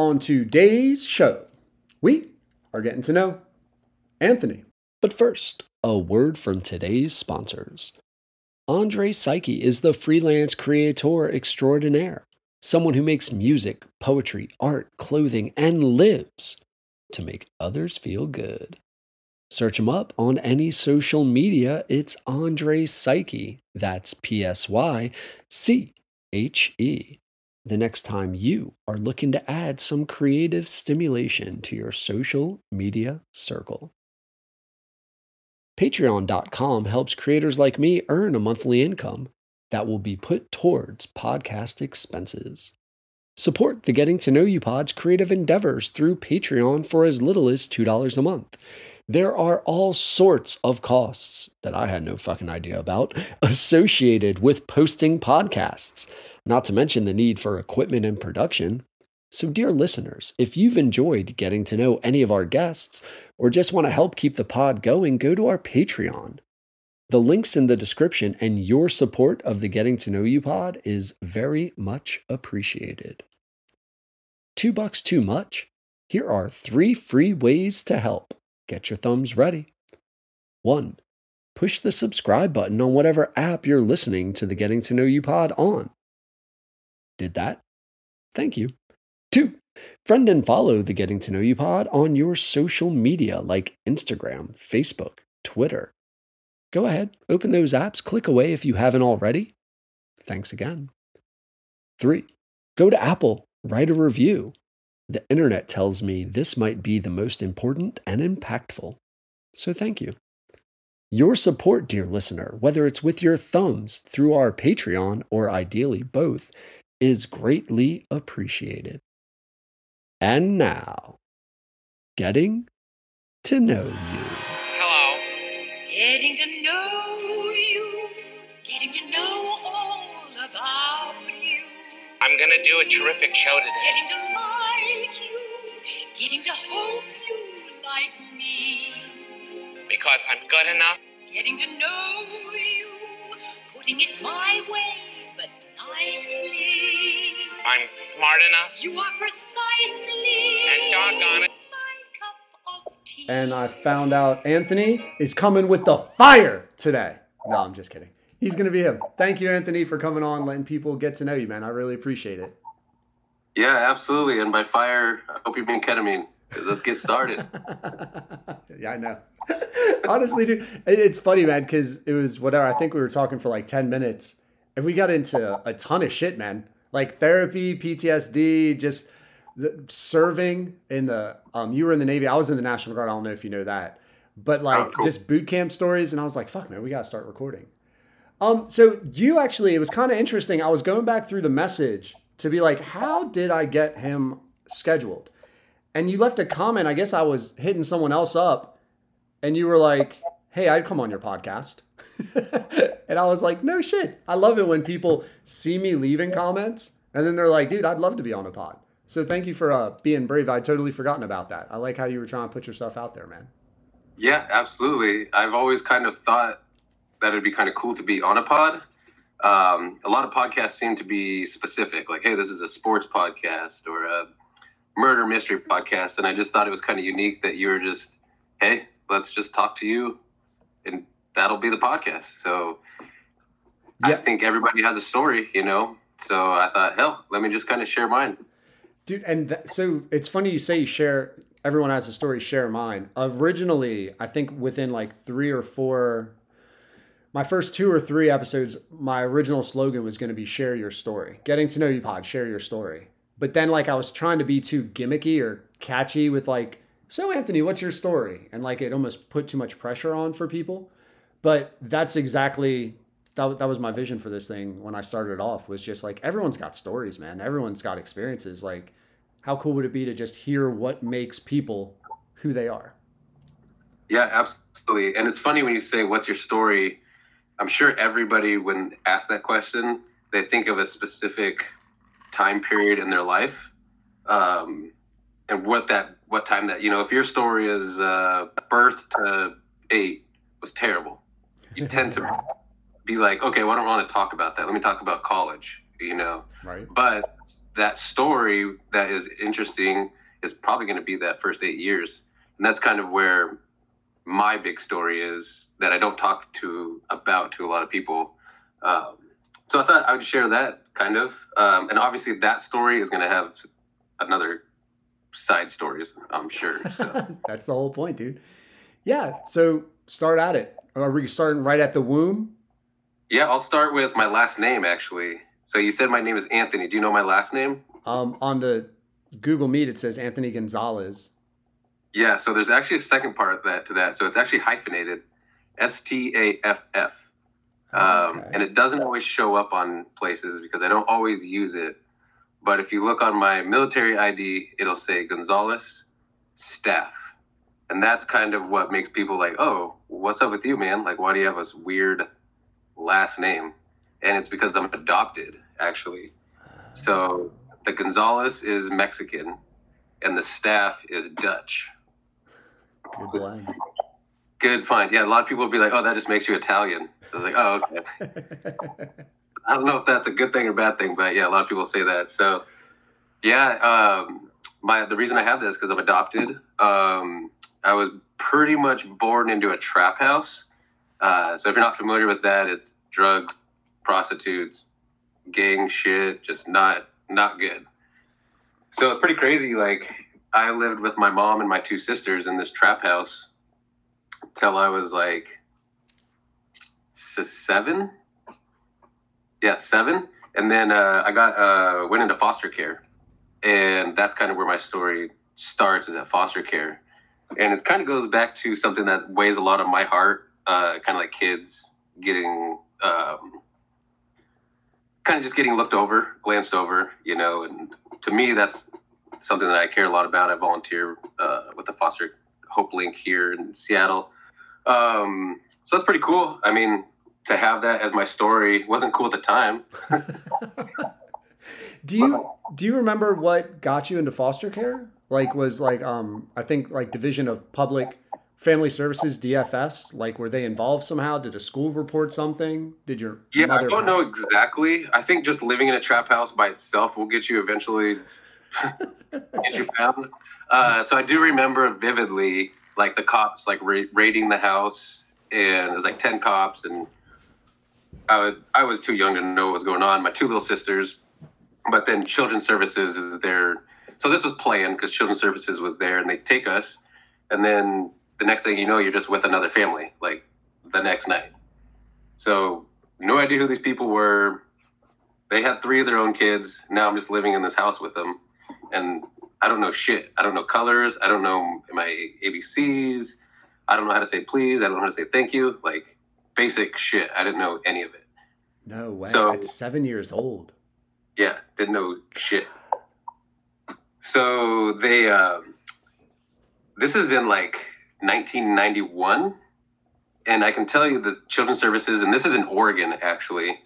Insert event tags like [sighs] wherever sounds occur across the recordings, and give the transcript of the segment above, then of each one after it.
On today's show, we are getting to know Anthony. But first, a word from today's sponsors. Andre Psyche is the freelance creator extraordinaire, someone who makes music, poetry, art, clothing, and lives to make others feel good. Search him up on any social media. It's Andre Psyche. That's P S Y C H E. The next time you are looking to add some creative stimulation to your social media circle. Patreon.com helps creators like me earn a monthly income that will be put towards podcast expenses. Support the Getting to Know You Pod's creative endeavors through Patreon for as little as $2 a month. There are all sorts of costs that I had no fucking idea about associated with posting podcasts, not to mention the need for equipment and production. So, dear listeners, if you've enjoyed getting to know any of our guests or just want to help keep the pod going, go to our Patreon. The link's in the description, and your support of the Getting to Know You pod is very much appreciated. Two bucks too much? Here are three free ways to help. Get your thumbs ready. One, push the subscribe button on whatever app you're listening to the Getting to Know You pod on. Did that? Thank you. Two, friend and follow the Getting to Know You pod on your social media like Instagram, Facebook, Twitter. Go ahead, open those apps, click away if you haven't already. Thanks again. Three, go to Apple, write a review. The internet tells me this might be the most important and impactful. So thank you. Your support, dear listener, whether it's with your thumbs through our Patreon or ideally both, is greatly appreciated. And now, getting to know you. Hello. Getting to know you, getting to know all about you, I'm gonna do a terrific show today. getting to like you, getting to hope you like me, Because I'm good enough. getting to know you, putting it my way, but nicely. I'm smart enough. You are precisely And doggone it. my cup of tea. And I found out Anthony is coming with the fire today. No, I'm just kidding. He's going to be him. Thank you, Anthony, for coming on, letting people get to know you, man. I really appreciate it. Yeah, absolutely. And by fire, I hope you mean ketamine. let's get started. [laughs] yeah, I know. [laughs] Honestly, dude, it's funny, man, because it was whatever. I think we were talking for like 10 minutes and we got into a ton of shit, man. Like therapy, PTSD, just the, serving in the, um, you were in the Navy. I was in the National Guard. I don't know if you know that, but like Oh, cool. just boot camp stories. And I was like, fuck, man, we got to start recording. Um, so you actually, it was kind of interesting. I was going back through the message to be like, how did I get him scheduled? And you left a comment. I guess I was hitting someone else up, and you were like, "Hey, I'd come on your podcast." [laughs] and I was like, "No shit." I love it when people see me leaving comments, and then they're like, "Dude, I'd love to be on a pod." So thank you for uh, being brave. I'd totally forgotten about that. I like how you were trying to put yourself out there, man. yeah, absolutely. I've always kind of thought that it'd be kind of cool to be on a pod. Um, a lot of podcasts seem to be specific, like, hey, this is a sports podcast or a murder mystery podcast. And I just thought it was kind of unique that you were just, hey, let's just talk to you and that'll be the podcast. So I think everybody has a story, you know? So I thought, hell, let me just kind of share mine. Dude, and so it's funny you say you share. Everyone has a story. Share mine. Originally, I think within like three or four, my first two or three episodes, my original slogan was going to be "Share your story." Getting to know you, pod. Share your story. But then, like, I was trying to be too gimmicky or catchy with like, "So, Anthony, what's your story?" And like, it almost put too much pressure on for people. But that's exactly that, that was my vision for this thing when I started off was just like everyone's got stories, man. Everyone's got experiences. Like, how cool would it be to just hear what makes people who they are? Yeah, absolutely. And it's funny when you say, What's your story? I'm sure everybody, when asked that question, they think of a specific time period in their life. Um, and what that, what time that, you know, if your story is uh, birth to eight was terrible, you tend to be like, okay, well, I don't want to talk about that. Let me talk about college, you know? Right. But that story that is interesting is probably going to be that first eight years, and that's kind of where my big story is that I don't talk to about to a lot of people. Um, so I thought I would share that kind of, um, and obviously that story is going to have another side stories, I'm sure. So. [laughs] That's the whole point, dude. Yeah. So start at it. Are we starting right at the womb? yeah, I'll start with my last name actually. So you said my name is Anthony. Do you know my last name? Um, on the Google Meet, it says Anthony Gonzalez. Yeah, so there's actually a second part of that to that. So it's actually hyphenated, S T A F F, um, Okay. and it doesn't always show up on places because I don't always use it. But if you look on my military ID, it'll say Gonzalez Staff, and that's kind of what makes people like, oh, what's up with you, man? Like, why do you have this weird last name? And it's because I'm adopted, actually. So the Gonzalez is Mexican, and the staff is Dutch. Good blend. Good find. Yeah, a lot of people will be like, "Oh, that just makes you Italian." I was like, "Oh, okay." [laughs] I don't know if that's a good thing or bad thing, but yeah, a lot of people say that. So, yeah, um, my the reason I have this because I'm adopted. Um, I was pretty much born into a trap house. Uh, so if you're not familiar with that, it's drugs, prostitutes, gang shit, just not not good. So it's pretty crazy. Like I lived with my mom and my two sisters in this trap house till I was like seven. Yeah, seven. And then uh, I got uh, went into foster care, and that's kind of where my story starts is at foster care, and it kind of goes back to something that weighs a lot on my heart, uh, kind of like kids getting. Um, kind of just getting looked over, glanced over, you know, and to me, that's something that I care a lot about. I volunteer uh, with the Foster Hope Link here in Seattle. Um, so that's pretty cool. I mean, to have that as my story wasn't cool at the time. [laughs] do you do you remember what got you into foster care? Like was like um I think like Division of Public Family Services DFS like were they involved somehow? Did a school report something? Did your Yeah, I don't know exactly. I think just living in a trap house by itself will get you eventually [laughs] get you found. Uh, so I do remember vividly, like the cops like ra- raiding the house, and it was like ten cops, and I was I was too young to know what was going on. My two little sisters, but then Children's Services is there. So this was planned because Children's Services was there, and they take us, and then the next thing you know, you're just with another family, like the next night. So no idea who these people were. They had three of their own kids. Now I'm just living in this house with them, and I don't know shit. I don't know colors. I don't know my ABCs. I don't know how to say please. I don't know how to say thank you. Like basic shit. I didn't know any of it. No way. So- At seven years old. Yeah, didn't know shit. So they, um, this is in like 1991, and I can tell you the children's services, and this is in Oregon actually.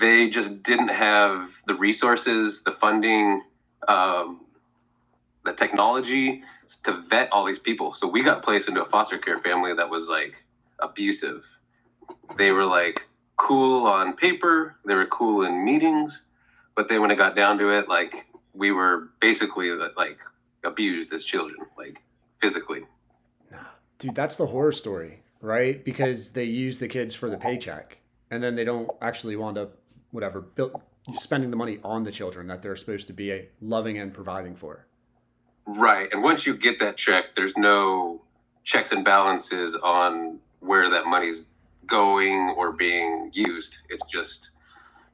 They just didn't have the resources, the funding, um, the technology to vet all these people. So we got placed into a foster care family that was like abusive. They were like cool on paper, they were cool in meetings, but then when it got down to it, like we were basically like abused as children, like physically. Dude, that's the horror story, right? Because they use the kids for the paycheck and then they don't actually wind up whatever built spending the money on the children that they're supposed to be a loving and providing for. Right. And once you get that check, there's no checks and balances on where that money's going or being used. It's just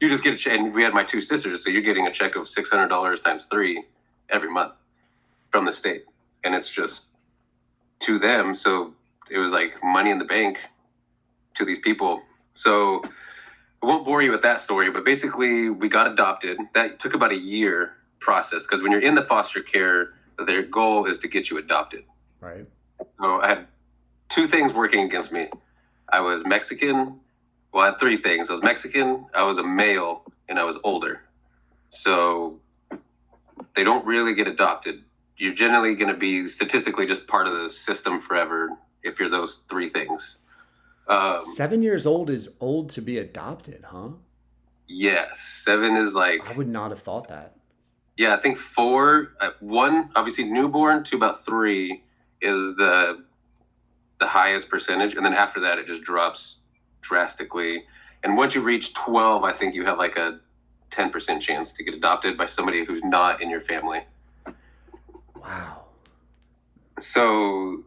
you just get a check. And we had my two sisters, so you're getting a check of six hundred dollars times three every month from the state, and it's just to them. So it was like money in the bank to these people. So I won't bore you with that story, but basically we got adopted. That took about a year process because when you're in the foster care, their goal is to get you adopted. Right. So I had two things working against me. I was Mexican. Well, I had three things. I was Mexican, I was a male, and I was older. So they don't really get adopted. You're generally going to be statistically just part of the system forever if you're those three things. Um, Seven years old is old to be adopted, huh? yes, seven is like I would not have thought that. yeah, I think four, uh, one, obviously newborn to about three is the the highest percentage, and then after that, it just drops drastically. And once you reach twelve, I think you have like a ten percent chance to get adopted by somebody who's not in your family. Wow. So,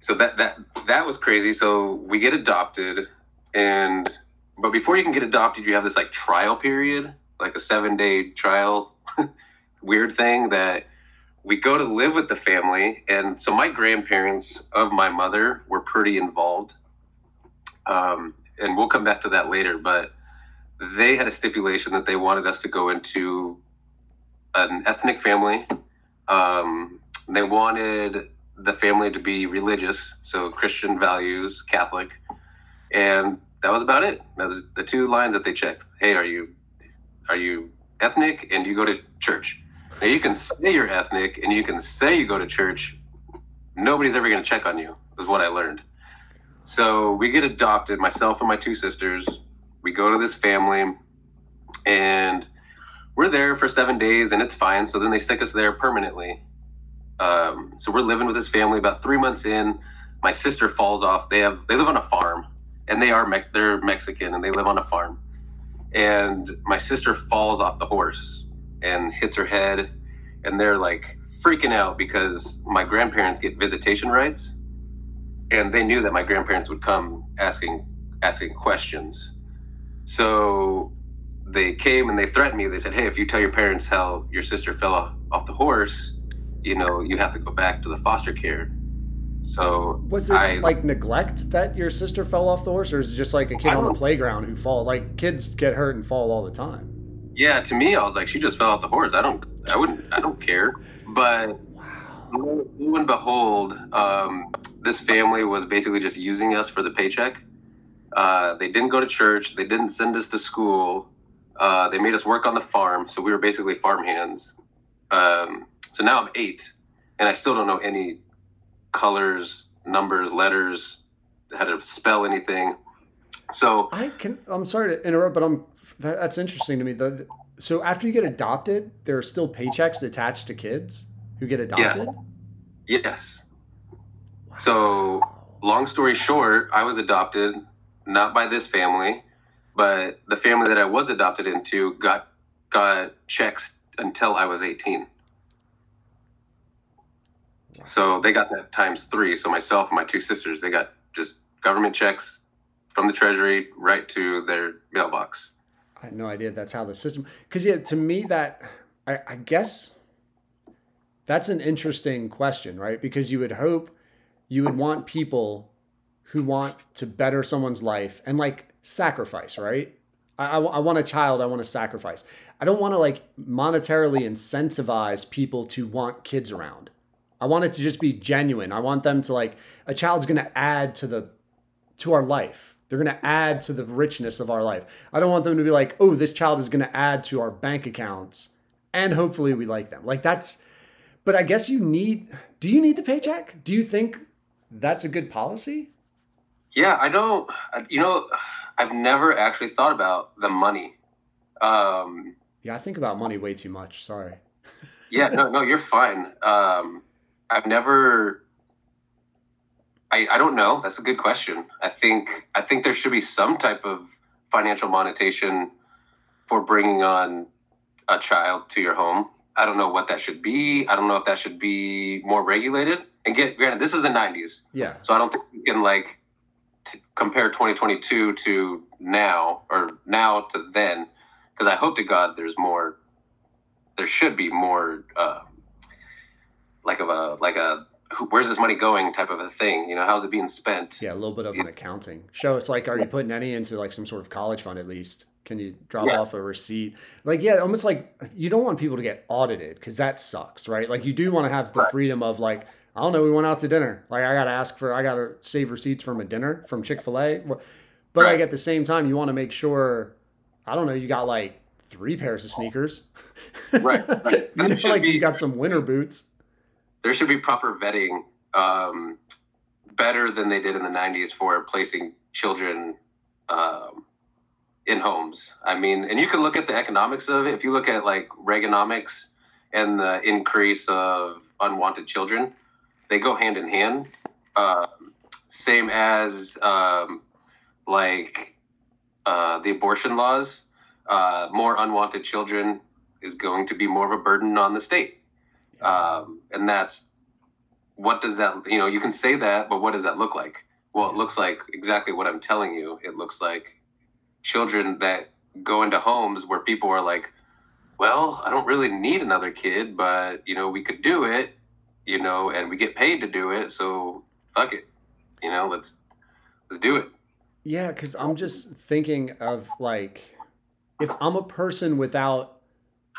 so that that that was crazy. So we get adopted, and but before you can get adopted, you have this like trial period, like a seven day trial [laughs] weird thing that we go to live with the family. And so my grandparents of my mother were pretty involved. Um, and we'll come back to that later but they had a stipulation that they wanted us to go into an ethnic family. Um, they wanted the family to be religious so christian values catholic. And that was about it. That was the two lines that they checked. Hey are you are you ethnic? And do you go to church now you can say you're ethnic and you can say you go to church. Nobody's ever going to check on you. Is what I learned. So we get adopted, myself and my two sisters. We go to this family, and we're there for seven days, and it's fine. So then they stick us there permanently. Um, so we're living with this family. About three months in, my sister falls off. They have they live on a farm, and they are Me- they're Mexican, and they live on a farm. And my sister falls off the horse and hits her head and they're like freaking out because my grandparents get visitation rights and they knew that my grandparents would come asking asking questions so they came and they threatened me they said hey if you tell your parents how your sister fell off, the horse you know you have to go back to the foster care so Was it I, like neglect that your sister fell off the horse, or is it just like a kid on the playground who fall? Like kids get hurt and fall all the time. Yeah to me i was like she just fell off the horse i don't i wouldn't i don't care but lo and behold, um, this family was basically just using us for the paycheck. Uh, they didn't go to church. They didn't send us to school. Uh, they made us work on the farm, so we were basically farm hands. Um, so now I'm eight, and I still don't know any colors, numbers, letters, how to spell anything. So I can. I'm sorry to interrupt, but I'm. that- That's interesting to me. The, so after you get adopted, there are still paychecks attached to kids who get adopted. yes, So, long story short, I was adopted not by this family, but the family that I was adopted into got got checks until I was 18. So they got that times three. So myself and my two sisters, they got just government checks from the treasury right to their mailbox. I had no idea that's how the system. Because yeah, to me that I, I guess that's an interesting question, right? Because you would hope you would want people who want to better someone's life and like sacrifice, right? I, I, I want a child. I want to sacrifice. I don't want to like monetarily incentivize people to want kids around. I want it to just be genuine. I want them to like a child's going to add to the to our life. They're going to add to the richness of our life. I don't want them to be like, "Oh, this child is going to add to our bank accounts." And hopefully we like them. Like that's but I guess you need do you need the paycheck? Do you think that's a good policy? Yeah, I don't. You know, I've never actually thought about the money. Um, Yeah, I think about money way too much. Sorry. yeah, no, no, you're fine. Um, I've never. I, I don't know. That's a good question. I think I think there should be some type of financial monetization for bringing on a child to your home. I don't know what that should be. I don't know if that should be more regulated. And get granted, this is the '90s, Yeah. so I don't think you can like t- compare 2022 to now or now to then, because I hope to God there's more. There should be more, uh, like of a like a who- where's this money going type of a thing. You know, how's it being spent? Yeah, a little bit of an accounting. Show It's like are you putting any into like some sort of college fund at least? Can you drop Yeah. off a receipt? Like yeah, almost like you don't want people to get audited cuz that sucks, right? Like you do want to have the Right. freedom of like I don't know, we went out to dinner. Like I got to ask for I got to save receipts from a dinner from Chick-fil-A. But like at the same time you want to make sure I don't know, you got like three pairs of sneakers. Right, right. [laughs] you know, like you got some winter boots. There should be proper vetting um, better than they did in the 90s for placing children um, in homes i mean and you can look at the economics of it if you look at like reaganomics and the increase of unwanted children, they go hand in hand. Uh, same as um, like uh, the abortion laws, uh, more unwanted children is going to be more of a burden on the state. Um, and that's what does that, you know, you can say that, but what does that look like? Well, it looks like exactly what I'm telling you. It looks like children that go into homes where people are like, well, I don't really need another kid, but, you know, we could do it, you know, and we get paid to do it. So fuck it, you know, let's, let's do it. Yeah, because I'm just thinking of like, if I'm a person without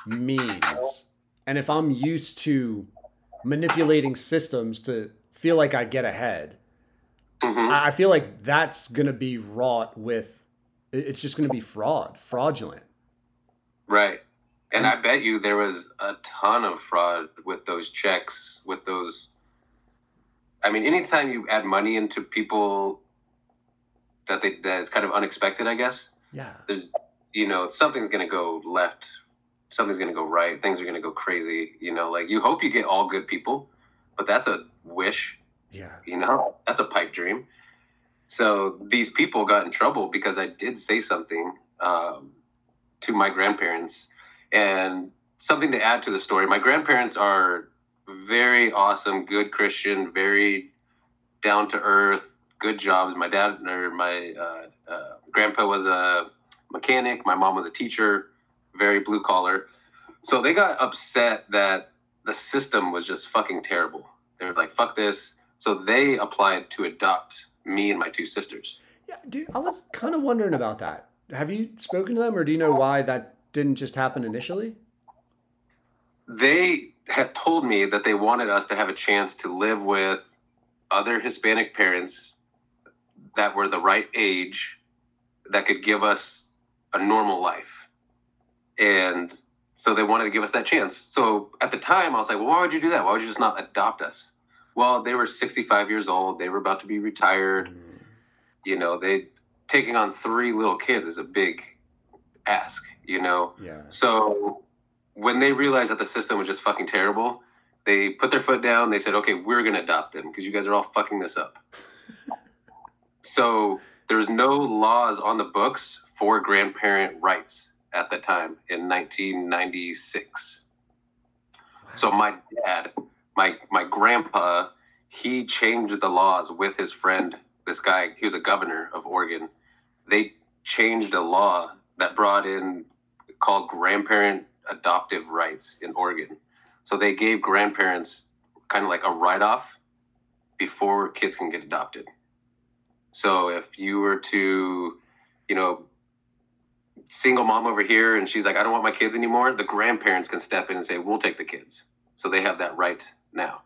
means, and if I'm used to manipulating systems to feel like I get ahead, Mhm. I feel like that's gonna be wrought with. It's just gonna be fraud, fraudulent. Right. And I bet you there was a ton of fraud with those checks, with those. I mean, anytime you add money into people that they that is kind of unexpected, I guess Yeah. there's, you know, something's gonna go left, something's gonna go right, things are gonna go crazy. You know, like you hope you get all good people, but that's a wish Yeah. you know that's a pipe dream so these people got in trouble because i did say something um, to my grandparents and something to add to the story my grandparents are very awesome good christian very down to earth good jobs my dad or my uh, uh, grandpa was a mechanic my mom was a teacher very blue collar so they got upset that the system was just fucking terrible they were like fuck this so they applied to adopt me and my two sisters. Yeah, dude, I was kind of wondering about that. Have you spoken to them, or do you know why that didn't just happen initially? They had told me that they wanted us to have a chance to live with other Hispanic parents that were the right age that could give us a normal life. And so they wanted to give us that chance. So at the time, I was like, well, why would you do that? Why would you just not adopt us? Well, they were 65 years old. They were about to be retired. Mm. You know, they taking on three little kids is a big ask, you know? Yeah. So when they realized that the system was just fucking terrible, they put their foot down. They said, okay, we're going to adopt them because you guys are all fucking this up. [laughs] so there's no laws on the books for grandparent rights at the time in 1996. So my dad, my my grandpa, he changed the laws with his friend. This guy, he was a governor of Oregon. They changed a law that brought in called grandparent adoptive rights in Oregon. So they gave grandparents kind of like a write off before kids can get adopted. So if you were to, you know, single mom over here and she's like, I don't want my kids anymore, the grandparents can step in and say, We'll take the kids. So they have that right now.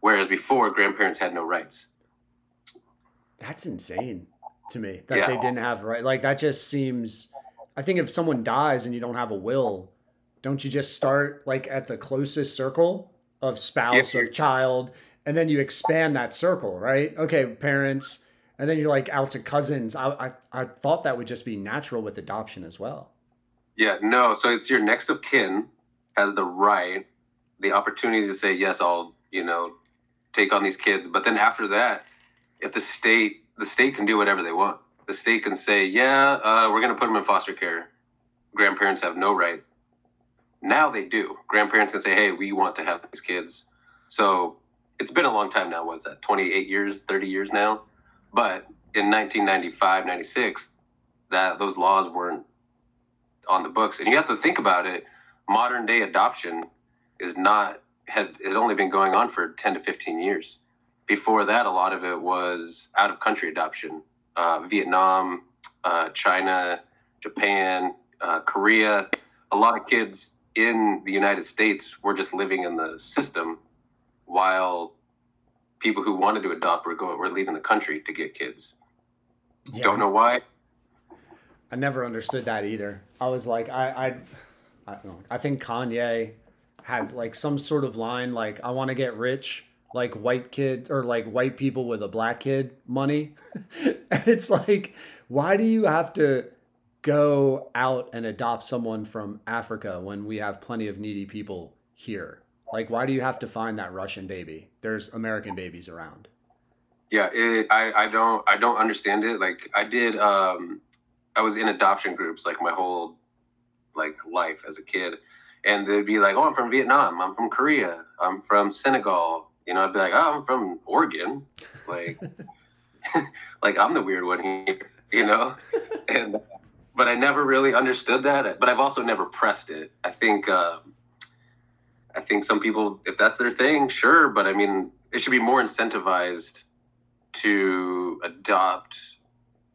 Whereas before, grandparents had no rights. That's insane to me that Yeah. they didn't have right. Like that just seems. I think if someone dies and you don't have a will, don't you just start like at the closest circle of spouse Yeah. of child, and then you expand that circle, right? Okay, parents, and then you're like out to cousins. I I, I thought that would just be natural with adoption as well. Yeah, no. So it's your next of kin has the right, the opportunity to say, yes, I'll, you know, take on these kids. But then after that, if the state, the state can do whatever they want. The state can say, yeah, uh, we're going to put them in foster care. Grandparents have no right. Now they do. Grandparents can say, hey, we want to have these kids. So it's been a long time now. What's that? 28 years, 30 years now. But in 1995, 96, that those laws weren't on the books. And you have to think about it. Modern day adoption is not had it only been going on for 10 to 15 years. Before that, a lot of it was out of country adoption. Uh, Vietnam, uh, China, Japan, uh, Korea. A lot of kids in the United States were just living in the system, while people who wanted to adopt were going were leaving the country to get kids. Yeah. Don't know why. I never understood that either. I was like, I, I, I know. I think Kanye had like some sort of line like, "I want to get rich like white kid or like white people with a black kid money," [laughs] and it's like, why do you have to go out and adopt someone from Africa when we have plenty of needy people here? Like, why do you have to find that Russian baby? There's American babies around. Yeah, it, I I don't I don't understand it. Like I did, um, I was in adoption groups like my whole like life as a kid, and they'd be like, "Oh, I'm from Vietnam. I'm from Korea. I'm from Senegal." You know, I'd be like, "Oh, I'm from Oregon." Like, [laughs] [laughs] like I'm the weird one here. You know, and but I never really understood that. But I've also never pressed it. I think. Um, I think some people, if that's their thing, sure. But I mean, it should be more incentivized to adopt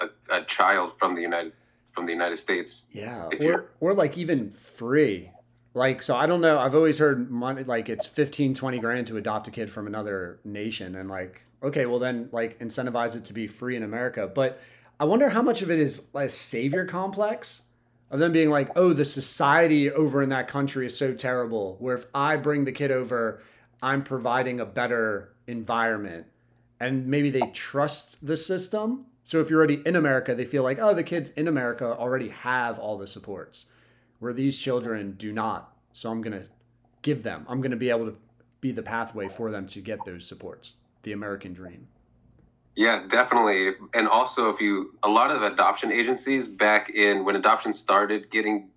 a, a child from the United from the United States. Yeah, or or like even free. Like so I don't know, I've always heard money like it's 15 20 grand to adopt a kid from another nation and like okay, well then like incentivize it to be free in America. But I wonder how much of it is like a savior complex of them being like, "Oh, the society over in that country is so terrible. Where if I bring the kid over, I'm providing a better environment." and maybe they trust the system. So if you're already in America, they feel like, oh, the kids in America already have all the supports, where these children do not. So I'm going to give them, I'm going to be able to be the pathway for them to get those supports, the American dream. Yeah, definitely. And also, if you, a lot of adoption agencies back in when adoption started getting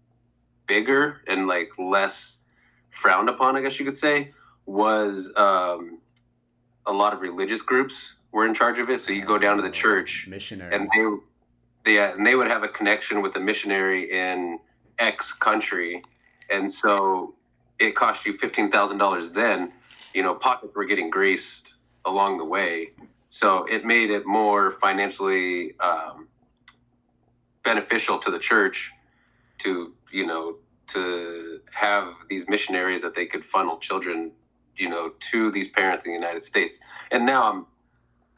bigger and like less frowned upon, I guess you could say, was um, a lot of religious groups were in charge of it. So you go down to the church Missionaries. and they, they, and they would have a connection with a missionary in X country, and so it cost you fifteen thousand dollars. Then, you know, pockets were getting greased along the way, so it made it more financially um, beneficial to the church to, you know, to have these missionaries that they could funnel children, you know, to these parents in the United States. And now I'm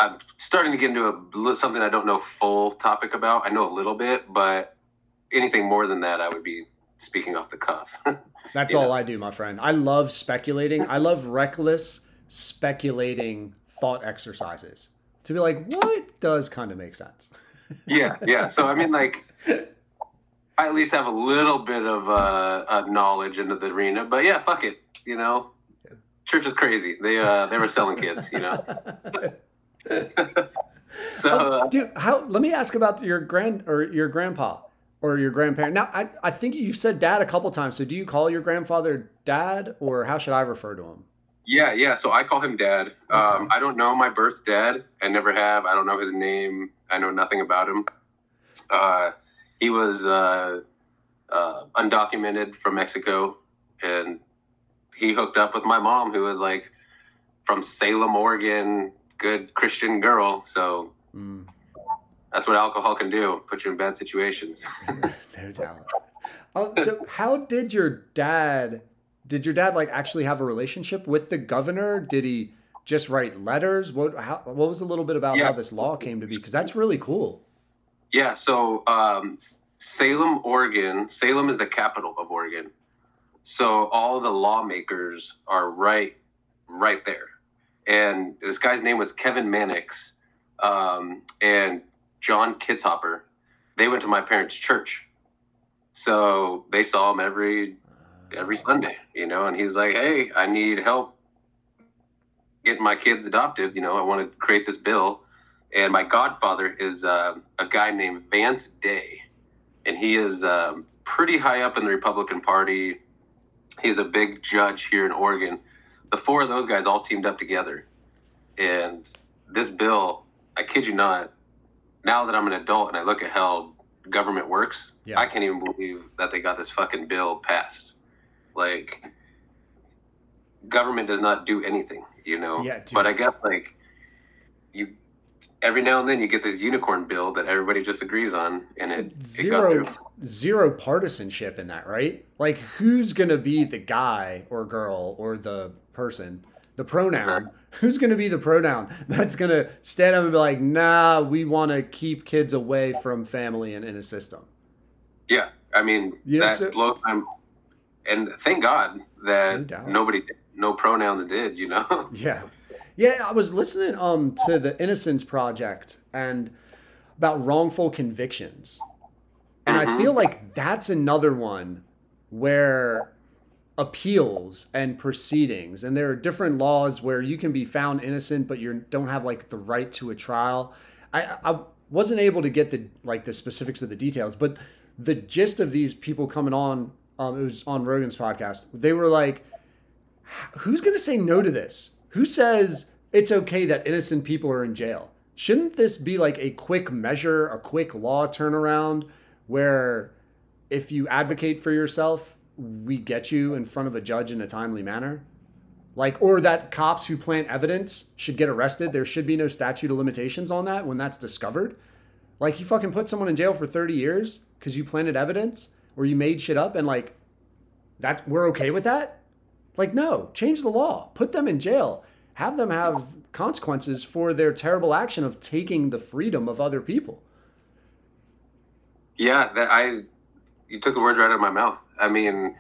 I'm starting to get into a something I don't know full topic about. I know a little bit, but anything more than that, I would be speaking off the cuff. [laughs] That's all know. I do, my friend. I love speculating. I love reckless speculating thought exercises to be like, what does kind of make sense? [laughs] yeah, yeah. So I mean, like, I at least have a little bit of uh, uh, knowledge into the arena. But yeah, fuck it. You know, church is crazy. They uh, they were selling kids. You know, [laughs] so uh, Dude, how? Let me ask about your grand or your grandpa or your grandparent. Now, I, I think you've said dad a couple times. So, do you call your grandfather dad, or how should I refer to him? Yeah, yeah. So I call him dad. Um, I don't know my birth dad. I never have. I don't know his name. I know nothing about him. Uh, he was uh, uh, undocumented from Mexico, and he hooked up with my mom, who was like from Salem, Oregon, good Christian girl. So Mm, that's what alcohol can do: put you in bad situations. [laughs] no doubt. Oh, so how did your dad? Did your dad like actually have a relationship with the governor? Did he just write letters? What? How? What was a little bit about Yeah. how this law came to be? Because that's really cool. Yeah, so um, Salem, Oregon. Salem is the capital of Oregon. So all the lawmakers are right, right there. And this guy's name was Kevin Mannix, um, and John Kitzhaber. They went to my parents' church, so they saw him every every Sunday, you know. And he's like, "Hey, I need help getting my kids adopted. You know, I want to create this bill." and my godfather is uh, a guy named Vance Day, and he is um, pretty high up in the Republican Party. He's a big judge here in Oregon. The four of those guys all teamed up together, and this bill, I kid you not, now that I'm an adult and I look at how government works, Yeah. I can't even believe that they got this fucking bill passed. Like, government does not do anything, you know. Yeah, dude. but I guess like you every now and then you get this unicorn bill that everybody just agrees on, and it, it got zero through. zero partisanship in that, right? Like who's gonna be the guy or girl or the person, the pronoun? Uh-huh. Who's gonna be the pronoun that's gonna stand up and be like, nah, we wanna keep kids away from family and in a system. Yeah, I mean Yeah, that so- blows my. And thank God that doubt. nobody, no pronouns did. You know. [laughs] Yeah. Yeah, I was listening um to the Innocence Project and about wrongful convictions. And I Mhm. feel like that's another one where appeals and proceedings and there are different laws where you can be found innocent but you don't have like the right to a trial i i wasn't able to get the like the specifics of the details but the gist of these people coming on um, it was on rogan's podcast. They were like who's going to say no to this? Who says it's okay that innocent people are in jail? Shouldn't this be like a quick measure a quick law turnaround where if you advocate for yourself we get you in front of a judge in a timely manner? Like or that cops who plant evidence should get arrested? There should be no statute of limitations on that when that's discovered? Like you fucking put someone in jail for 30 years because you planted evidence or you made shit up and like that we're okay with that? Like no change the law. Put them in jail. Have them have consequences for their terrible action of taking the freedom of other people. Yeah, that I you took the words right out of my mouth. I mean,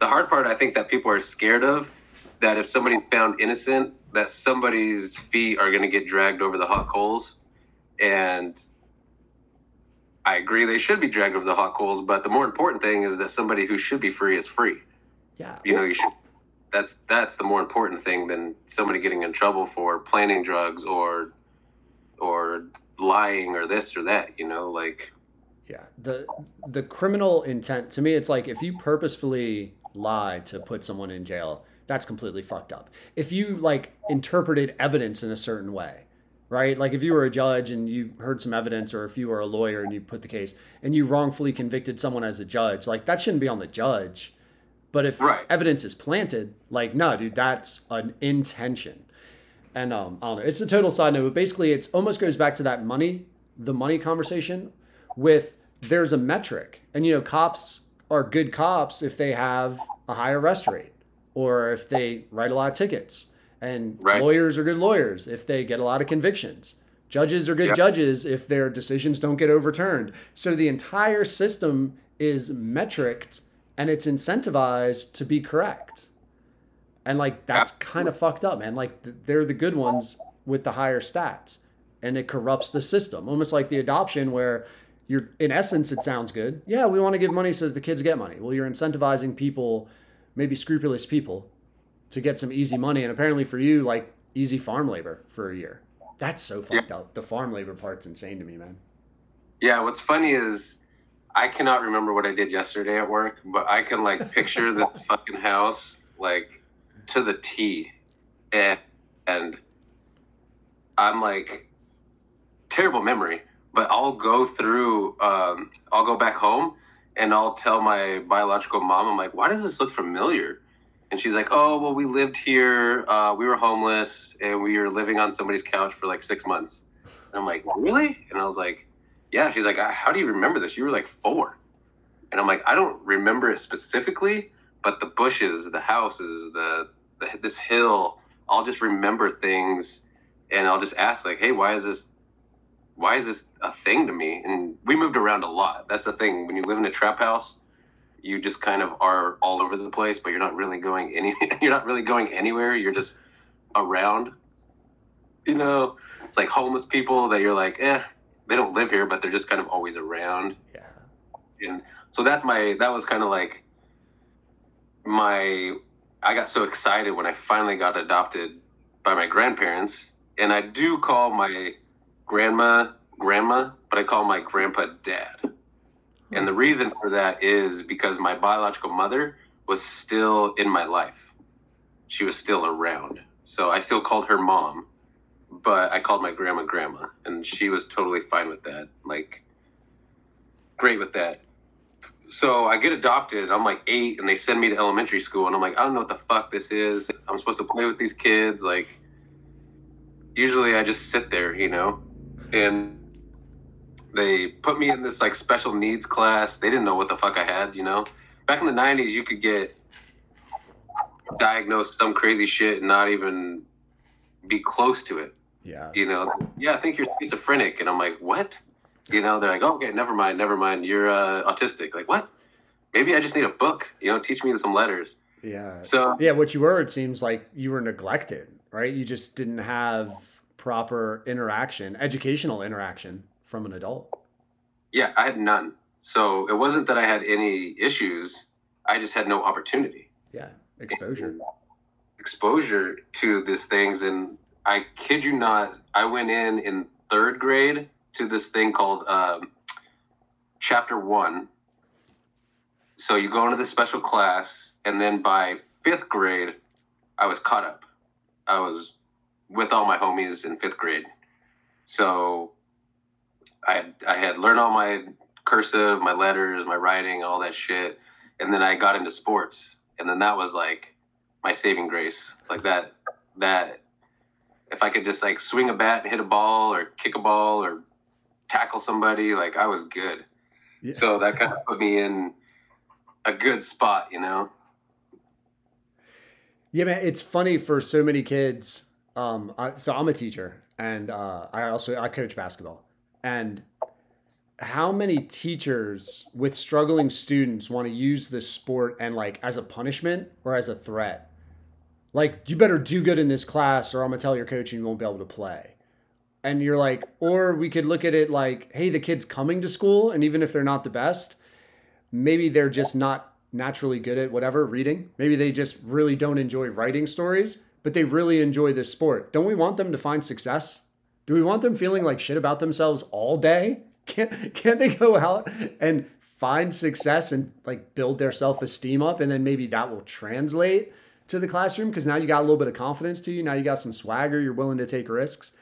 the hard part I think that people are scared of that if somebody's found innocent, that somebody's feet are going to get dragged over the hot coals, and I agree they should be dragged over the hot coals. But the more important thing is that somebody who should be free is free. yeah You know, you should. That's that's the more important thing than somebody getting in trouble for planting drugs or or lying or this or that. You know, like Yeah, the the criminal intent to me, it's like if you purposefully lie to put someone in jail, that's completely fucked up. If you like interpreted evidence in a certain way, right? Like if you were a judge and you heard some evidence, or if you were a lawyer and you put the case and you wrongfully convicted someone as a judge, like that shouldn't be on the judge. But if Right. evidence is planted, like no, dude, that's an intention. And um, I don't know. It's a total side note, but basically, it almost goes back to that money, the money conversation. With there's a metric, and you know, cops are good cops if they have a high arrest rate, or if they write a lot of tickets, and Right. lawyers are good lawyers if they get a lot of convictions. Judges are good Yeah. judges if their decisions don't get overturned. So the entire system is metriced and it's incentivized to be correct. And like that's kind of fucked up, man. Like they're the good ones with the higher stats, and it corrupts the system. Almost like the adoption, where you're in essence, it sounds good. Yeah, we want to give money so that the kids get money. Well, you're incentivizing people, maybe scrupulous people, to get some easy money, and apparently for you, like easy farm labor for a year. That's so fucked up. The farm labor part's insane to me, man. Yeah, what's funny is I cannot remember what I did yesterday at work, but I can like picture the [laughs] fucking house like to the T. And and I'm like terrible memory, but I'll go through um I'll go back home and I'll tell my biological mom, I'm like, why does this look familiar? And she's like, oh, well, we lived here. Uh, we were homeless and we were living on somebody's couch for like six months. And I'm like, really? And I was like, yeah. She's like, "Uh, how do you remember this? You were like four. And I'm like, I don't remember it specifically, but the bushes, the houses, the, the this hill, I'll just remember things, and I'll just ask like, hey, why is this, why is this a thing to me? And we moved around a lot. That's the thing. When you live in a trap house, you just kind of are all over the place, but you're not really going any. [laughs] You're not really going anywhere. You're just around. You know, it's like homeless people that you're like, eh, they don't live here, but they're just kind of always around Yeah. and so that's my that was kind of like my i got so excited when i finally got adopted by my grandparents and i do call my grandma grandma but i call my grandpa dad and the reason for that is because my biological mother was still in my life she was still around so i still called her mom but i called my grandma grandma and she was totally fine with that like great with that so I get adopted. I'm like eight, and they send me to elementary school, and I'm like, I don't know what the fuck this is. I'm supposed to play with these kids. Like, usually I just sit there, you know, and they put me in this like special needs class. They didn't know what the fuck I had, you know. Back in the '90s, you could get diagnosed some crazy shit and not even be close to it Yeah. you know, yeah, I think you're schizophrenic. And I'm like, what? You know, they're like, oh, okay, never mind, never mind. You're uh, autistic. Like, what? Maybe I just need a book, you know, teach me some letters. Yeah. So, Yeah, what you were, it seems like you were neglected, right? You just didn't have proper interaction, educational interaction from an adult. yeah, I had none. So it wasn't that I had any issues, I just had no opportunity. Yeah. exposure. exposure to these things and i kid you not i went in in third grade to this thing called um, chapter one so you go into this special class and then by fifth grade i was caught up i was with all my homies in fifth grade so i i had learned all my cursive my letters my writing all that shit and then i got into sports and then that was like my saving grace. Like that that if I could just like swing a bat and hit a ball or kick a ball or tackle somebody, like I was good. Yeah. So that kind of put me in a good spot, you know. Yeah, man, it's funny for so many kids. Um, I, so I'm a teacher, and uh, I also I coach basketball, and how many teachers with struggling students want to use this sport and like as a punishment or as a threat? Like, you better do good in this class, or I'm gonna tell your coach and you won't be able to play. And you're like, or we could look at it like, hey, the kid's coming to school, and even if they're not the best, maybe they're just not naturally good at whatever reading. Maybe they just really don't enjoy writing stories, but they really enjoy this sport. Don't we want them to find success? Do we want them feeling like shit about themselves all day? [laughs] Can't can't they go out and find success and like build their self-esteem up and then maybe that will translate to the classroom because now you got a little bit of confidence to you. Now you got some swagger, you're willing to take risks.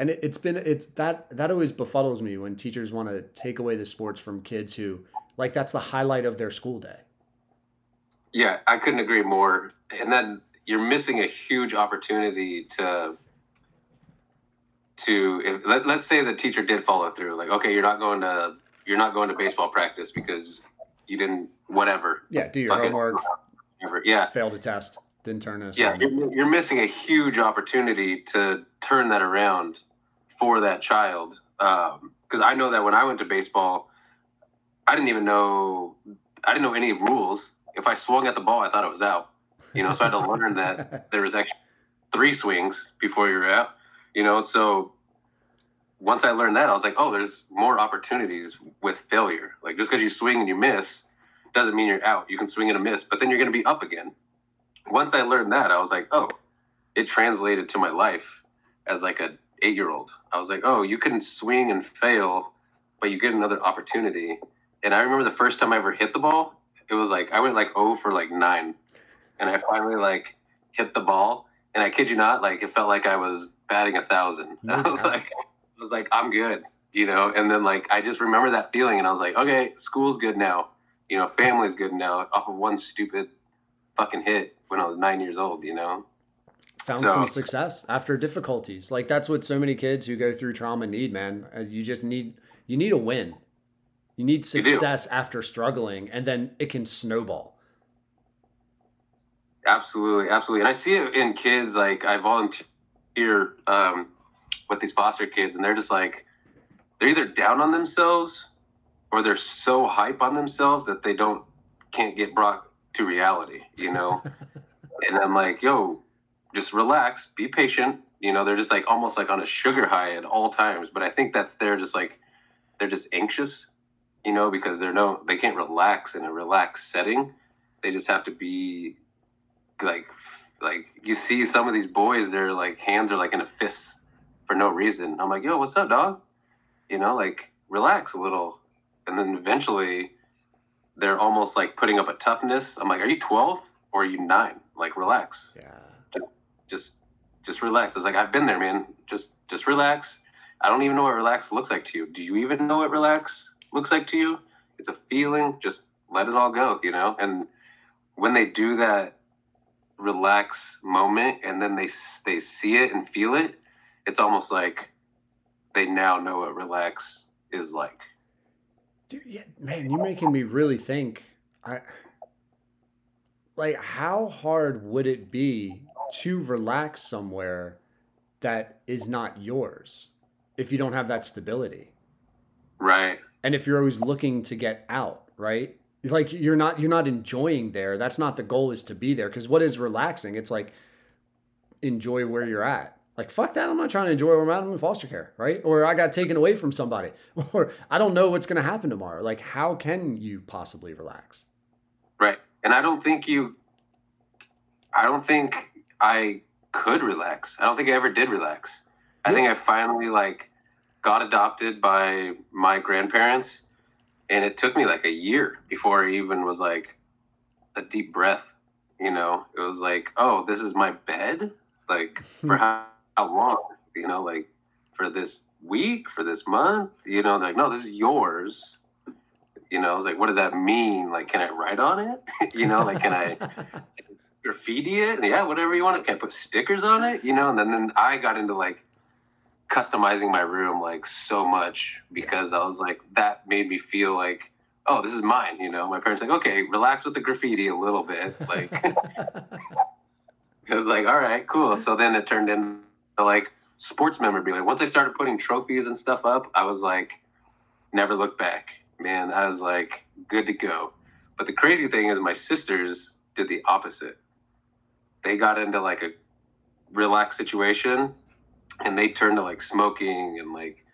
And it, it's been it's that that always befuddles me when teachers want to take away the sports from kids who like that's the highlight of their school day. Yeah, I couldn't agree more. And then you're missing a huge opportunity to to if, let, let's say the teacher did follow through like okay you're not going to you're not going to baseball practice because you didn't whatever Yeah, do your homework, whatever. yeah failed a test, didn't turn in. yeah you're, you're missing a huge opportunity to turn that around for that child um, because i know that when i went to baseball i didn't even know i didn't know any rules if i swung at the ball i thought it was out you know so i had to learn that [laughs] there was actually three swings before you're out you know so once i learned that i was like oh there's more opportunities with failure. Like just because you swing and you miss doesn't mean you're out. You can swing and a miss but then you're going to be up again. Once i learned that i was like oh it translated to my life as like a eight year old i was like oh you can swing and fail but you get another opportunity. And i remember the first time i ever hit the ball it was like i went like oh for like nine. And i finally like hit the ball. And i kid you not like it felt like i was batting a thousand. [laughs] I was like was like i'm good you know and then like i just remember that feeling and i was like okay school's good now you know family's good now off of one stupid fucking hit when i was nine years old you know found So- some success after difficulties. Like that's what so many kids who go through trauma need, man. Uh, You just need you need a win. You need You success after struggling, and then it can snowball. Absolutely, absolutely. And I see it in kids. Like I volunteer um, with these foster kids, and they're just like they're either down on themselves or they're so hype on themselves that they don't can't get brought to reality. You know. [laughs] and I'm like, yo, just relax, be patient. You know, they're just like almost like on a sugar high at all times. But I think that's they're just like they're just anxious. You know, because they're no they can't relax in a relaxed setting. They just have to be like like you see some of these boys their like hands are like in a fist for no reason. I'm like yo what's up dog? You know like relax a little. And then eventually they're almost like putting up a toughness. I'm like are you 12 or are you 9 like relax. Yeah. just just relax. It's like i've been there man. Just just relax. I don't even know what relax looks like to you. Do you even know what relax looks like to you? It's a feeling. Just let it all go you know? And when they do that relax moment and then they they see it and feel it it's almost like they now know what relax is like. Dude, yeah, man, you're making me really think. I like how hard would it be to relax somewhere that is not yours if you don't have that stability? right. And if you're always looking to get out right? Like you're not you're not enjoying there. That's not the goal is to be there. Because what is relaxing? It's like enjoy where you're at like fuck that i'm not trying to enjoy where i'm in foster care right or i got taken away from somebody [laughs] or i don't know what's going to happen tomorrow like how can you possibly relax right and i don't think you I don't think I could relax. I don't think I ever did relax. I think I finally like got adopted by my grandparents and it took me like a year before I even was like a deep breath, you know. It was like, "Oh, this is my bed?" Like for [laughs] how, how long, you know, like for this week, for this month, you know, like no, this is yours. You know, I was like, what does that mean? Like, can I write on it? [laughs] you know, like, can I [laughs] graffiti it? Yeah, whatever you want. Can I put stickers on it? You know, and then, then I got into like customizing my room like so much because I was like, that made me feel like, oh, this is mine. You know, my parents like, okay, relax with the graffiti a little bit. Like, [laughs] it was like, all right, cool. So then it turned into like sports memorabilia. Once I started putting trophies and stuff up, I was like, never look back. Man, I was like, good to go. But the crazy thing is, my sisters did the opposite. They got into like a relaxed situation and they turned to like smoking and like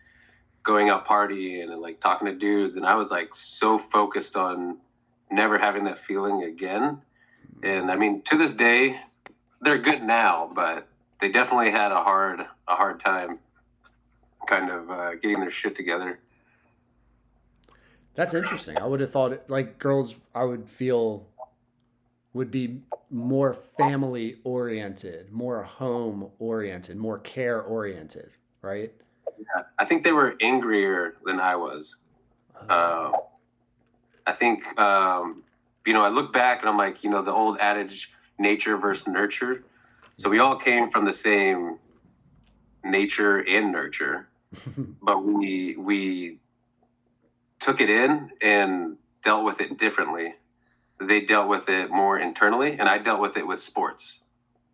going out partying and like talking to dudes. And I was like so focused on never having that feeling again. And I mean, to this day, they're good now, but they definitely had a hard a hard time kind of uh, getting their shit together. That's interesting. I would have thought it, like girls I would feel would be more family oriented, more home oriented, more care oriented, right? Yeah, I think they were angrier than I was. Uh, I think um, you know I look back and I'm like you know the old adage nature versus nurture. So we all came from the same nature and nurture, [laughs] but we we took it in and dealt with it differently. They dealt with it more internally, and I dealt with it with sports.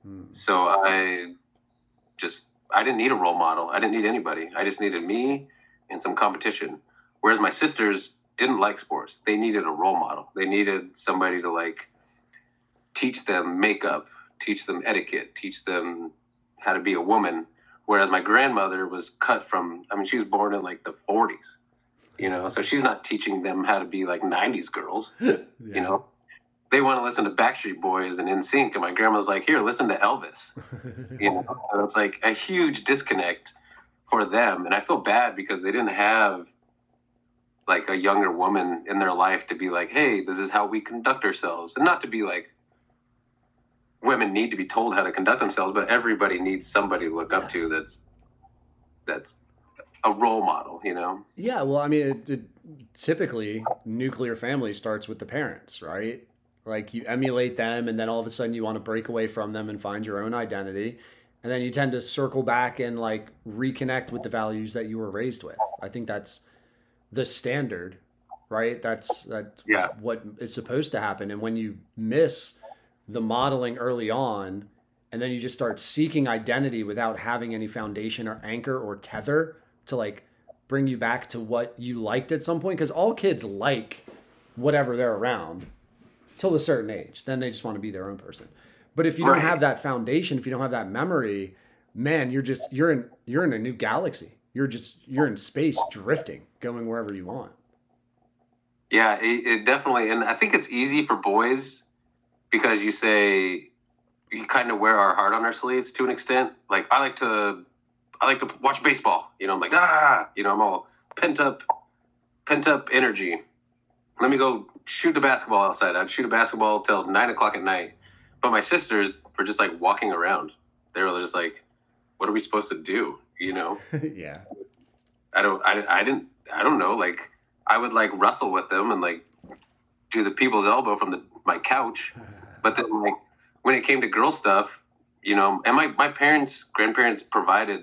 Hmm. So I just I didn't need a role model. I didn't need anybody. I just needed me and some competition. Whereas my sisters didn't like sports. They needed a role model. They needed somebody to like teach them makeup, teach them etiquette, teach them how to be a woman. Whereas my grandmother was cut from I mean she was born in like the 40s. You know, so she's not teaching them how to be like 90s girls, [laughs] Yeah. you know. They want to listen to Backstreet Boys and NSYNC and my grandma's like, "Here, listen to Elvis." [laughs] you know so it's like a huge disconnect for them and i feel bad because they didn't have like a younger woman in their life to be like hey this is how we conduct ourselves and not to be like women need to be told how to conduct themselves but everybody needs somebody to look up to that's that's a role model you know Yeah, well, I mean, it, it, typically nuclear family starts with the parents, right? Like you emulate them, and then all of a sudden you want to break away from them and find your own identity, and then you tend to circle back and like reconnect with the values that you were raised with. I think that's the standard, right? That's that's Yeah. what is supposed to happen. And when you miss the modeling early on, and then you just start seeking identity without having any foundation or anchor or tether to like bring you back to what you liked at some point because all kids like whatever they're around till a certain age. Then they just want to be their own person. But if you don't have that foundation if you don't have that memory man you're just you're in you're in a new galaxy. You're just you're in space drifting going wherever you want. Yeah, it, it definitely, and I think it's easy for boys because you say you kind of wear our heart on our sleeves to an extent. Like I like to, I like to watch baseball. You know, I'm like ah, you know, I'm all pent up, pent up energy. Let me go shoot the basketball outside. I'd shoot a basketball till nine o'clock at night. But my sisters were just like walking around. They were just like, "What are we supposed to do?" You know. [laughs] yeah I don't I, I didn't I don't know like I would like wrestle with them and like do the people's elbow from the my couch [laughs] but then like when it came to girl stuff you know and my my parents grandparents provided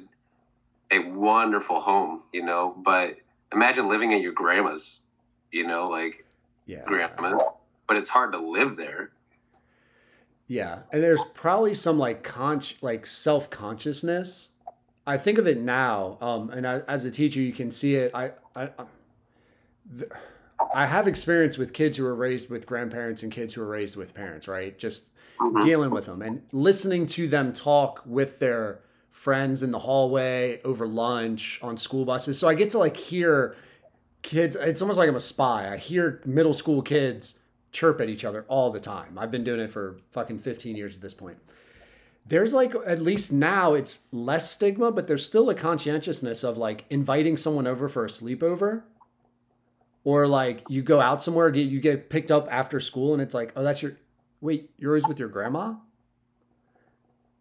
a wonderful home you know but imagine living at your grandma's you know like yeah grandma's but it's hard to live there Yeah, and there's probably some like con like self consciousness. I think of it now, um, and I, as a teacher, you can see it. I I I- th- I have experience with kids who are raised with grandparents and kids who are raised with parents, right? Just Mhm. dealing with them and listening to them talk with their friends in the hallway over lunch on school buses. So I get to like hear kids. It's almost like I'm a spy. I hear middle school kids chirp at each other all the time. I've been doing it for fucking 15 years at this point. There's like at least now it's less stigma, but there's still a conscientiousness of like inviting someone over for a sleepover. Or like you go out somewhere, get you get picked up after school and it's like, "Oh, that's your wait, you're always with your grandma?"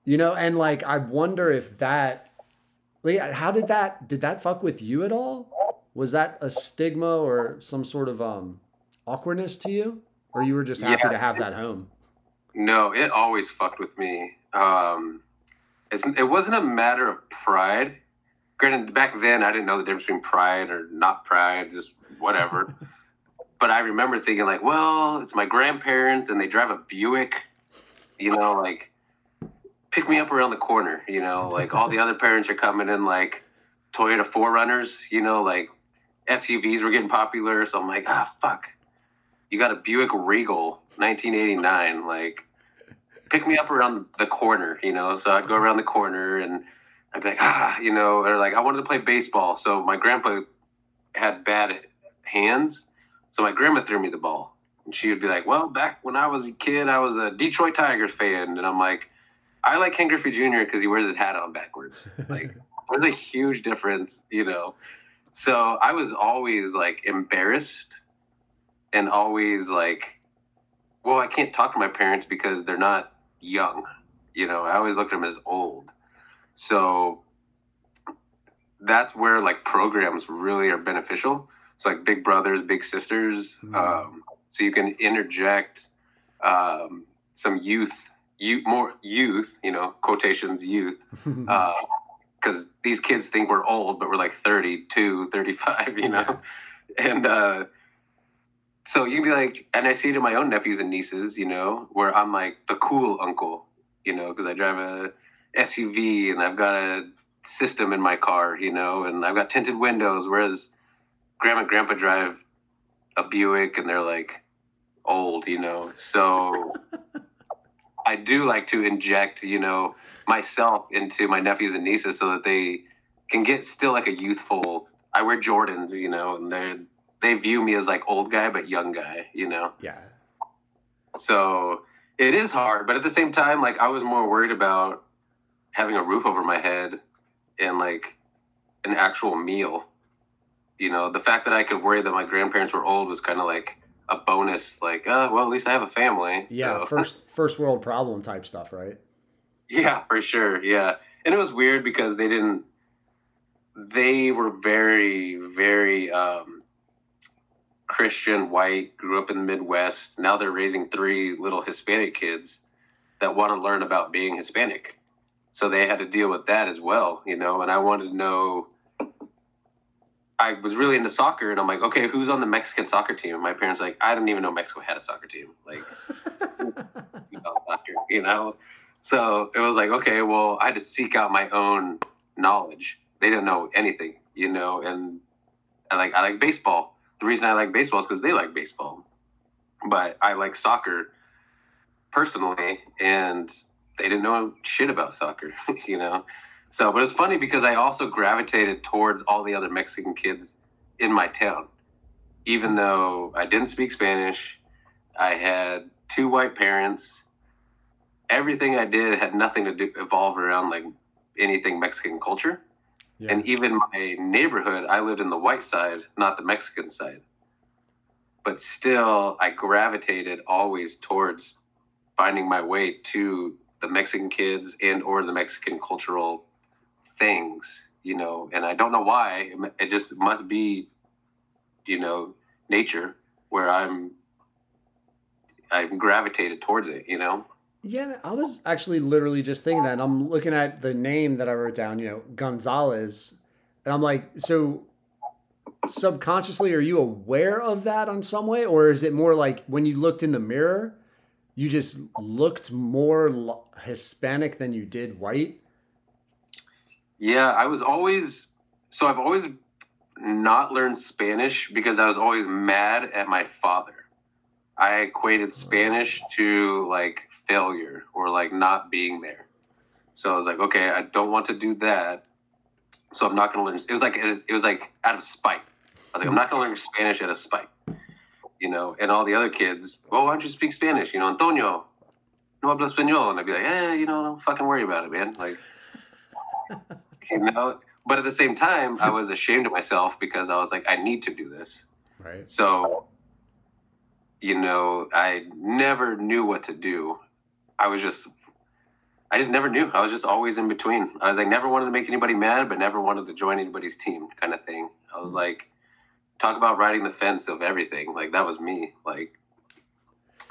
You know, and like I wonder if that like how did that did that fuck with you at all? Was that a stigma or some sort of um awkwardness to you? Or you were just happy Yeah. to have that home? No, it always fucked with me. Um, it's, it wasn't a matter of pride. Granted, back then I didn't know the difference between pride or not pride, just whatever. [laughs] but I remember thinking like, well, it's my grandparents and they drive a Buick, you know, like pick me up around the corner, you know, like all the other parents are coming in like Toyota 4Runners, you know, like SUVs were getting popular. So I'm like, ah, fuck. You got a Buick Regal, 1989. Like, pick me up around the corner, you know? So I'd go around the corner and I'd be like, ah, you know, or like I wanted to play baseball. So my grandpa had bad hands. So my grandma threw me the ball. And she would be like, well, back when I was a kid, I was a Detroit Tigers fan. And I'm like, I like Ken Griffey Jr. because he wears his hat on backwards. [laughs] Like, there's a huge difference, you know? So I was always like embarrassed and always like, well, I can't talk to my parents because they're not young. You know, I always looked at them as old. So that's where like programs really are beneficial. So like Big Brothers, Big Sisters. Mhm. Um, so you can interject um, some youth, you more youth, you know, quotations youth, [laughs] because these kids think we're old, but we're like 32, 35, you know? And uh, so you can be like, and I see it in my own nephews and nieces, you know, where I'm like the cool uncle, you know, because I drive a SUV and I've got a system in my car, you know, and I've got tinted windows, whereas grandma and grandpa drive a Buick and they're like old, you know. So [laughs] I do like to inject, you know, myself into my nephews and nieces so that they can get still like a youthful. I wear Jordans, you know, and they they view me as like old guy but young guy, you know. yeah. So it is hard, but at the same time, like I was more worried about having a roof over my head and like an actual meal. You know, the fact that I could worry that my grandparents were old was kind of like a bonus. Like, uh, well, at least I have a family. Yeah, so- [laughs] first first world problem type stuff, right? Yeah, for sure. Yeah. And it was weird because they didn't they were very, very um Christian white, grew up in the Midwest. Now they're raising three little Hispanic kids that want to learn about being Hispanic. So they had to deal with that as well, you know, and I wanted to know I was really into soccer and I'm like, okay, who's on the Mexican soccer team? And my parents like, I didn't even know Mexico had a soccer team. Like [laughs] soccer, you know? So it was like, okay, well, I had to seek out my own knowledge. They didn't know anything, you know, and I like I like baseball. The reason I like baseball is because they like baseball. But I like soccer personally, and they didn't know shit about soccer, [laughs] you know. So, but it's funny because I also gravitated towards all the other Mexican kids in my town, even though I didn't speak Spanish. I had two white parents. Everything I did had nothing to do evolve around like anything Mexican culture. Yeah. And even my neighborhood, I lived in the white side, not the Mexican side. But still, I gravitated always towards finding my way to the Mexican kids and or the Mexican cultural things, you know. And I don't know why. It just must be, you know, nature where I'm. I'm gravitated towards it, you know. Yeah, I was actually literally just thinking that. And I'm looking at the name that I wrote down, you know, Gonzalez. And I'm like, so subconsciously, are you aware of that on some way? Or is it more like when you looked in the mirror, you just looked more Hispanic than you did white? Yeah, I was always so I've always not learned Spanish because I was always mad at my father. I equated Spanish to like failure or like not being there. So I was like, okay, I don't want to do that. So I'm not going to learn. It was like it was like out of spite. I was like, I'm not going to learn Spanish out of spite. you know, and all the other kids, well, why don't you speak Spanish? You know, Antonio, no habla español. And I'd be like, eh, you know, don't fucking worry about it, man. Like, [laughs] you know, but at the same time, I was ashamed of myself because I was like, I need to do this. Right. So, you know, I never knew what to do. I was just, I just never knew. I was just always in between. I was like, never wanted to make anybody mad, but never wanted to join anybody's team kind of thing. I was mm-hmm. like, talk about riding the fence of everything. Like, that was me. Like,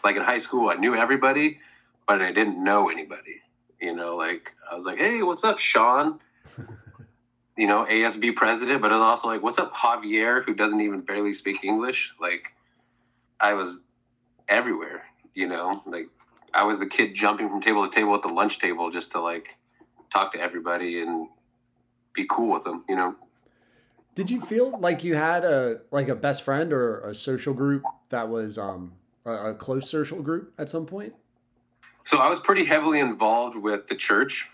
like in high school, I knew everybody, but I didn't know anybody. You know, like, I was like, hey, what's up, Sean? [laughs] you know, ASB president, but it's also like, what's up, Javier, who doesn't even barely speak English? Like, I was everywhere, you know, like I was the kid jumping from table to table at the lunch table just to like talk to everybody and be cool with them, you know. Did you feel like you had a like a best friend or a social group that was um a, a close social group at some point? So I was pretty heavily involved with the church.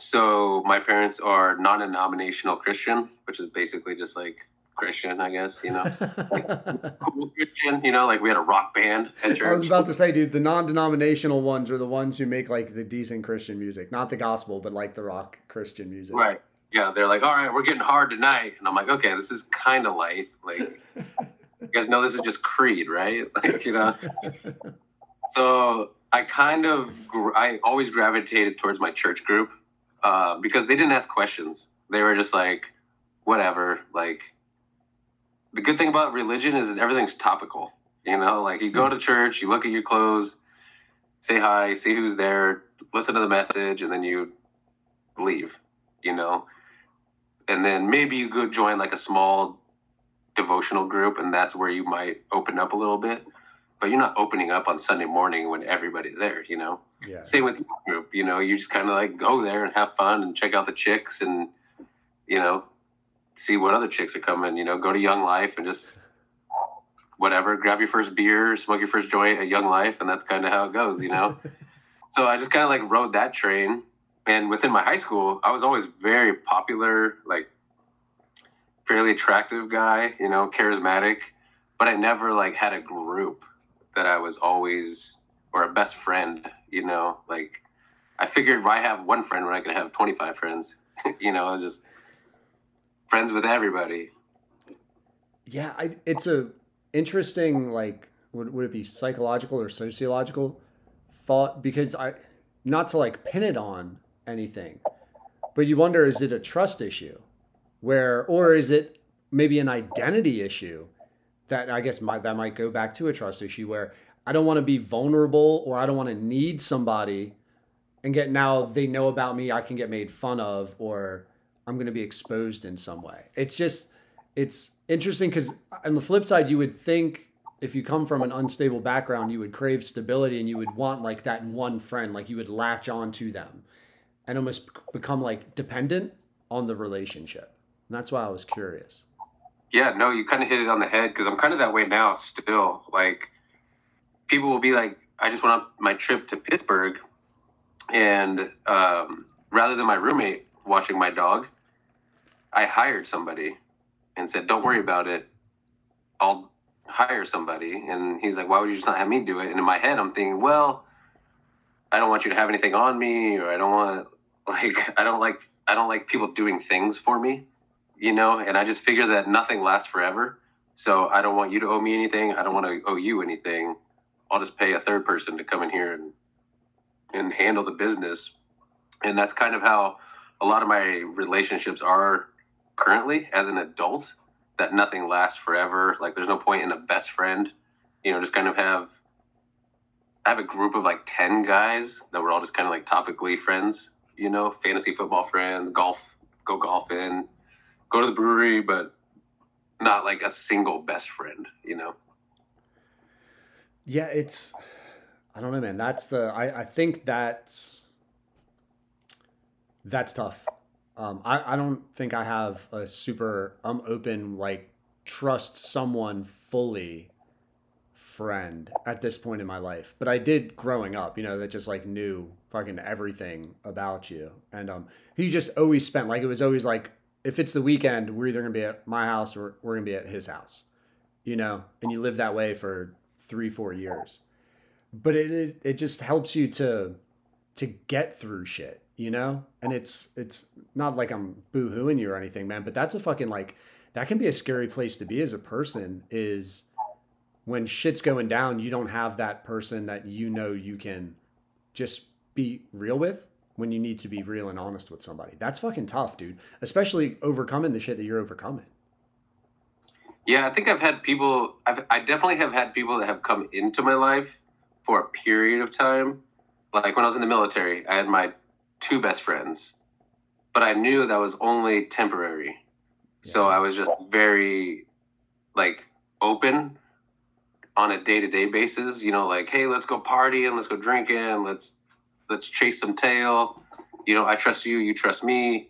So my parents are non-denominational Christian, which is basically just like Christian, I guess, you know. [laughs] cool Christian, you know, like we had a rock band at church. I was about to say, dude, the non-denominational ones are the ones who make like the decent Christian music, not the gospel, but like the rock Christian music. Right. Yeah, they're like, all right, we're getting hard tonight, and I'm like, okay, this is kind of light. Like, [laughs] you guys know this is just Creed, right? [laughs] Like, you know. so I kind of, I always gravitated towards my church group uh, because they didn't ask questions. They were just like, whatever. Like, the good thing about religion is everything's topical. You know, like you go to church, you look at your clothes, say hi, see who's there, listen to the message, and then you leave. You know, and then maybe you go join like a small devotional group, and that's where you might open up a little bit. But you're not opening up on Sunday morning when everybody's there. You know. Yeah. Same with your group. You know, you just kind of like go there and have fun and check out the chicks and you know see what other chicks are coming. You know, go to Young Life and just whatever, grab your first beer, smoke your first joint at Young Life, and that's kind of how it goes. You know. [laughs] so I just kind of like rode that train. And within my high school, I was always very popular, like fairly attractive guy, you know, charismatic, but I never like had a group that I was always or a best friend, you know, like I figured why have one friend when I could have 25 friends, [laughs] you know, just friends with everybody. Yeah, I, it's a interesting like would, would it be psychological or sociological thought? Because I not to like pin it on anything, but you wonder is it a trust issue? Where or is it maybe an identity issue that I guess might that might go back to a trust issue where I don't want to be vulnerable or I don't want to need somebody and get now they know about me I can get made fun of or I'm going to be exposed in some way. It's just it's interesting because on the flip side, you would think if you come from an unstable background, you would crave stability and you would want like that one friend, like you would latch on to them and almost become like dependent on the relationship. And that's why I was curious. Yeah, no, you kind of hit it on the head because I'm kind of that way now still. Like, people will be like, I just went on my trip to Pittsburgh, and um, rather than my roommate watching my dog, I hired somebody and said, Don't worry about it. I'll hire somebody. And he's like, Why would you just not have me do it? And in my head, I'm thinking, Well, I don't want you to have anything on me, or I don't want, [laughs] like, I don't like, I don't like people doing things for me you know, and I just figure that nothing lasts forever. So I don't want you to owe me anything. I don't want to owe you anything. I'll just pay a third person to come in here and and handle the business. And that's kind of how a lot of my relationships are currently as an adult. That nothing lasts forever. Like there's no point in a best friend. You know, just kind of have I have a group of like ten guys that we're all just kind of like topically friends. You know, fantasy football friends, golf, go golfing, go to the brewery, but not like a single best friend, you know? Yeah, it's I don't know, man. That's the I, I think that's that's tough. Um, I, I don't think I have a super I'm open like trust someone fully friend at this point in my life. But I did growing up, you know, that just like knew fucking everything about you. And um he just always spent like it was always like if it's the weekend, we're either gonna be at my house or we're gonna be at his house. you know, and you live that way for three, four years. But it it, it just helps you to to get through shit, you know? And it's it's not like I'm boo-hooing you or anything, man, but that's a fucking like that can be a scary place to be as a person is when shit's going down, you don't have that person that you know you can just be real with when you need to be real and honest with somebody. That's fucking tough, dude. Especially overcoming the shit that you're overcoming. Yeah, I think I've had people. I've, I definitely have had people that have come into my life for a period of time. Like when I was in the military, I had my two best friends, but I knew that was only temporary. So I was just very, like, open on a day to day basis. You know, like, hey, let's go party and let's go drinking. Let's let's chase some tail. You know, I trust you. You trust me.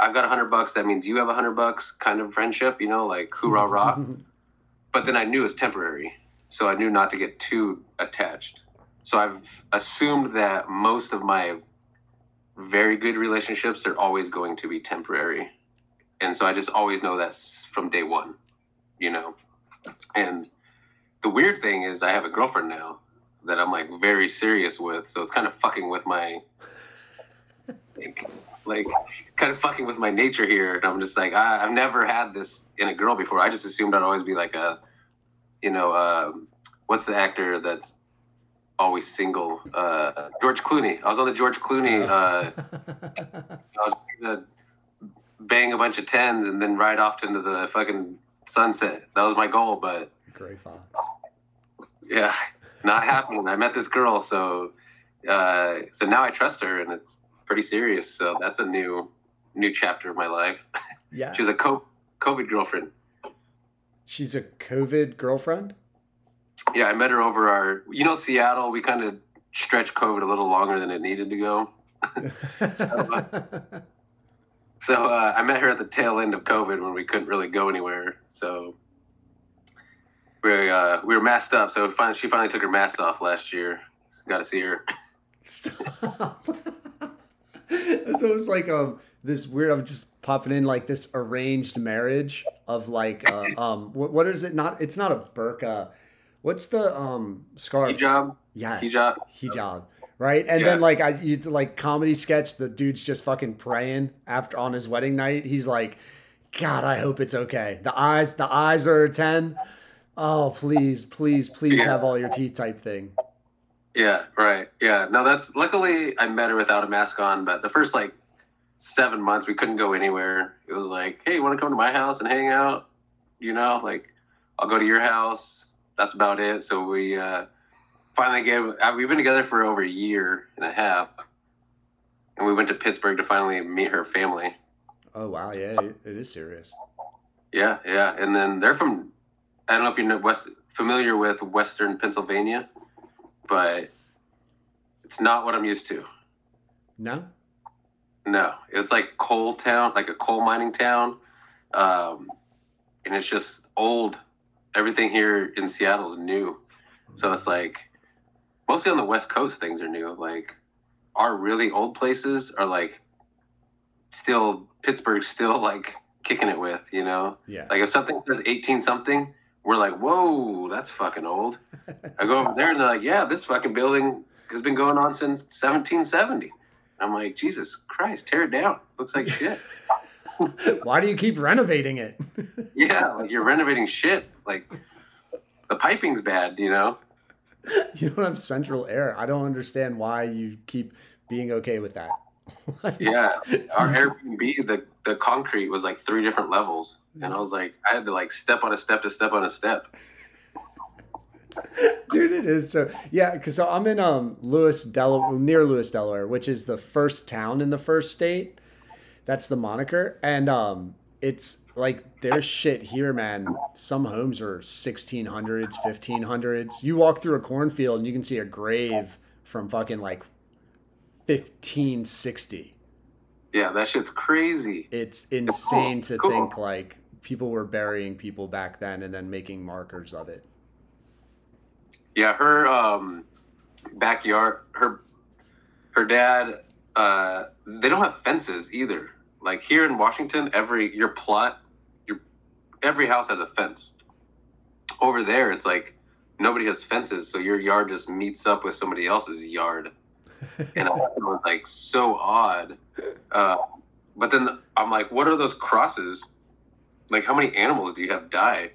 I've got a hundred bucks. That means you have a hundred bucks. Kind of friendship. You know, like hoorah rah. [laughs] but then I knew it was temporary, so I knew not to get too attached. So I've assumed that most of my very good relationships are always going to be temporary, and so I just always know that from day one, you know. And the weird thing is, I have a girlfriend now that I'm like very serious with, so it's kind of fucking with my like, like kind of fucking with my nature here. And I'm just like, I, I've never had this in a girl before. I just assumed I'd always be like a, you know, um what's the actor that's always single? Uh, George Clooney. I was on the George Clooney. Uh, [laughs] I was gonna bang a bunch of tens and then ride off into the fucking sunset. That was my goal, but Gray Fox. yeah, not happening. I met this girl, so uh, so now I trust her, and it's pretty serious. So that's a new new chapter of my life. Yeah. She was a co- COVID girlfriend. She's a COVID girlfriend? Yeah, I met her over our, you know, Seattle. We kind of stretched COVID a little longer than it needed to go. [laughs] So uh, I met her at the tail end of COVID when we couldn't really go anywhere. So we uh, we were masked up. So finally, she finally took her mask off last year. Got to see her. Stop. [laughs] So it's almost like um this weird. I'm just popping in like this arranged marriage of like uh, [laughs] um what, what is it? Not it's not a burqa. What's the um scarf? Hijab. Yes. Hijab. Hijab. Right, and Yeah. then like I you like comedy sketch. The dude's just fucking praying after on his wedding night. He's like, God, I hope it's okay. The eyes, the eyes are ten. Oh, please, please, please Yeah. have all your teeth type thing. Yeah, right. Yeah. No, that's luckily I met her without a mask on, but the first like seven months we couldn't go anywhere. It was like, hey, you want to come to my house and hang out? You know, like I'll go to your house. That's about it. So we uh, finally gave. Uh, we've been together for over a year and a half, and we went to Pittsburgh to finally meet her family. Oh wow, yeah, it, it is serious. Yeah, yeah. And then they're from. I don't know if you're west familiar with Western Pennsylvania, but it's not what I'm used to. No, No, it's like coal town, like a coal mining town, um, and it's just old. Everything here in Seattle is new, so it's like mostly on the West Coast things are new. Like our really old places are like still Pittsburgh's still like kicking it with, you know. yeah. Like if something says eighteen something, we're like, whoa, that's fucking old. I go over there and they're like, yeah, this fucking building has been going on since 1770. I'm like, Jesus Christ, tear it down. Looks like shit. [laughs] Why do you keep renovating it? [laughs] yeah, like you're renovating shit. Like the piping's bad, you know? [laughs] you don't have central air. I don't understand why you keep being okay with that. Yeah. Our Airbnb, the, the concrete was like three different levels. And I was like, I had to like step on a step to step on a step. dude it is so yeah because so i'm in um Lewes delaware near Lewes delaware which is the first town in the first state that's the moniker and um it's like there's shit here man some homes are 1600s 1500s you walk through a cornfield and you can see a grave from fucking like 1560 Yeah, that shit's crazy. it's insane to Cool. think like people were burying people back then and then making markers of it Yeah, her um, backyard, her her dad, uh, they don't have fences either. Like here in Washington, every your plot, your every house has a fence. over there, it's like nobody has fences, so your yard just meets up with somebody else's yard, [laughs] and it was like so odd. Uh, but then I'm like, what are those crosses? Like, how many animals do you have die?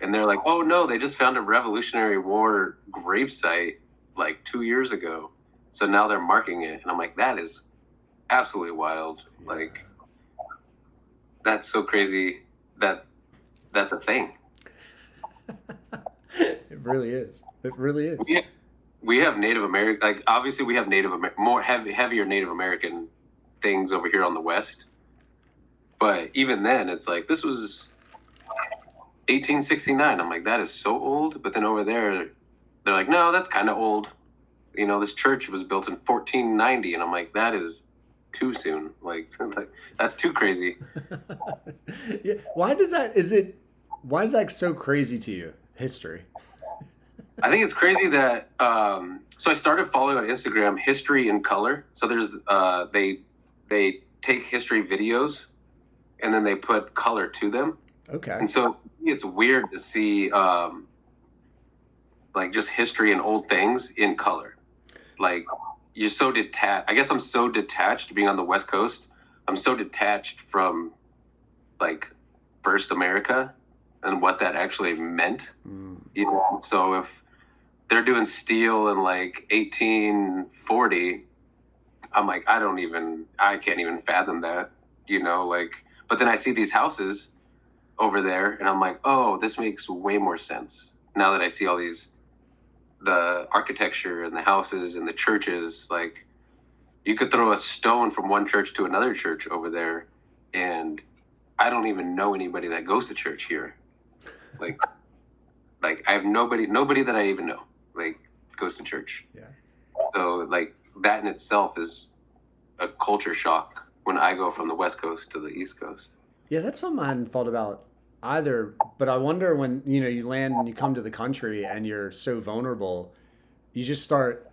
And they're like, oh no, they just found a Revolutionary War gravesite like two years ago, so now they're marking it, and I'm like, that is absolutely wild. Like, that's so crazy that that's a thing. [laughs] it really is. It really is. Yeah. we have Native American, like obviously we have Native Amer- more heavy, heavier Native American things over here on the west. But even then, it's like this was 1869. I'm like, that is so old. But then over there, they're like, no, that's kind of old. You know, this church was built in 1490, and I'm like, that is too soon. Like, [laughs] like that's too crazy. [laughs] yeah. Why does that? Is it? Why is that so crazy to you? History. [laughs] I think it's crazy that. Um, so I started following on Instagram history in color. So there's uh, they they take history videos, and then they put color to them. Okay. And so it's weird to see um, like just history and old things in color. Like you're so detached. I guess I'm so detached being on the West Coast. I'm so detached from like first America and what that actually meant. Mm. You know, so if they're doing steel in like 1840, I'm like, I don't even, I can't even fathom that. You know, like, but then I see these houses over there, and I'm like, oh, this makes way more sense now that I see all these, the architecture and the houses and the churches. Like, you could throw a stone from one church to another church over there, and I don't even know anybody that goes to church here. Like, [laughs] like I have nobody, nobody that I even know, like, goes to church. Yeah. So, like, that in itself is a culture shock when I go from the West Coast to the East Coast. Yeah, that's something I hadn't thought about either. But I wonder when you know you land and you come to the country and you're so vulnerable, you just start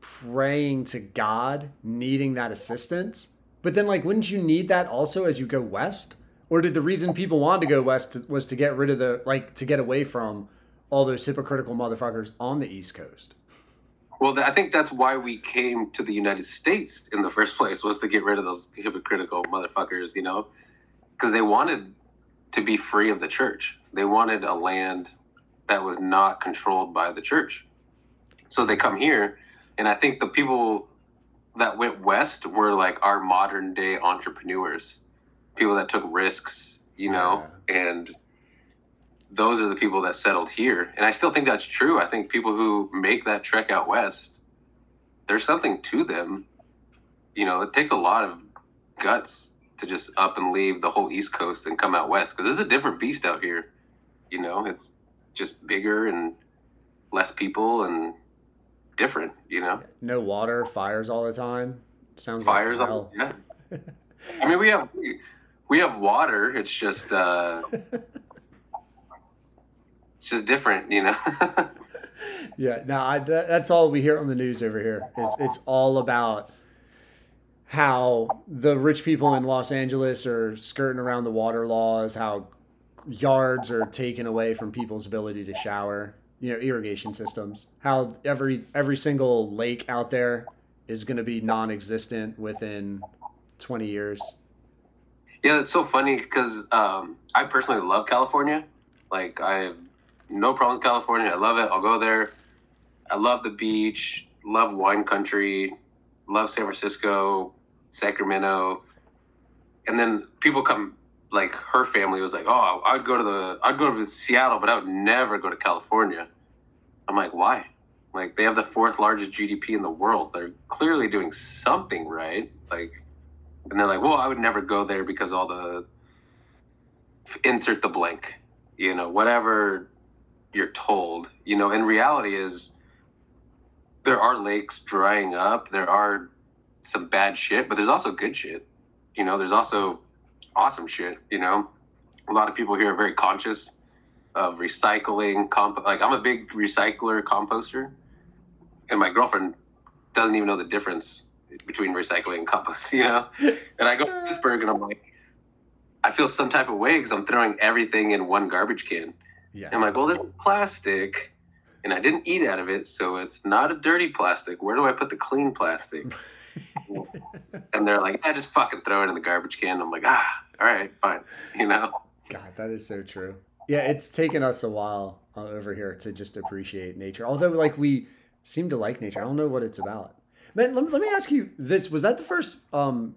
praying to God, needing that assistance. But then, like, wouldn't you need that also as you go west? Or did the reason people wanted to go west was to get rid of the like to get away from all those hypocritical motherfuckers on the East Coast? Well, I think that's why we came to the United States in the first place was to get rid of those hypocritical motherfuckers, you know, because they wanted to be free of the church. They wanted a land that was not controlled by the church. So they come here, and I think the people that went west were like our modern day entrepreneurs, people that took risks, you know, and those are the people that settled here. And I still think that's true. I think people who make that trek out west, there's something to them. You know, it takes a lot of guts to just up and leave the whole East Coast and come out west because it's a different beast out here. You know, it's just bigger and less people and different. You know, No water, fires all the time. Sounds fires. like All, yeah. [laughs] I mean, we have we have water. It's just uh, [laughs] it's just different. You know. [laughs] Yeah, no, I, that, that's all we hear on the news over here. It's it's all about how the rich people in Los Angeles are skirting around the water laws, how yards are taken away from people's ability to shower, you know, irrigation systems, how every every single lake out there is going to be non-existent within 20 years. Yeah, it's so funny because um, I personally love California. Like, I have no problem California. I love it. I'll go there. I love the beach, love wine country, love San Francisco, Sacramento. And then people come, like, her family was like, oh, I'd go to the, I'd go to Seattle, but I would never go to California. I'm like, why? Like, they have the fourth largest GDP in the world. They're clearly doing something right. Like, and they're like, well, I would never go there because all the insert the blank, you know, whatever you're told, you know, and reality is there are lakes drying up, there are some bad shit, but there's also good shit. You know, there's also awesome shit, you know. A lot of people here are very conscious of recycling, comp like I'm a big recycler composter. And my girlfriend doesn't even know the difference between recycling and compost, [laughs] you know? And I go to [laughs] Pittsburgh and I'm like, I feel some type of way because I'm throwing everything in one garbage can. Yeah. I'm like, well, this is plastic, and I didn't eat out of it, so it's not a dirty plastic. Where do I put the clean plastic? [laughs] and they're like, I just fucking throw it in the garbage can. I'm like, ah, all right, fine. [laughs] You know? God, that is so true. Yeah, it's taken us a while uh, over here to just appreciate nature. Although, like, we seem to like nature. I don't know what it's about. Man, let, let me ask you this: Was that the first, um,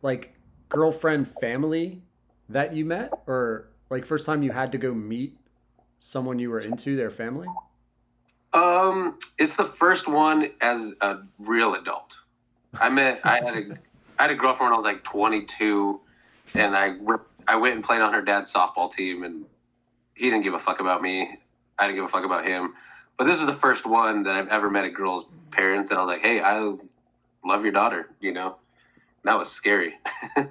like, girlfriend family that you met, or like first time you had to go meet someone you were into their family? Um, it's the first one as a real adult. I met, I had a, I had a girlfriend when I was like 22, and I I went and played on her dad's softball team, and he didn't give a fuck about me. I didn't give a fuck about him. But this is the first one that I've ever met a girl's parents, and I was like, hey, I love your daughter. You know, that was scary. [laughs]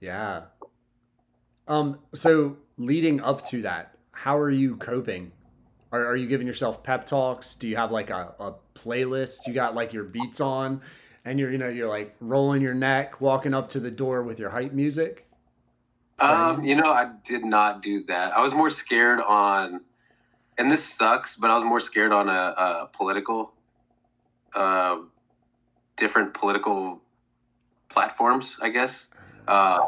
Yeah. Um. So leading up to that, how are you coping? Are, are you giving yourself pep talks? Do you have like a, a playlist? You got like your beats on, and you're you know you're like rolling your neck, walking up to the door with your hype music. Um, you know, I did not do that. I was more scared on, and this sucks, but I was more scared on a, a political, uh, different political platforms, I guess. Uh,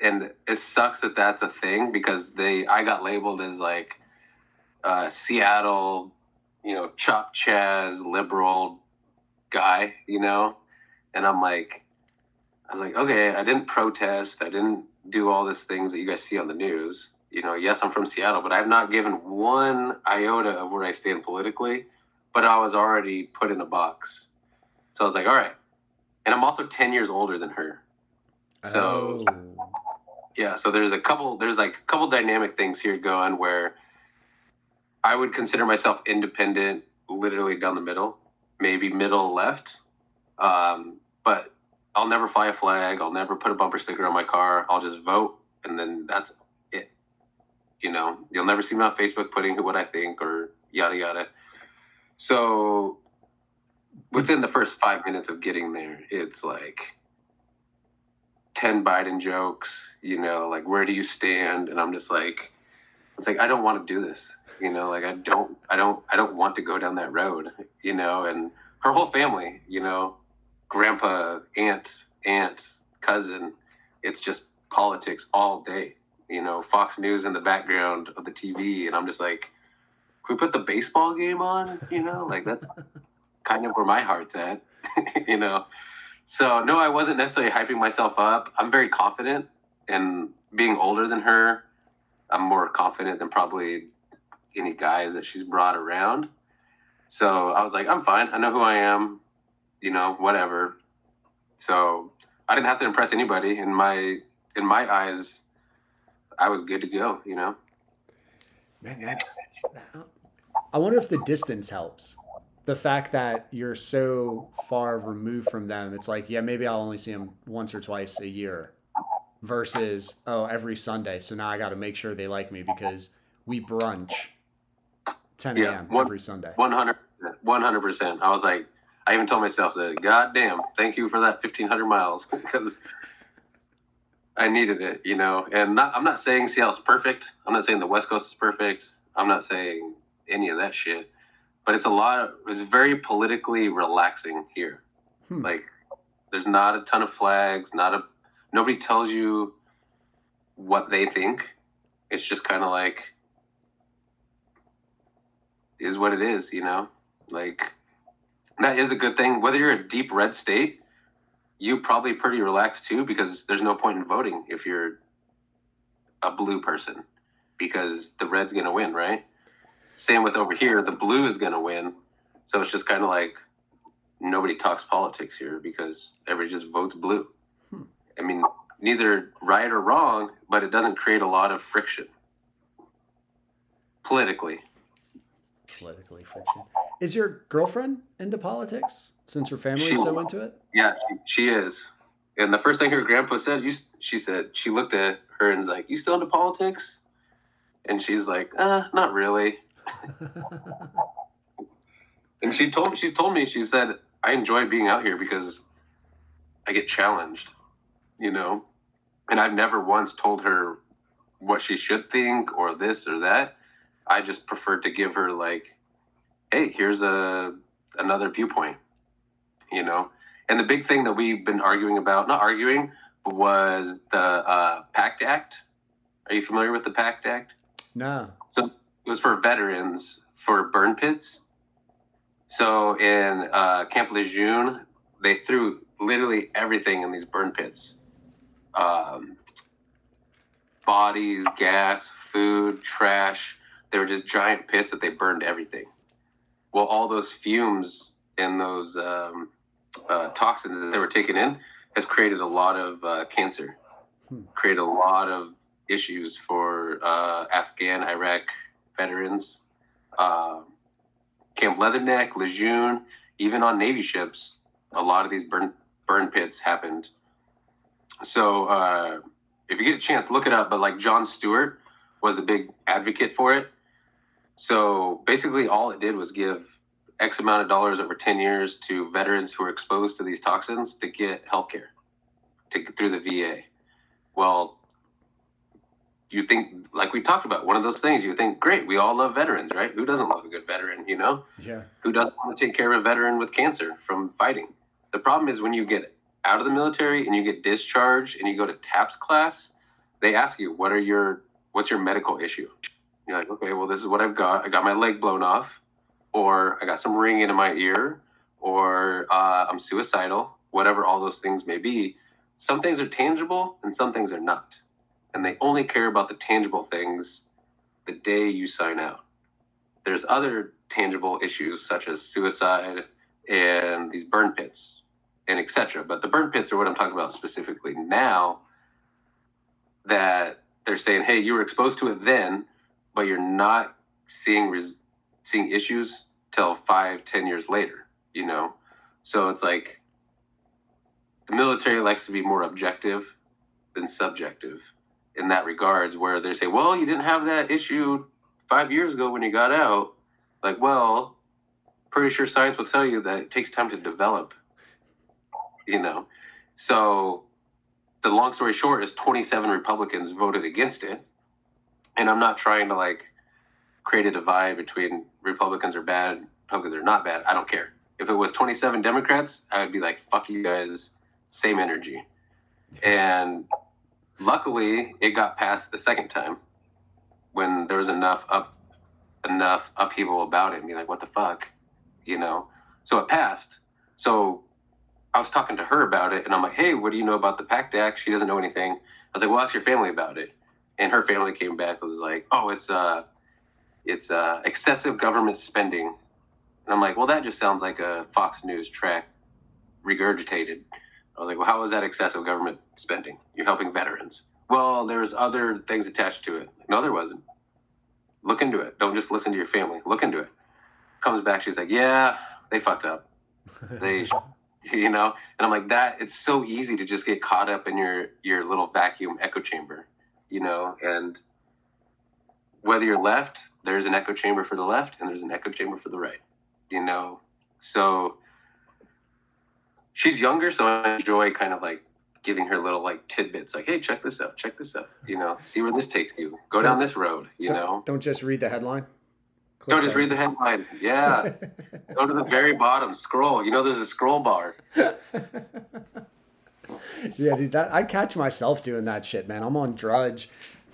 and it sucks that that's a thing because they, I got labeled as like uh, Seattle, you know, chop chaz liberal guy, you know, and I'm like, I was like, okay, I didn't protest. I didn't do all these things that you guys see on the news. You know, yes, I'm from Seattle, but I've not given one iota of where I stand politically. But I was already put in a box. So I was like, all right. And I'm also 10 years older than her. So- Oh. Yeah, so there's a couple there's like a couple dynamic things here going where I would consider myself independent literally down the middle, maybe middle left. Um, but I'll never fly a flag, I'll never put a bumper sticker on my car. I'll just vote and then that's it. You know, you'll never see me on Facebook putting what I think or yada yada. So within the first five minutes of getting there, it's like 10 Biden jokes, you know, like where do you stand? And I'm just like, it's like I don't want to do this, you know, like I don't, I don't, I don't want to go down that road, you know. And her whole family, you know, grandpa, aunt, aunt, cousin, it's just politics all day, you know. Fox News in the background of the TV, and I'm just like, can we put the baseball game on? You know, like that's [laughs] kind of where my heart's at, [laughs] you know. So no, I wasn't necessarily hyping myself up. I'm very confident, and being older than her, I'm more confident than probably any guys that she's brought around. So I was like, I'm fine. I know who I am. You know, whatever. So I didn't have to impress anybody. In my in my eyes, I was good to go. You know. Man, that's. I wonder if the distance helps. The fact that you're so far removed from them, it's like, yeah, maybe I'll only see them once or twice a year versus, oh, every Sunday. So now I got to make sure they like me because we brunch 10 Yeah, a.m. one- every Sunday. 100 100%. I was like, I even told myself that, God damn, thank you for that 1500 miles [laughs] because I needed it, you know. And not, I'm not saying Seattle's perfect. I'm not saying the West Coast is perfect. I'm not saying any of that shit. But it's a lot of, it's very politically relaxing here. Hmm. Like, there's not a ton of flags, not a, nobody tells you what they think. It's just kind of like, is what it is, you know? Like, that is a good thing. Whether you're a deep red state, you probably pretty relaxed too because there's no point in voting if you're a blue person because the red's going to win, right? Same with over here, the blue is going to win. So it's just kind of like nobody talks politics here because everybody just votes blue. Hmm. I mean, neither right or wrong, but it doesn't create a lot of friction politically. Politically friction. Is your girlfriend into politics since her family's She- so into it? Yeah, she, she is. And the first thing her grandpa said, you, she said, she looked at her and was like, "You still into politics?" And she's like, "Uh, not really." [laughs] And she told she's told me she said, "I enjoy being out here because I get challenged, you know." And I've never once told her what she should think or this or that. I just prefer to give her like, hey, here's a another viewpoint, you know. And the big thing that we've been arguing about, not arguing, was the uh, PACT Act. Are you familiar with the PACT Act? No. It was for veterans for burn pits. So in uh, Camp Lejeune, they threw literally everything in these burn pits um, bodies, gas, food, trash. They were just giant pits that they burned everything. Well, all those fumes and those um, uh, toxins that they were taking in has created a lot of uh, cancer, Hmm. created a lot of issues for uh, Afghan, Iraq veterans. Um Camp Leatherneck, Lejeune, even on Navy ships, a lot of these burn burn pits happened. So uh, if you get a chance, look it up. But like Jon Stewart was a big advocate for it. So basically, all it did was give X amount of dollars over 10 years to veterans who are exposed to these toxins to get health care to, through the VA. Well, you think, like we talked about, one of those things, you think, great, we all love veterans, right? Who doesn't love a good veteran, you know? Yeah. who doesn't want to take care of a veteran with cancer from fighting. The problem is when you get out of the military and you get discharged and you go to TAPS class, they ask you, what are your, what's your medical issue? You're like, okay, well, this is what I've got. I got my leg blown off, or I got some ringing in my ear, or uh, I'm suicidal, whatever all those things may be. Some things are tangible and some things are not. And they only care about the tangible things the day you sign out there's other tangible issues such as suicide and these burn pits and etc. But the burn pits are what I'm talking about specifically now. That they're saying, hey, you were exposed to it then, but you're not seeing res- seeing issues till five, ten years later. You know, so it's like the military likes to be more objective than subjective in that regards, where they say, well, you didn't have that issue five years ago when you got out, like, well, pretty sure science will tell you that it takes time to develop. You know, so the long story short is 27 Republicans voted against it, and I'm not trying to like create a divide between Republicans are bad, Republicans are not bad. I don't care. If it was 27 Democrats, I would be like, fuck you guys, same energy. And luckily, it got passed the second time when there was enough up enough upheaval about it and be like, what the fuck? You know? So it passed. So I was talking to her about it and I'm like, hey, what do you know about the PACT Act? She doesn't know anything. I was like, well, ask your family about it. And her family came back was like, oh, it's uh it's uh excessive government spending. And I'm like, well, that just sounds like a Fox News track regurgitated. I was like, well, how is that excessive government spending? You're helping veterans. Well, there's other things attached to it. No, there wasn't. Look into it. Don't just listen to your family. Look into it. Comes back, she's like, yeah, they fucked up. [laughs] They, you know, and I'm like, that. It's so easy to just get caught up in your your little vacuum echo chamber, you know, and whether you're left, there's an echo chamber for the left, and there's an echo chamber for the right, you know. So she's younger, so I enjoy kind of like giving her little like tidbits, like, hey, check this out, check this out, you know, see where this takes you. Go down this road, you Don't- know. Don't just read the headline. Don't just read the headline. Yeah. [laughs] Go to the very bottom, scroll. You know, there's a scroll bar. [laughs] yeah, dude, that I catch myself doing that shit, man. I'm on Drudge,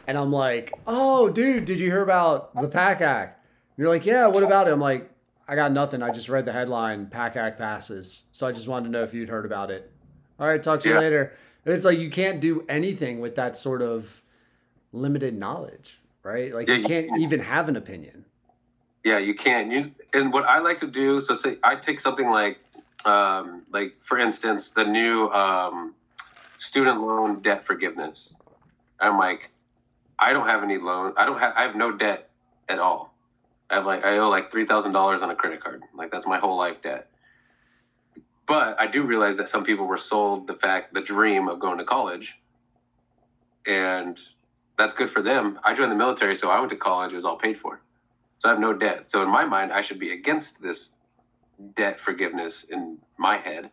and I'm like, "Oh, dude, did you hear about the PACT Act?" And you're like, "Yeah, what about it?" I'm like, "I got nothing. I just read the headline. PACT Act passes." So I just wanted to know if you'd heard about it. All right, talk to you later. And it's like you can't do anything with that sort of limited knowledge, right? Like Yeah, you can't. even have an opinion. Yeah, you can't. You and what I like to do. So say I take something like, um, like for instance, the new um, student loan debt forgiveness. I'm like, I don't have any loan. I don't have. I have no debt at all. I have like I owe like three thousand dollars on a credit card. Like that's my whole life debt. But I do realize that some people were sold the fact, the dream of going to college, and that's good for them. I joined the military, so I went to college. It was all paid for. So I have no debt. So in my mind, I should be against this debt forgiveness in my head.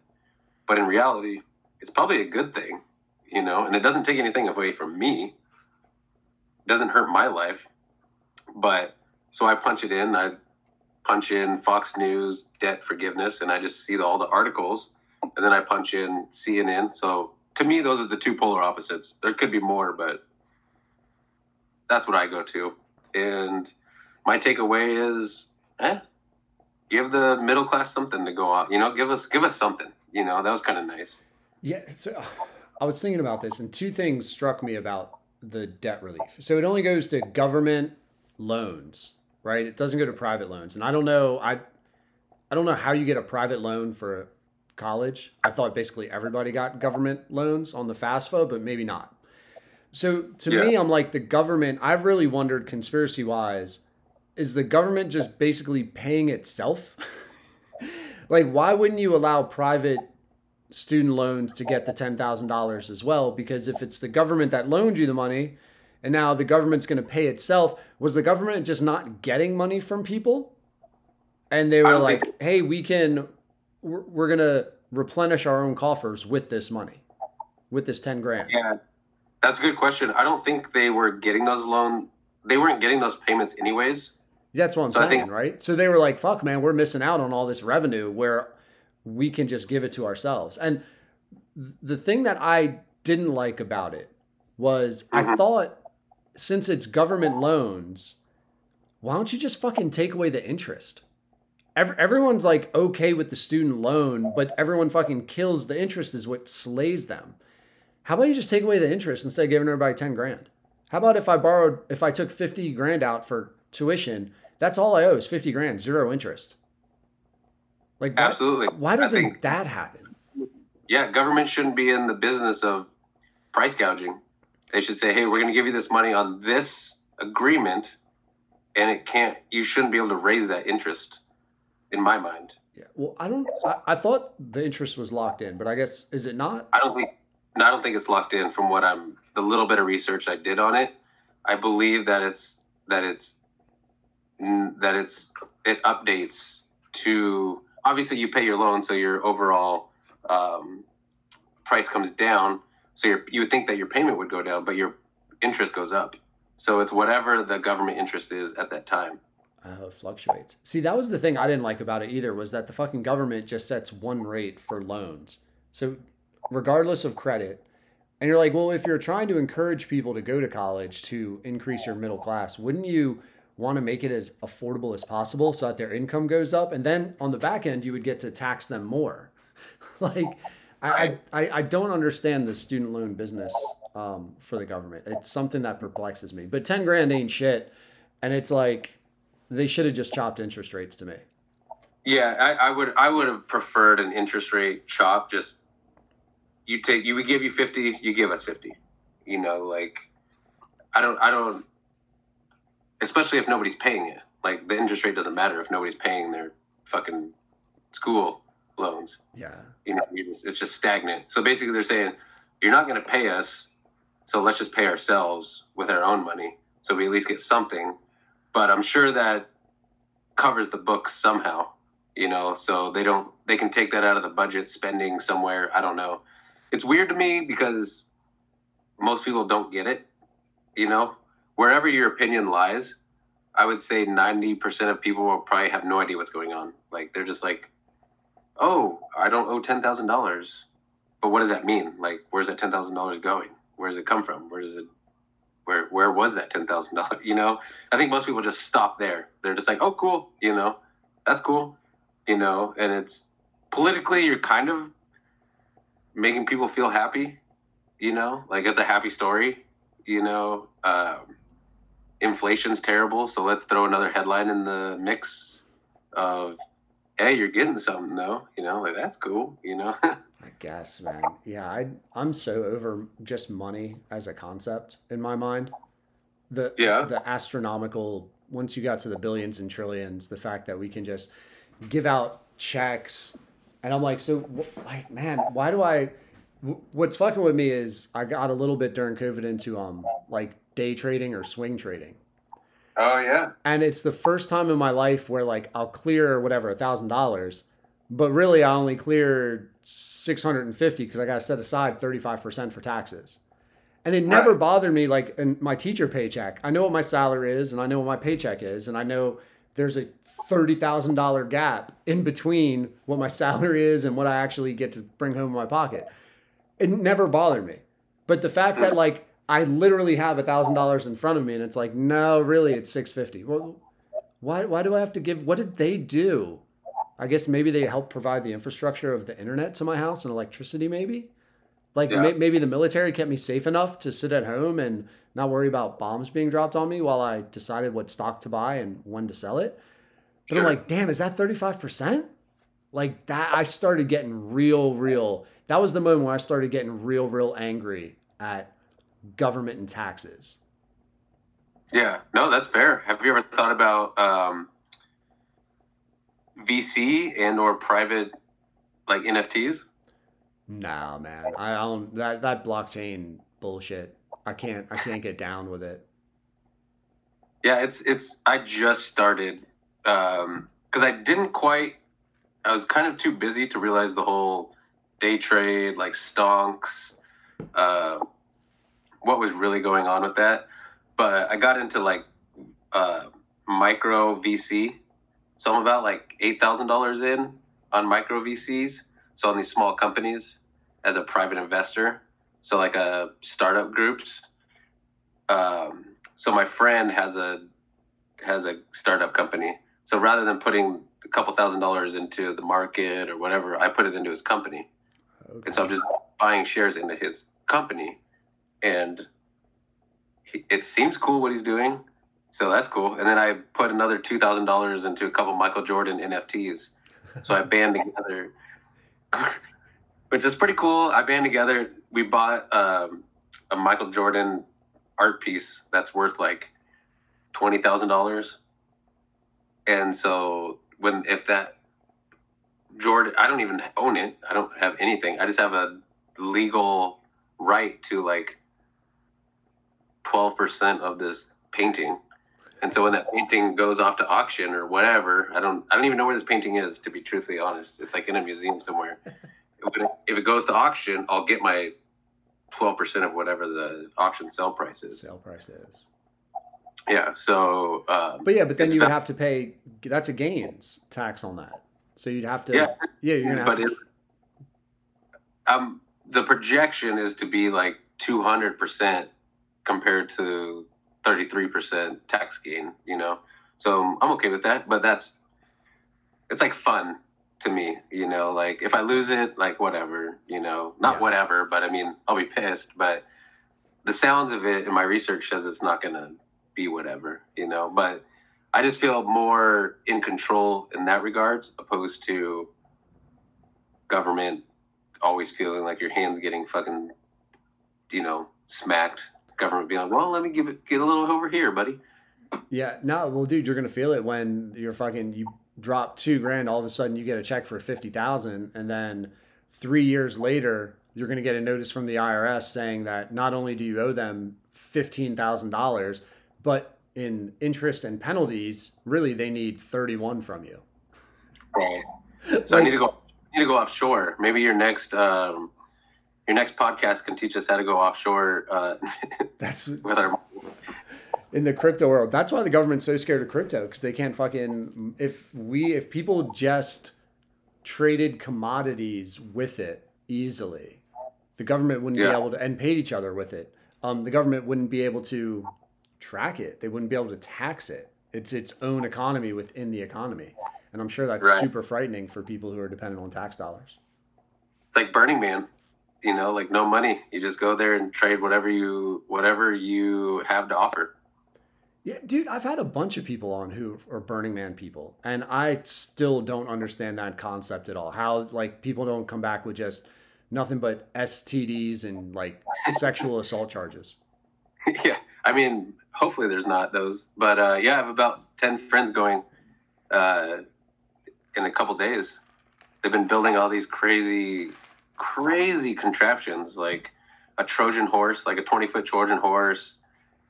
But in reality, it's probably a good thing, you know, and it doesn't take anything away from me. It doesn't hurt my life. But so I punch it in. I punch in Fox News debt forgiveness, and I just see the, all the articles, and then I punch in CNN. So to me, those are the two polar opposites. There could be more, but that's what I go to. And my takeaway is, eh, give the middle class something to go on. You know, give us give us something. You know, that was kind of nice. Yeah, so I was thinking about this, and two things struck me about the debt relief. So it only goes to government loans, right? It doesn't go to private loans, and I don't know. I I don't know how you get a private loan for college. I thought basically everybody got government loans on the FAFSA, but maybe not. So to Yeah. me, I'm like the government. I've really wondered, conspiracy wise, is the government just basically paying itself? [laughs] like, why wouldn't you allow private student loans to get the $10,000 as well? Because if it's the government that loaned you the money and now the government's going to pay itself, was the government just not getting money from people? And they were like, think- hey, we can, we're, we're going to replenish our own coffers with this money, with this 10 grand. Yeah, that's a good question. I don't think they were getting those loan. They weren't getting those payments anyways. That's what I'm So saying, think- right? So they were like, fuck, man, we're missing out on all this revenue where we can just give it to ourselves. And th- the thing that I didn't like about it was I Mhm. thought since it's government loans, why don't you just fucking take away the interest? Ev- everyone's like okay with the student loan, but everyone fucking kills the interest is what slays them. How about you just take away the interest instead of giving everybody 10 grand? How about if I borrowed, if I took 50 grand out for tuition, that's all I owe is 50 grand, zero interest. Like, why, Absolutely. why doesn't think- that happen? Yeah, government shouldn't be in the business of price gouging. They should say, "Hey, we're going to give you this money on this agreement, and it can't. You shouldn't be able to raise that interest." In my mind, Yeah. Well, I don't, I, I thought the interest was locked in, but I guess, is it not? I don't think. No, I don't think it's locked in. From what I'm, the little bit of research I did on it, I believe that it's that it's that it's it updates to obviously you pay your loan, so your overall um, price comes down. So your, you would think that your payment would go down, but your interest goes up. So it's whatever the government interest is at that time. Oh, it fluctuates. See, that was the thing I didn't like about it either was that the fucking government just sets one rate for loans. So, regardless of credit, and you're like, well, if you're trying to encourage people to go to college to increase your middle class, wouldn't you want to make it as affordable as possible so that their income goes up? And then on the back end, you would get to tax them more. [laughs] like, I, I, I don't understand the student loan business um, for the government. It's something that perplexes me. But 10 grand ain't shit. And it's like, they should have just chopped interest rates to me. Yeah, I, I would I would have preferred an interest rate chop. Just you take you would give you fifty, you give us fifty. You know, like I don't I don't especially if nobody's paying it. Like the interest rate doesn't matter if nobody's paying their fucking school loans. Yeah. You know, just, it's just stagnant. So basically, they're saying you're not going to pay us, so let's just pay ourselves with our own money, so we at least get something. But I'm sure that covers the books somehow. You know, so they don't they can take that out of the budget spending somewhere. I don't know. It's weird to me because most people don't get it. You know, wherever your opinion lies, I would say 90% of people will probably have no idea what's going on. Like they're just like, oh, I don't owe ten thousand dollars. But what does that mean? Like, where's that ten thousand dollars going? Where does it come from? Where does it? Where where was that ten thousand dollars? [laughs] You know, I think most people just stop there. They're just like, oh, cool. You know, that's cool. You know, and it's politically, you're kind of making people feel happy. You know, like it's a happy story. You know, um, inflation's terrible, so let's throw another headline in the mix of hey, you're getting something though, you know, like that's cool, you know. [laughs] I guess, man. Yeah, I I'm so over just money as a concept in my mind. The Yeah. the astronomical once you got to the billions and trillions, the fact that we can just give out checks, and I'm like, so like, man, why do I? What's fucking with me is I got a little bit during COVID into um like day trading or swing trading. Oh yeah. and it's the first time in my life where like I'll clear whatever a thousand dollars, but really I only cleared six hundred and fifty because I got to set aside thirty five percent for taxes, And it never Right. bothered me like in my teacher paycheck. I know what my salary is and I know what my paycheck is and I know there's a $30,000 gap in between what my [laughs] salary is and what I actually get to bring home in my pocket. It never bothered me. But the fact that hmm. like I literally have a thousand dollars in front of me and it's like, no, really it's six fifty. Well, why why do I have to give what did they do? I guess maybe they helped provide the infrastructure of the internet to my house and electricity, maybe. Like Yeah. may, maybe the military kept me safe enough to sit at home and not worry about bombs being dropped on me while I decided what stock to buy and when to sell it. But I'm like, damn, is that 35%? Like that, I started getting real, real. That was the moment where I started getting real, real angry at government and taxes. Yeah, no, that's fair. Have you ever thought about um, VC and or private like NFTs? Nah, man, I don't that that blockchain bullshit. I can't, I can't get down with it. Yeah, it's it's. I just started um because I didn't quite. I was kind of too busy to realize the whole day trade, like stonks, uh, what was really going on with that. But I got into like uh, micro VC, so I'm about like eight thousand dollars in on micro VCs. So on these small companies as a private investor. So like a startup groups. Um, so my friend has a has a startup company. So rather than putting a couple thousand dollars into the market or whatever, I put it into his company. Okay. And so I'm just buying shares into his company, and he, it seems cool what he's doing. So that's cool. And then I put another two thousand dollars into a couple Michael Jordan NFTs. So I band together, [laughs] which is pretty cool. I band together. We bought um, a Michael Jordan art piece that's worth like twenty thousand dollars. And so when if that Jordan, I don't even own it. I don't have anything. I just have a legal right to like twelve percent of this painting. And so when that painting goes off to auction or whatever, I don't I don't even know where this painting is to be truthfully honest. It's like in a museum somewhere. [laughs] If it, goes to auction, I'll get my twelve percent of whatever the auction sell price is. Sale price is. Yeah. So uh, But yeah, but then you would have to pay. That's a gains tax on that. So you'd have to. Yeah. Yeah, you're gonna have but to. it, um, the projection is to be like two hundred percent compared to thirty three percent tax gain. You know, so um, I'm okay with that. But that's it's like fun to me. You know, like if I lose it, like whatever. You know, not Yeah. whatever, but I mean, I'll be pissed. But the sounds of it in my research says it's not gonna be whatever. You know, but I just feel more in control in that regards, opposed to government always feeling like your hands getting fucking, you know, smacked. Government be like, well, let me give it, get a little over here, buddy. Yeah, no, well, dude, you're gonna feel it when you're fucking you drop two grand, all of a sudden you get a check for fifty thousand, and then three years later you're gonna get a notice from the IRS saying that not only do you owe them fifteen thousand dollars, but in interest and penalties, really they need thirty one from you. Right. So I need to go, I need to go offshore. Maybe your next, um, your next podcast can teach us how to go offshore uh, [laughs] That's with our. in the crypto world. That's why the government's so scared of crypto because they can't fucking if we if people just traded commodities with it easily, the government wouldn't be able to and paid each other with it. Um, the government wouldn't be able to track it. They wouldn't be able to tax it. It's its own economy within the economy, and I'm sure that's Right. super frightening for people who are dependent on tax dollars. It's like Burning Man, you know, like no money. You just go there and trade whatever you whatever you have to offer. Yeah, dude, I've had a bunch of people on who are Burning Man people, and I still don't understand that concept at all. How like people don't come back with just nothing but STDs and like sexual assault charges. [laughs] yeah, I mean, hopefully there's not those, but uh, yeah, I have about ten friends going uh, in a couple days. They've been building all these crazy, crazy contraptions, like a Trojan horse, like a twenty foot Trojan horse.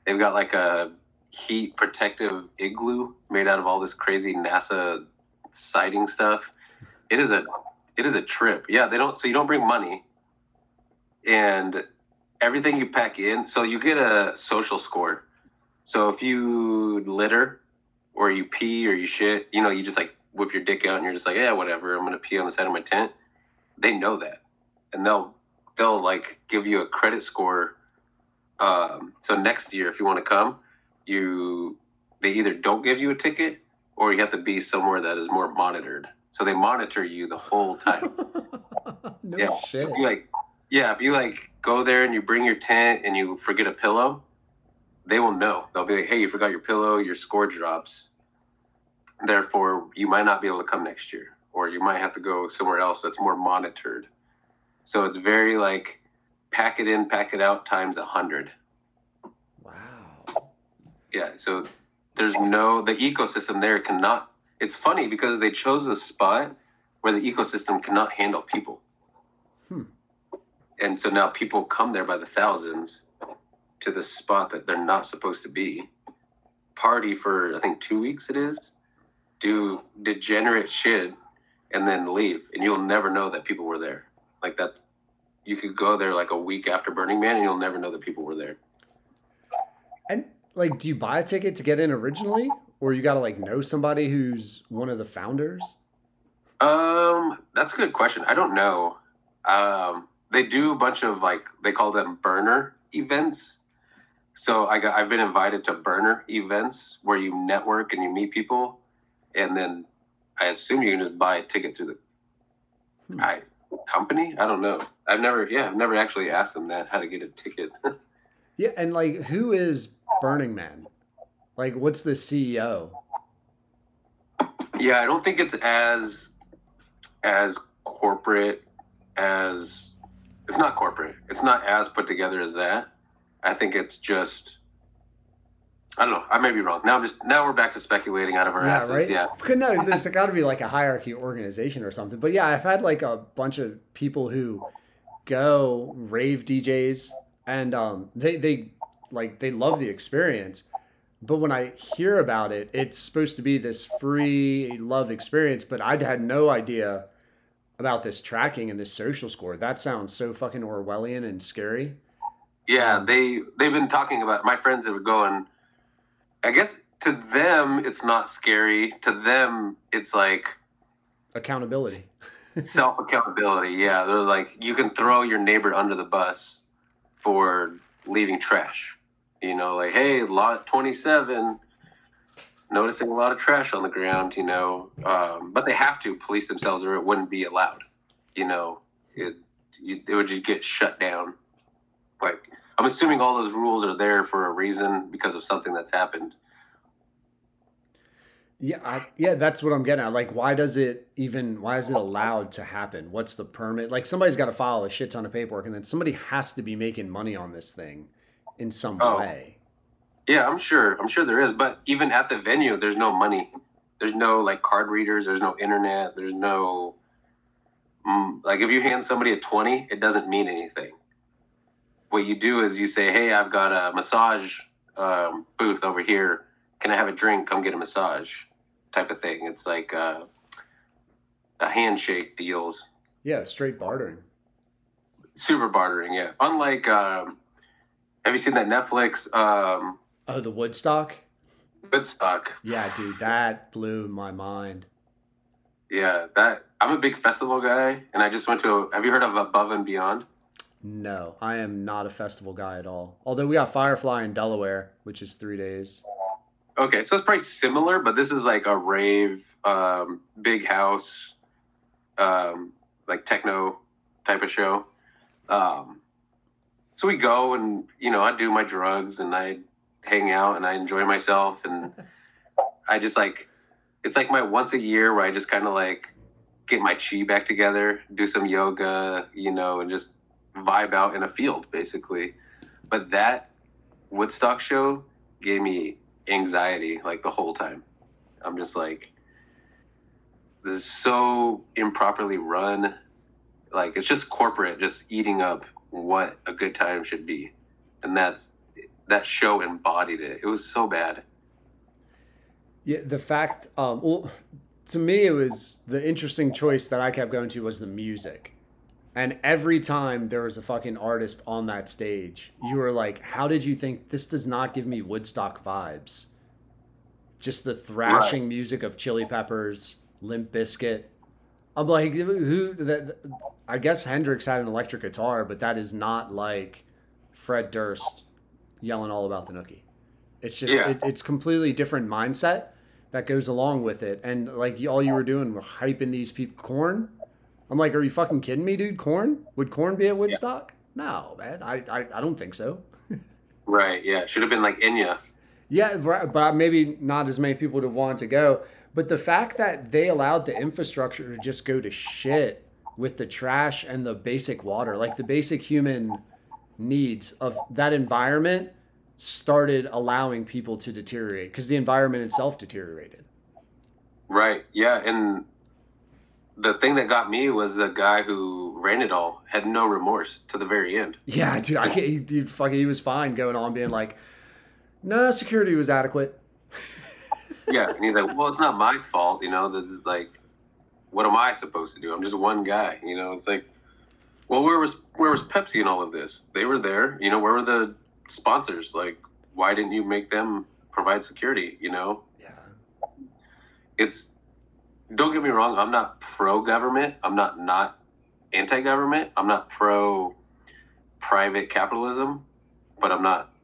They've got like a heat protective igloo made out of all this crazy NASA sighting stuff. It is a it is a trip. Yeah, they don't so you don't bring money and everything you pack in. So you get a social score. So if you litter or you pee or you shit, you know, you just like whip your dick out and you're just like, yeah, whatever. I'm gonna pee on the side of my tent. They know that, and they'll they'll like give you a credit score. Um, so next year, if you want to come, you they either don't give you a ticket or you have to be somewhere that is more monitored. So they monitor you the whole time. [laughs] no Yeah. shit. If you like, yeah, if you like go there and you bring your tent and you forget a pillow, they will know. They'll be like, "Hey, you forgot your pillow. Your score drops. Therefore, you might not be able to come next year, or you might have to go somewhere else that's more monitored." So it's very like pack it in, pack it out times a hundred. Wow. Yeah. So there's no the ecosystem there cannot. It's funny because they chose a spot where the ecosystem cannot handle people. Hmm. And so now people come there by the thousands to the spot that they're not supposed to be. Party for I think two weeks it is. Do degenerate shit and then leave, and you'll never know that people were there. Like that's you could go there like a week after Burning Man, and you'll never know that people were there. And like, do you buy a ticket to get in originally, or you got to like know somebody who's one of the founders? Um, that's a good question. I don't know. Um, they do a bunch of like they call them burner events. So I got I've been invited to burner events where you network and you meet people, and then I assume you can just buy a ticket through the Hmm. I, company. I don't know. I've never yeah I've never actually asked them that how to get a ticket. [laughs] Yeah, and like, who is Burning Man? Like, what's the CEO? Yeah, I don't think it's as as corporate as it's not corporate. It's not as put together as that. I think it's just I don't know. I may be wrong. Now I'm just now we're back to speculating out of our yeah, asses. right. Yeah. No, [laughs] there's got to be like a hierarchy organization or something. But yeah, I've had like a bunch of people who go rave DJs, and um, they they like they love the experience. But when I hear about it, it's supposed to be this free love experience. But I had no idea about this tracking and this social score. That sounds so fucking Orwellian and scary. Yeah, Um, they they've been talking about my friends that would go and I guess to them it's not scary. To them it's like Accountability. [laughs] self accountability. Yeah, they're like you can throw your neighbor under the bus for leaving trash. You know, like hey, lot twenty seven, noticing a lot of trash on the ground. You know, um, but they have to police themselves, or it wouldn't be allowed. You know, it you, it would just get shut down. Like I'm assuming all those rules are there for a reason because of something that's happened. Yeah, I, yeah, that's what I'm getting at. Like, why does it even? Why is it allowed to happen? What's the permit? Like, somebody's got to file a shit ton of paperwork, and then somebody has to be making money on this thing in some Oh. way. Yeah, I'm sure. I'm sure there is. But even at the venue, there's no money. There's no like card readers. There's no internet. There's no mm, like if you hand somebody a twenty, it doesn't mean anything. What you do is you say, "Hey, I've got a massage um, booth over here. Can I have a drink? Come get a massage." Type of thing. It's like uh, a handshake deals. Yeah, straight bartering. Super bartering. Yeah. Unlike, um, have you seen that Netflix um, Oh, the Woodstock. Woodstock? Yeah, dude, that blew my mind. Yeah, that I'm a big festival guy, and I just went to. Have you heard of Above and Beyond? No, I am not a festival guy at all. Although we got Firefly in Delaware, which is three days. Okay, so it's probably similar, but this is like a rave, um, big house, um, like techno type of show. Um, so we go, and you know, I do my drugs, and I hang out, and I enjoy myself, and [laughs] I just like, it's like my once a year where I just kind of like get my chi back together, do some yoga, you know, and just vibe out in a field, basically. But that Woodstock show gave me anxiety like the whole time. I'm just like, this is so improperly run. Like it's just corporate, just eating up what a good time should be, and that's that show embodied it. It was so bad. Yeah, the fact, um, well, to me, it was the interesting choice that I kept going to was the music. And every time there was a fucking artist on that stage, you were like, how did you think this does not give me Woodstock vibes? Just the thrashing music of Chili Peppers, Limp Bizkit. I'm like, who that I guess Hendrix had an electric guitar, but that is not like Fred Durst yelling all about the nookie. It's just Yeah. it, it's completely different mindset that goes along with it. And like all you were doing were hyping these people Korn. I'm like, are you fucking kidding me, dude? Korn? Would Korn be at Woodstock? No, man. I, I I don't think so. [laughs] Right. Yeah. Should have been like Enya. Yeah, right, but maybe not as many people would have wanted to go. But the fact that they allowed the infrastructure to just go to shit with the trash and the basic water, like the basic human needs of that environment, started allowing people to deteriorate because the environment itself deteriorated. Right. Yeah. And the thing that got me was the guy who ran it all had no remorse to the very end. Yeah, dude, I can't. He, dude, fucking, he was fine going on being like, no, security was adequate. Yeah. And he's like, well, it's not my fault. You know, this is like, what am I supposed to do? I'm just one guy. You know, it's like, well, where was where was Pepsi in all of this? They were there. You know, where were the sponsors? Like, why didn't you make them provide security? You know, Yeah. it's don't get me wrong i'm not pro government i'm not not anti government i'm not pro private capitalism but i'm not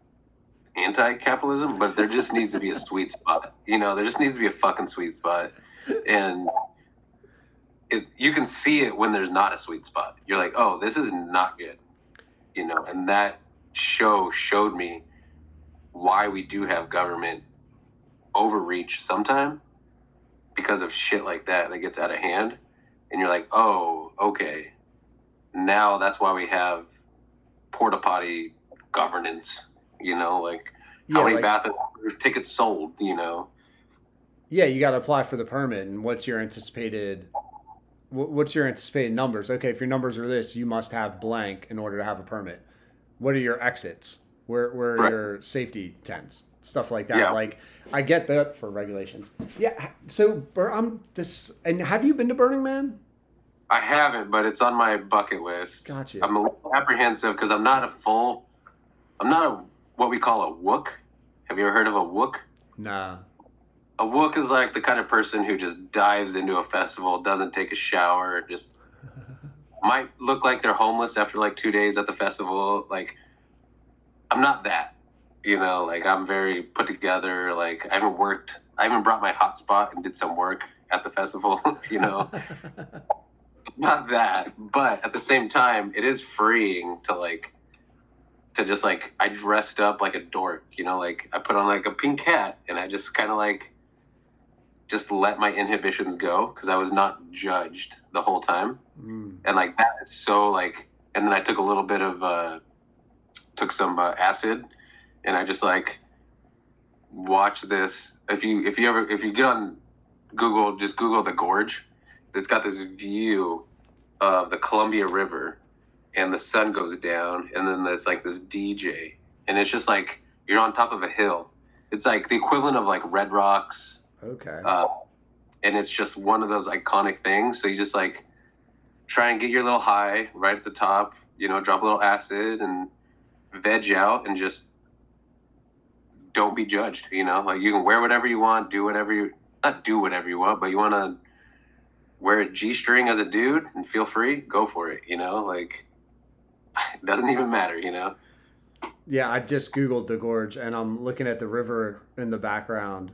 anti capitalism but there just needs to be a sweet spot. You know there just needs to be a fucking sweet spot. And it, you can see it when there's not a sweet spot. You're like oh this is not good. You know and that show showed me why we do have government overreach sometime because of shit like that that gets out of hand and you're like oh okay now that's why we have porta potty governance you know like how Yeah, many like- bathroom tickets sold you know Yeah, you got to apply for the permit, and what's your anticipated? What's your anticipated numbers? Okay, if your numbers are this, you must have blank in order to have a permit. What are your exits? Where where are Right. your safety tents? Stuff like that. Yeah. Like I get that for regulations. Yeah. So I'm this. And have you been to Burning Man? i haven't but it's on my bucket list Gotcha. i'm a little apprehensive because i'm not a full i'm not a what we call a wook have you ever heard of a wook Nah. a wook is like the kind of person who just dives into a festival doesn't take a shower just [laughs] might look like they're homeless after like two days at the festival like i'm not that you know like i'm very put together like i haven't worked i haven't brought my hotspot and did some work at the festival [laughs] you know [laughs] not that but at the same time it is freeing to like to just like i dressed up like a dork you know like i put on like a pink hat and i just kind of like just let my inhibitions go because i was not judged the whole time Mm. and like that is so like and then i took a little bit of uh took some uh, acid and i just like watch this if you if you ever if you get on google just google the gorge it's got this view of the columbia river and the sun goes down and then there's like this dj and it's just like you're on top of a hill it's like the equivalent of like red rocks Okay. uh, and it's just one of those iconic things. So you just like try and get your little high right at the top, you know, drop a little acid and veg out and just don't be judged, you know, like you can wear whatever you want, do whatever you, not do whatever you want, but you want to wear a G string as a dude and feel free, go for it, you know, like it [laughs] doesn't even matter, you know? Yeah, I just googled the gorge and I'm looking at the river in the background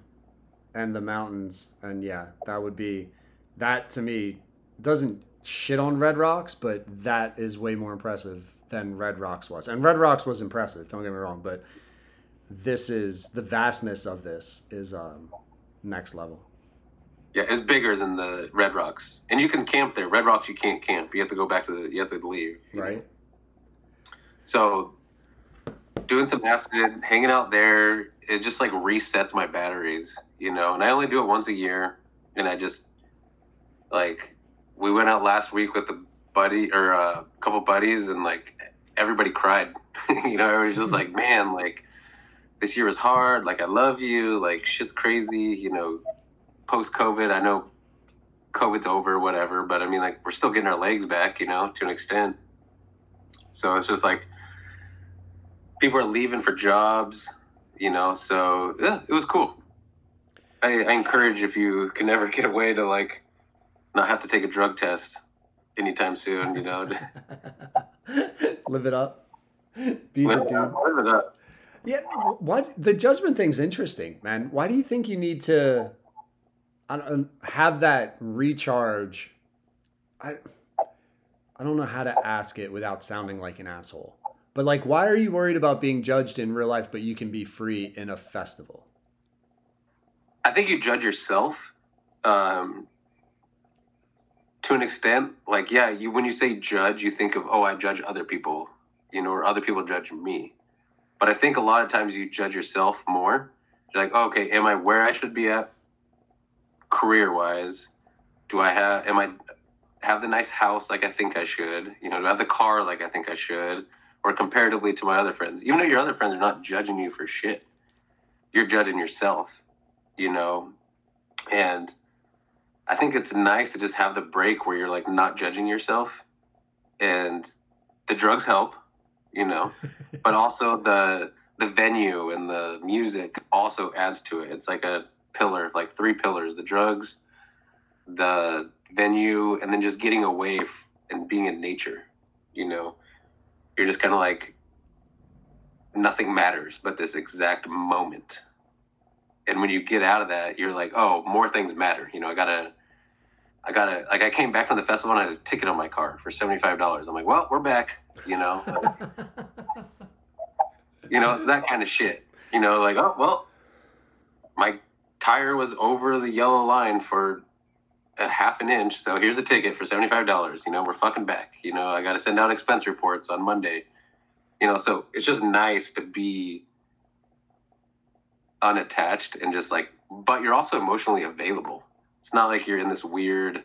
and the mountains and yeah, that would be that to me doesn't shit on Red Rocks, but that is way more impressive than Red Rocks was. And Red Rocks was impressive, don't get me wrong, but this is the vastness of this is um next level. Yeah, it's bigger than the Red Rocks, and you can camp there. Red Rocks, you can't camp. You have to go back to the. You have to leave. know? Right? So, doing some acid, hanging out there, it just like resets my batteries, you know. And I only do it once a year, and I just like we went out last week with a buddy or a couple buddies, and like everybody cried. [laughs] you know, everybody's just like, man, like this year was hard. Like I love you. Like shit's crazy. You know, post COVID, I know COVID's over, whatever. But I mean, like, we're still getting our legs back, you know, to an extent. So it's just like people are leaving for jobs, you know. So yeah, it was cool. I, I encourage if you can ever get away to like not have to take a drug test anytime soon, you know. [laughs] Live it up. Be the live, it dude. up, live it up. Yeah, what the judgment thing's interesting, man. Why do you think you need to I don't, have that recharge? I I don't know how to ask it without sounding like an asshole. But like why are you worried about being judged in real life but you can be free in a festival? I think you judge yourself um, to an extent. Like, yeah, you when you say judge, you think of oh, I judge other people, you know, or other people judge me. But I think a lot of times you judge yourself more. You're like, oh, okay, am I where I should be at, career wise? Do I have am I have the nice house like I think I should? You know, do I have the car like I think I should? Or comparatively to my other friends, even though your other friends are not judging you for shit, you're judging yourself you know and i think it's nice to just have the break where you're like not judging yourself and the drugs help you know? But also the the venue and the music also adds to it. It's like a pillar like three pillars the drugs the venue and then just getting away and being in nature you know? You're just kind of like nothing matters but this exact moment. And when you get out of that, you're like, oh, more things matter. You know, I gotta, I gotta, like, I came back from the festival and I had a ticket on my car for seventy five dollars. I'm like, well, we're back. You know, [laughs] you know, it's that kind of shit. You know, like, oh, well, my tire was over the yellow line for a half an inch, so here's a ticket for seventy five dollars. You know, we're fucking back. You know, I got to send out expense reports on Monday. You know, so it's just nice to be unattached and just like but you're also emotionally available it's not like you're in this weird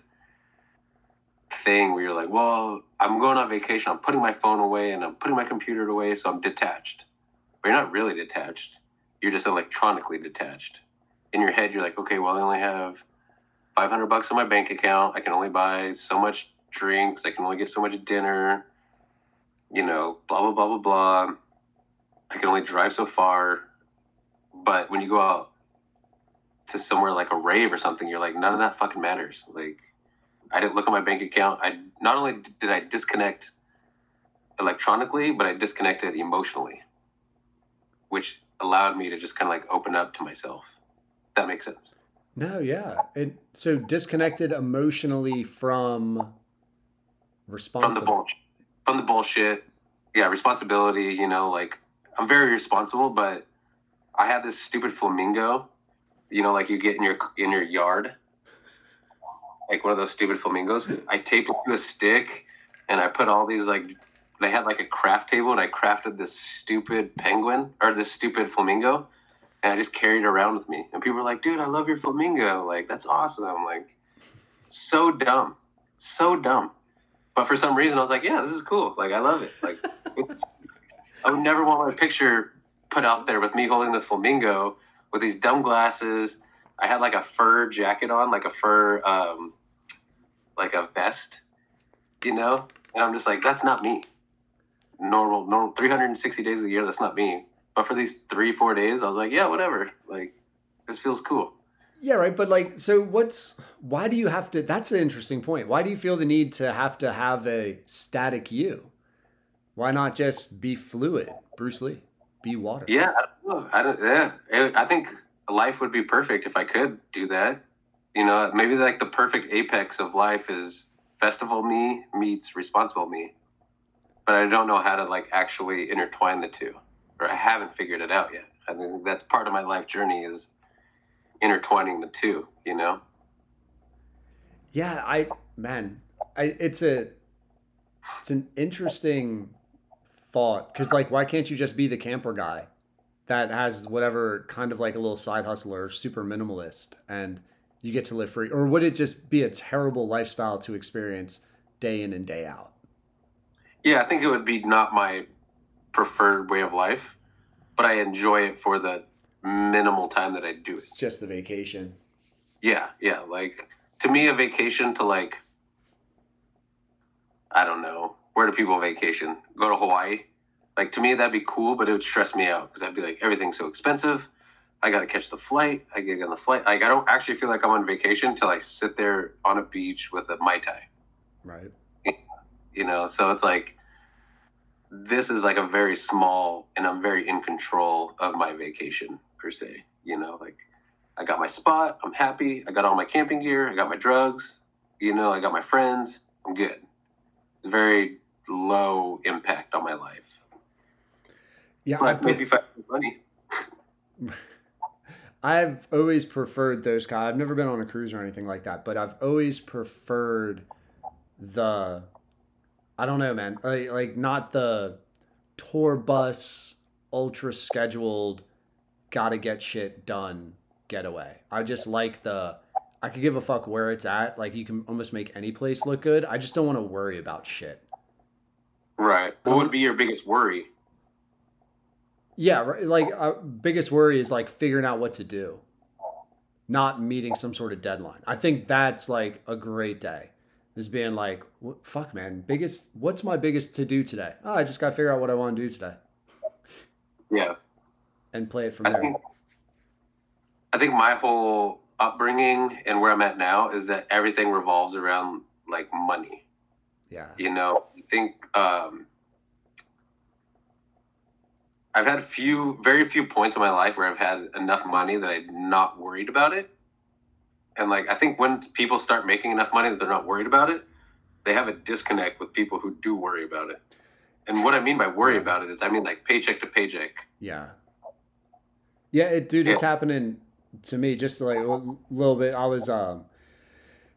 thing where you're like well i'm going on vacation. I'm putting my phone away and i'm putting my computer away so i'm detached. But you're not really detached. You're just electronically detached. In your head you're like okay well i only have 500 bucks in my bank account. I can only buy so much drinks. I can only get so much dinner. You know blah blah blah blah blah. I can only drive so far. But when you go out to somewhere like a rave or something, you're like, none of that fucking matters. Like, I didn't look at my bank account. I not only did I disconnect electronically, but I disconnected emotionally, which allowed me to just kind of like open up to myself. That makes sense. No, yeah. And so disconnected emotionally from From the bullshit. From the bullshit. Yeah, responsibility. You know, like I'm very responsible, but I had this stupid flamingo. You know, like you get in your in your yard, like one of those stupid flamingos. I taped it to a stick, and I put all these like they had like a craft table, and I crafted this stupid penguin or this stupid flamingo, and I just carried it around with me. And people were like, "Dude, I love your flamingo. Like that's awesome." I'm like, so dumb, so dumb. But for some reason, I was like, "Yeah, this is cool. Like I love it. Like [laughs] I would never want my picture put out there with me holding this flamingo with these dumb glasses. I had like a fur jacket on, like a fur, um, like a vest, you know. And I'm just like, that's not me. Normal, normal, 360 days of the year, that's not me. But for these three, four days, I was like, yeah, whatever. Like, this feels cool. Yeah, right. But like, so what's why do you have to? That's an interesting point. Why do you feel the need to have to have a static you? Why not just be fluid, Bruce Lee? Be water. Yeah, I don't know. I don't. Yeah, I I think life would be perfect if I could do that. You know, maybe like the perfect apex of life is festival me meets responsible me, but I don't know how to like actually intertwine the two, or I haven't figured it out yet. I think that's part of my life journey is intertwining the two. You know. Yeah, I man, I it's a it's an interesting thought because like, why can't you just be the camper guy that has whatever kind of like a little side hustle or super minimalist and you get to live free? Or would it just be a terrible lifestyle to experience day in and day out? Yeah, I think it would be not my preferred way of life, but I enjoy it for the minimal time that I do it. It's just the vacation. Yeah, yeah. Like to me a vacation to like I don't know where do people vacation? Go to Hawaii. Like to me that'd be cool, but it would stress me out because I'd be like everything's so expensive. I got to catch the flight. I get on the flight. Like I don't actually feel like I'm on vacation till I sit there on a beach with a mai tai. Right. You know, so it's like this is like a very small, and I'm very in control of my vacation per se. You know, like I got my spot. I'm happy. I got all my camping gear. I got my drugs. You know, I got my friends. I'm good. Very low impact on my life. Yeah, I But maybe if I have money. [laughs] I've always preferred those guys. I've never been on a cruise or anything like that, but I've always preferred the I don't know, man. Like, like not the tour bus ultra scheduled gotta get shit done getaway. I just like the I could give a fuck where it's at. Like you can almost make any place look good. I just don't want to worry about shit. Right. What would be your biggest worry? Yeah, right. Like uh, biggest worry is like figuring out what to do, not meeting some sort of deadline. I think that's like a great day. Is being like, fuck, man. Biggest. What's my biggest to do today? Oh, I just gotta figure out what I want to do today Yeah. and play it from I there. think I think my whole upbringing and where I'm at now is that everything revolves around like money. Yeah. You know, I think um, I've had few, very few points in my life where I've had enough money that I'm not worried about it. And like, I think when people start making enough money that they're not worried about it, they have a disconnect with people who do worry about it. And what I mean by worry Yeah. about it is, I mean like paycheck to paycheck. Yeah. Yeah, it, dude, it's happening to me just like a little bit. I was um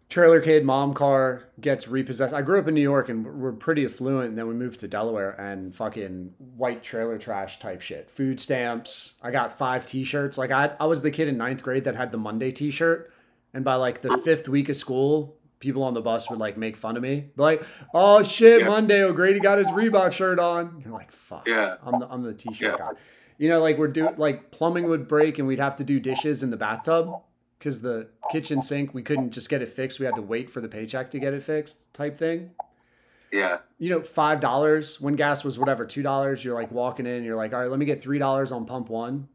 trailer kid, mom car gets repossessed. I grew up in New York and we're pretty affluent, and then we moved to Delaware and fucking white trailer trash type shit. Food stamps. I got five T-shirts. Like I, I was the kid in ninth grade that had the Monday T-shirt, and by like the fifth week of school. People on the bus would like make fun of me, Be like, "Oh shit, Yeah. Monday! O'Grady got his Reebok shirt on." You're like, "Fuck!" Yeah. I'm the I'm the T-shirt Yeah. guy. You know, like we're doing like plumbing would break and we'd have to do dishes in the bathtub because the kitchen sink we couldn't just get it fixed. We had to wait for the paycheck to get it fixed, type thing. Yeah. You know, five dollars when gas was whatever two dollars. You're like walking in, you're like, all right, let me get three dollars on pump one.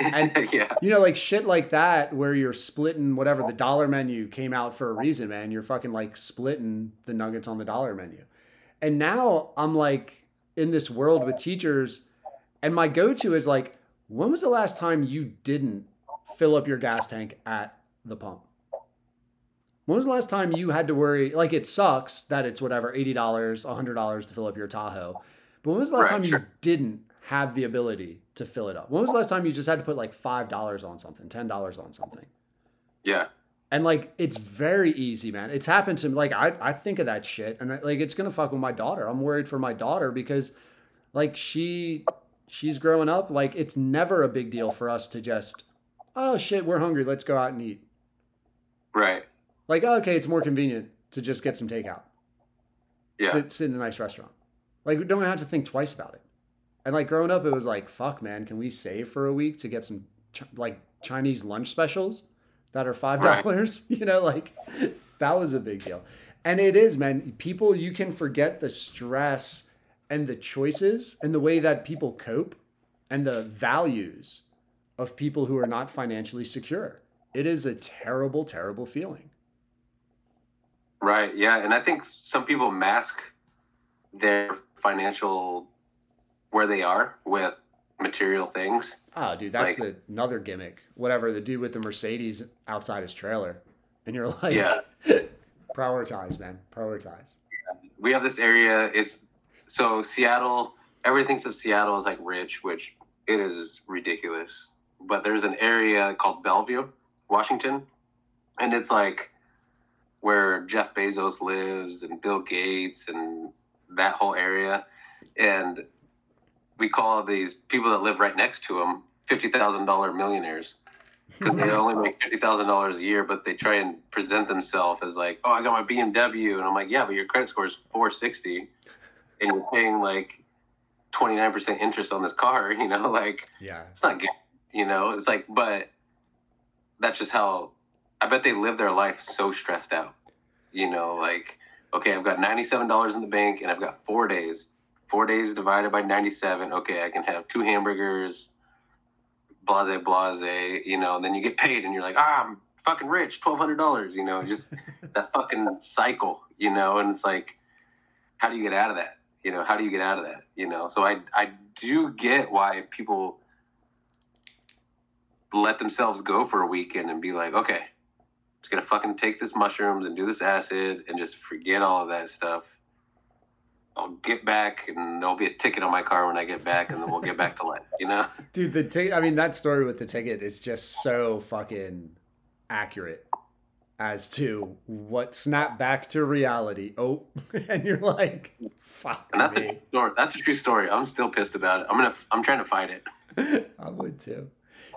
And- [laughs] yeah. You know, like shit like that where you're splitting whatever the dollar menu came out for a reason, man. You're fucking like splitting the nuggets on the dollar menu. And now I'm like in this world with teachers, and my go to is like, when was the last time you didn't fill up your gas tank at the pump? When was the last time you had to worry? Like, it sucks that it's whatever, $80, $100 to fill up your Tahoe. But when was the last Right, time you didn't have the ability to fill it up? When was the last time you just had to put like $5 on something, $10 on something? Yeah. And like it's very easy, man. It's happened to me. Like I, I think of that shit, and like it's gonna fuck with my daughter. I'm worried for my daughter because, like she, she's growing up. Like it's never a big deal for us to just, oh shit, we're hungry. Let's go out and eat. Right. Like oh, okay, it's more convenient to just get some takeout. Yeah. Sit, sit in a nice restaurant. Like we don't have to think twice about it. And like growing up, it was like, fuck, man, can we save for a week to get some ch- like Chinese lunch specials that are five dollars? [laughs] You know, like that was a big deal. And it is, man. People, you can forget the stress and the choices and the way that people cope and the values of people who are not financially secure. It is a terrible, terrible feeling. Right. Yeah. And I think some people mask their financial where they are with material things. Oh, dude, that's Like- another gimmick. Whatever the dude with the Mercedes outside his trailer, and you're like, Yeah. [laughs] prioritize, man, prioritize. We have this area. It's so Seattle. Everyone thinks of Seattle is like rich, which it is ridiculous. But there's an area called Bellevue, Washington, and it's like where Jeff Bezos lives and Bill Gates and that whole area. And we call these people that live right next to them fifty thousand dollar millionaires because they only make fifty thousand dollars a year, but they try and present themselves as like, oh, I got my BMW, and I'm like, yeah, but your credit score is four sixty, and you're paying like twenty nine percent interest on this car. [laughs] You know, like Yeah, it's not good. You know, it's like, but that's just how I bet they live their life so stressed out. You know, like, okay, I've got $97 in the bank and I've got four days. Four days divided by 97. Okay, I can have two hamburgers, blase, blase, you know, and then you get paid and you're like, ah, I'm fucking rich, $1,200, you know, just [laughs] that fucking cycle, you know, and it's like, how do you get out of that? You know, how do you get out of that? You know, so I, I do get why people let themselves go for a weekend and be like, okay, I'm just gonna fucking take this mushrooms and do this acid and just forget all of that stuff. I'll get back and there'll be a ticket on my car when I get back and then we'll get back to life, you know? [laughs] Dude, the ticket, I mean, that story with the ticket is just so fucking accurate as to what snap back to reality. Oh, [laughs] and you're like, fuck And that's a me. true story. That's a true story. I'm still pissed about it. I'm gonna I'm trying to fight it. [laughs] I would too.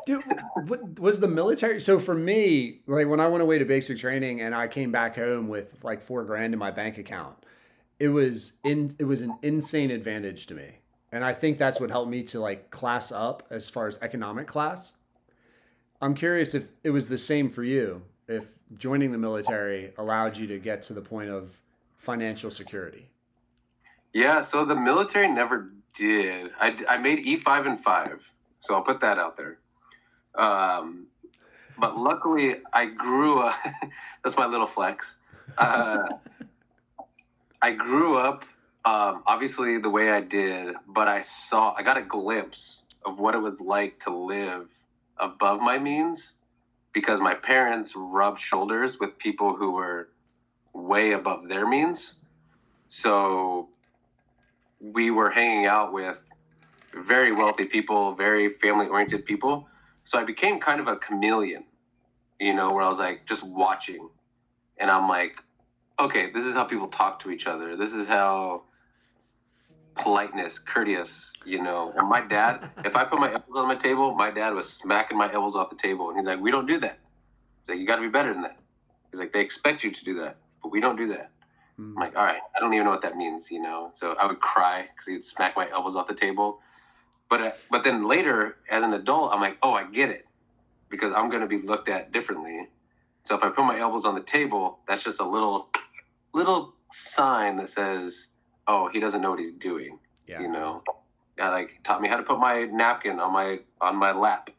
Dude, what was the military? So for me, like when I went away to basic training and I came back home with like four grand in my bank account, it was in it was an insane advantage to me. And I think that's what helped me to like class up as far as economic class. I'm curious if it was the same for you, if joining the military allowed you to get to the point of financial security. Yeah, so the military never did. I, I made E5 and 5, so I'll put that out there. Um, but luckily, I grew up. [laughs] that's my little flex. Uh, I grew up, um, obviously, the way I did, but I saw, I got a glimpse of what it was like to live above my means because my parents rubbed shoulders with people who were way above their means. So we were hanging out with very wealthy people, very family oriented people. So I became kind of a chameleon, you know, where I was like just watching. And I'm like, okay, this is how people talk to each other. This is how politeness, courteous, you know. And my dad, [laughs] if I put my elbows on my table, my dad was smacking my elbows off the table. And he's like, we don't do that. He's like, you got to be better than that. He's like, they expect you to do that, but we don't do that. Hmm. I'm like, all right, I don't even know what that means, you know. So I would cry because he'd smack my elbows off the table. But uh, but then later, as an adult, I'm like, oh, I get it, because I'm going to be looked at differently. So if I put my elbows on the table, that's just a little little sign that says, oh, he doesn't know what he's doing. Yeah. You know, yeah, like taught me how to put my napkin on my on my lap.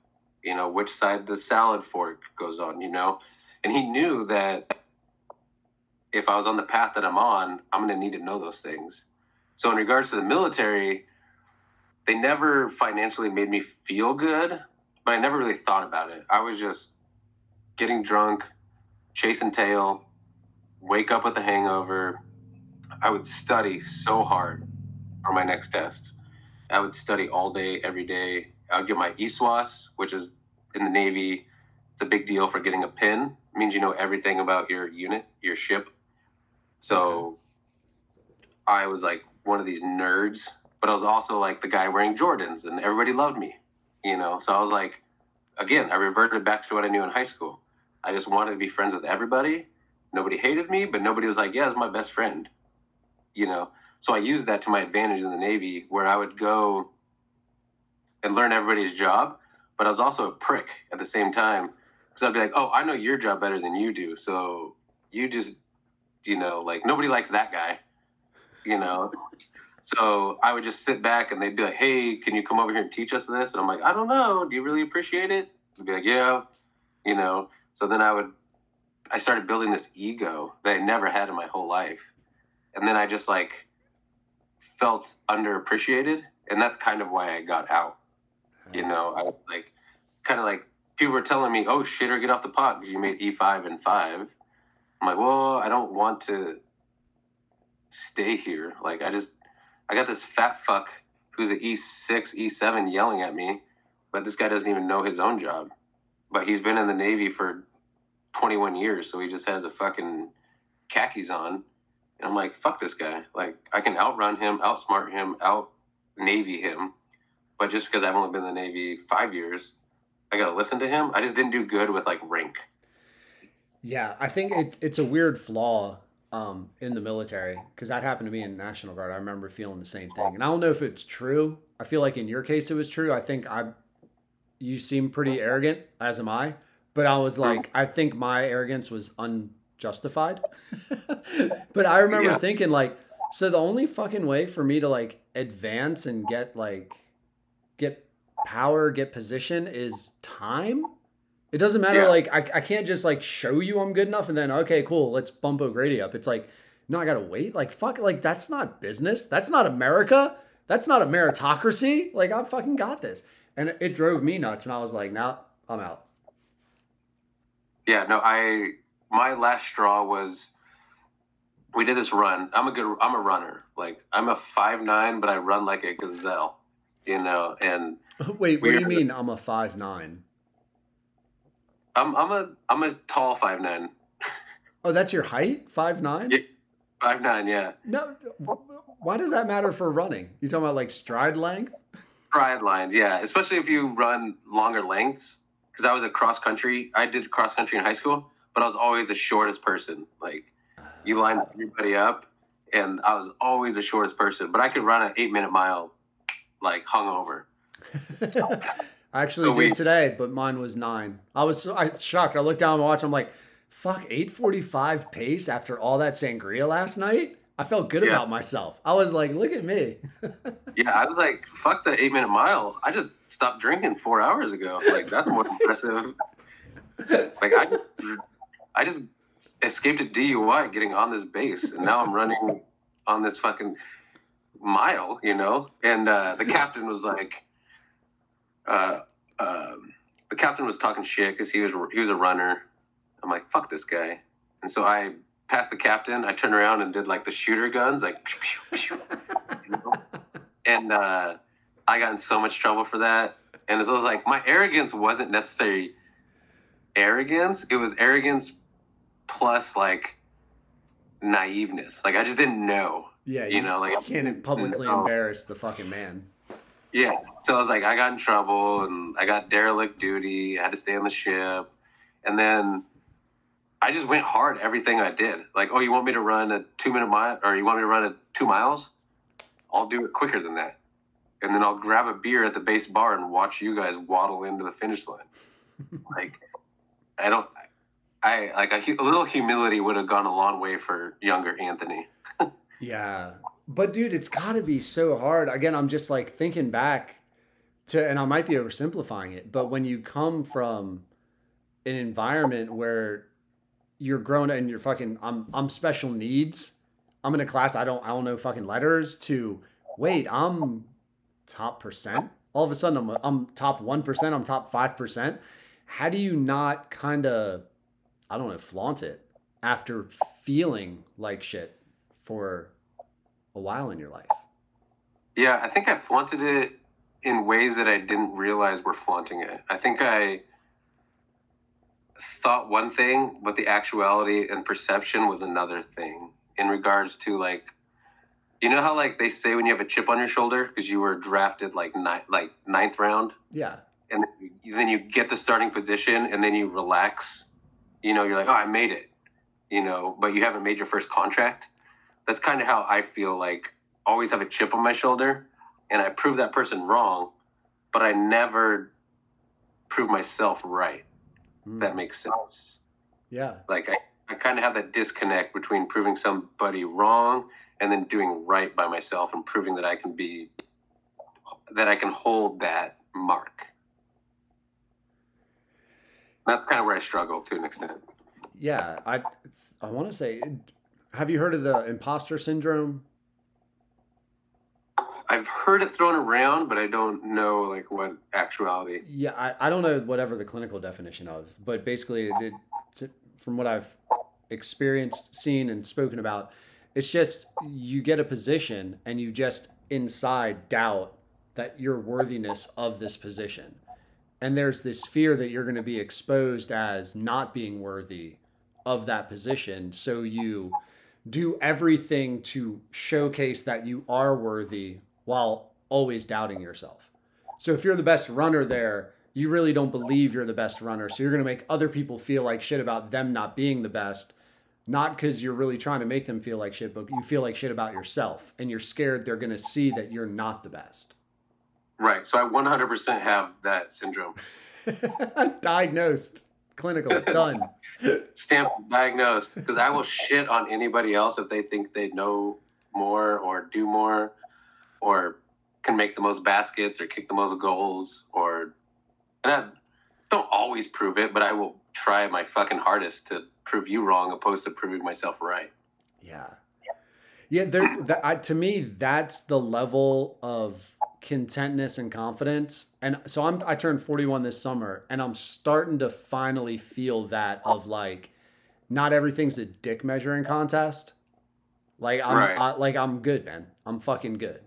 You know, which side the salad fork goes on. You know, and he knew that if I was on the path that I'm on, I'm going to need to know those things. So in regards to the military, they never financially made me feel good, but I never really thought about it. I was just getting drunk, chasing tail, wake up with a hangover. I would study so hard for my next test. I would study all day, every day. I would get my ESWAS, which is in the Navy. It's a big deal for getting a pin. It means you know everything about your unit, your ship. So I was like one of these nerds, but I was also like the guy wearing Jordans, and everybody loved me, you know. So I was like, again, I reverted back to what I knew in high school. I just wanted to be friends with everybody. Nobody hated me, but nobody was like, yeah, it's my best friend, you know. So I used that to my advantage in the Navy, where I would go and learn everybody's job, but I was also a prick at the same time. Because I'd be like, oh, I know your job better than you do. So you just, you know, like nobody likes that guy, you know. So I would just sit back and they'd be like, hey, can you come over here and teach us this? And I'm like, I don't know. Do you really appreciate it? I'd be like, yeah, you know. So then I would, I started building this ego that I never had in my whole life. And then I just like felt underappreciated. And that's kind of why I got out you know i was like kind of like people were telling me oh shit or get off the pot because you made e5 and 5 i'm like well i don't want to stay here like i just i got this fat fuck who's an e6 e7 yelling at me but this guy doesn't even know his own job but he's been in the navy for 21 years so he just has a fucking khakis on and i'm like fuck this guy like i can outrun him outsmart him out navy him but just because I've only been in the Navy five years, I gotta listen to him. I just didn't do good with like rank. Yeah, I think it, it's a weird flaw um, in the military because that happened to me in National Guard. I remember feeling the same thing, and I don't know if it's true. I feel like in your case it was true. I think I, you seem pretty arrogant, as am I. but I was like, I think my arrogance was unjustified. [laughs] but I remember Yeah. thinking like, so the only fucking way for me to like advance and get like get power, get position is time. It doesn't matter Yeah. like I, I can't just like show you I'm good enough and then okay, cool, let's bump O'Grady up. It's like, no, I gotta wait. Like fuck, like that's not business. That's not America. That's not a meritocracy. Like I fucking got this. And it, drove me nuts. And I was like, nah, I'm out. Yeah, no, I my last straw was we did this run. I'm a good I'm a runner. Like I'm a five nine, but I run like a gazelle. You know, and [laughs] Wait, what do you mean I'm a five nine? I'm I'm a I'm a tall five nine. Oh, that's your height? Five nine? Yeah. Five nine, yeah. No why does that matter for running? You talking about like stride length? Stride lines, yeah. Especially if you run longer lengths. Because I was a cross country. I did cross country in high school, but I was always the shortest person. Like you line everybody up, and I was always the shortest person. But I could run an eight minute mile, like hungover. [laughs] I actually So did we- today, but mine was nine. I was so, I shocked. I looked down and watched. I'm like, fuck, eight forty five pace after all that sangria last night. I felt good Yeah. about myself. I was like, look at me. [laughs] Yeah, I was like, fuck the eight minute mile. I just stopped drinking four hours ago. Like that's more [laughs] impressive. Like I, just, I just escaped a DUI getting on this base, and now I'm running on this fucking mile, you know. And uh, the captain was like, uh, um, the captain was talking shit because he was he was a runner. I'm like, fuck this guy. And so I passed the captain. I turned around and did like the shooter guns, like. pew, pew, pew, you know? and uh, I got in so much trouble for that. And so it was like my arrogance wasn't necessarily arrogance; it was arrogance plus like naiveness. Like I just didn't know, Yeah, you know. Like can't publicly embarrass the fucking man. Yeah. So I was like, I got in trouble and I got derelict duty. I had to stay on the ship. And then I just went hard everything I did. Like, oh, you want me to run a two minute mile or you want me to run a two miles? I'll do it quicker than that. And then I'll grab a beer at the base bar and watch you guys waddle into the finish line. [laughs] like, I don't, I like a, a little humility would have gone a long way for younger Anthony. [laughs] Yeah. But dude, it's got to be so hard. Again, I'm just like thinking back to, and I might be oversimplifying it, but when you come from an environment where you're grown and you're fucking, I'm, I'm special needs. I'm in a class I don't, I don't know fucking letters. To wait, I'm top percent. All of a sudden, I'm, I'm top one percent. I'm top five percent. How do you not kind of, I don't know, flaunt it after feeling like shit for a while in your life. Yeah, I think I flaunted it in ways that I didn't realize were flaunting it. I think I thought one thing, but the actuality and perception was another thing in regards to like you know how like they say when you have a chip on your shoulder because you were drafted like ni- like ninth round Yeah. and then you, then you get the starting position and then you relax you know you're like oh i made it you know but you haven't made your first contract that's kind of how i feel like always have a chip on my shoulder and i prove that person wrong but i never prove myself right Mm. that makes sense Yeah. like i, I kind of have that disconnect between proving somebody wrong and then doing right by myself and proving that i can be that i can hold that mark that's kind of where i struggle to an extent Yeah. I I want to say have you heard of the imposter syndrome? I've heard it thrown around but i don't know like what actuality Yeah, I, I don't know whatever the clinical definition of, but basically it, it from what I've experienced, seen and spoken about, it's just you get a position and you just inside doubt that your worthiness of this position. And there's this fear that you're going to be exposed as not being worthy of that position. So you do everything to showcase that you are worthy while always doubting yourself. So if you're the best runner there, you really don't believe you're the best runner. So you're going to make other people feel like shit about them not being the best, not because you're really trying to make them feel like shit, but you feel like shit about yourself and you're scared they're going to see that you're not the best. right so i 100% have that syndrome [laughs] Diagnosed. clinical, done. [laughs] stamp diagnosed because I will shit on anybody else if they think they know more or do more or can make the most baskets or kick the most goals or and I don't always prove it, but I will try my fucking hardest to prove you wrong opposed to proving myself right. Yeah. Yeah, there that I, to me that's the level of contentness and confidence. And so I'm I turned 41 this summer and I'm starting to finally feel that of like not everything's a dick measuring contest. Like I'm Right. I, like I'm good, man. I'm fucking good.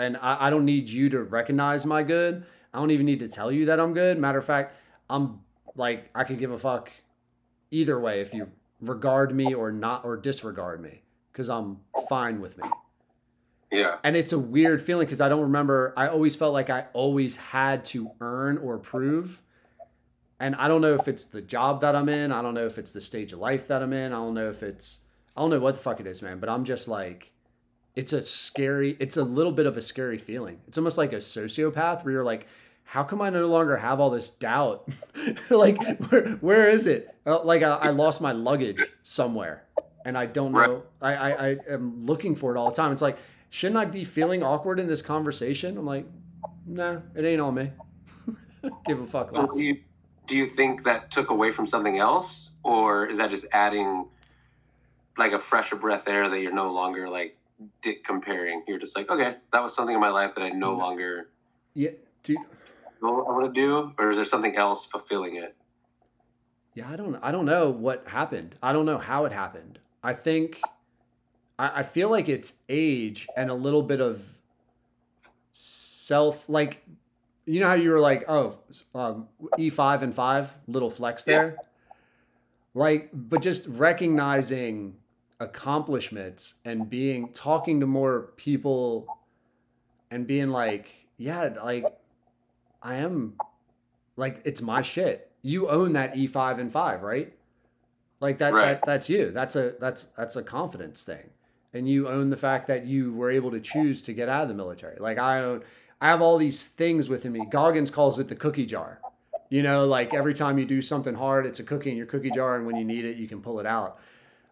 And I, I don't need you to recognize my good. I don't even need to tell you that I'm good. Matter of fact, I'm like I could give a fuck either way if you regard me or not or disregard me because I'm fine with me. Yeah. And it's a weird feeling because I don't remember. I always felt like I always had to earn or prove. And I don't know if it's the job that I'm in. I don't know if it's the stage of life that I'm in. I don't know if it's, I don't know what the fuck it is, man. But I'm just like, it's a scary, it's a little bit of a scary feeling. It's almost like a sociopath where you're like, how come I no longer have all this doubt? [laughs] like, where, where is it? Like, I, I lost my luggage somewhere and I don't know. I, I, I am looking for it all the time. It's like, shouldn't I be feeling awkward in this conversation? I'm like, nah, it ain't on me. [laughs] Give a fuck less. do you, do you think that took away from something else, or is that just adding like a fresher breath air that you're no longer like dick comparing? You're just like, okay, that was something in my life that I no longer Yeah, dude. I want to do, or is there something else fulfilling it? Yeah, I don't I don't know what happened. I don't know how it happened. I think I, I feel like it's age and a little bit of self like you know how you were like, oh, um, E5 and 5, little flex Yeah. there. Like, but just recognizing accomplishments and being talking to more people and being like, yeah, like I am like it's my shit. You own that E5 and 5, right? Like that Right. that that's you. That's a that's that's a confidence thing. And you own the fact that you were able to choose to get out of the military. Like I own I have all these things within me. Goggins calls it the cookie jar. You know, like every time you do something hard, it's a cookie in your cookie jar, and when you need it, you can pull it out.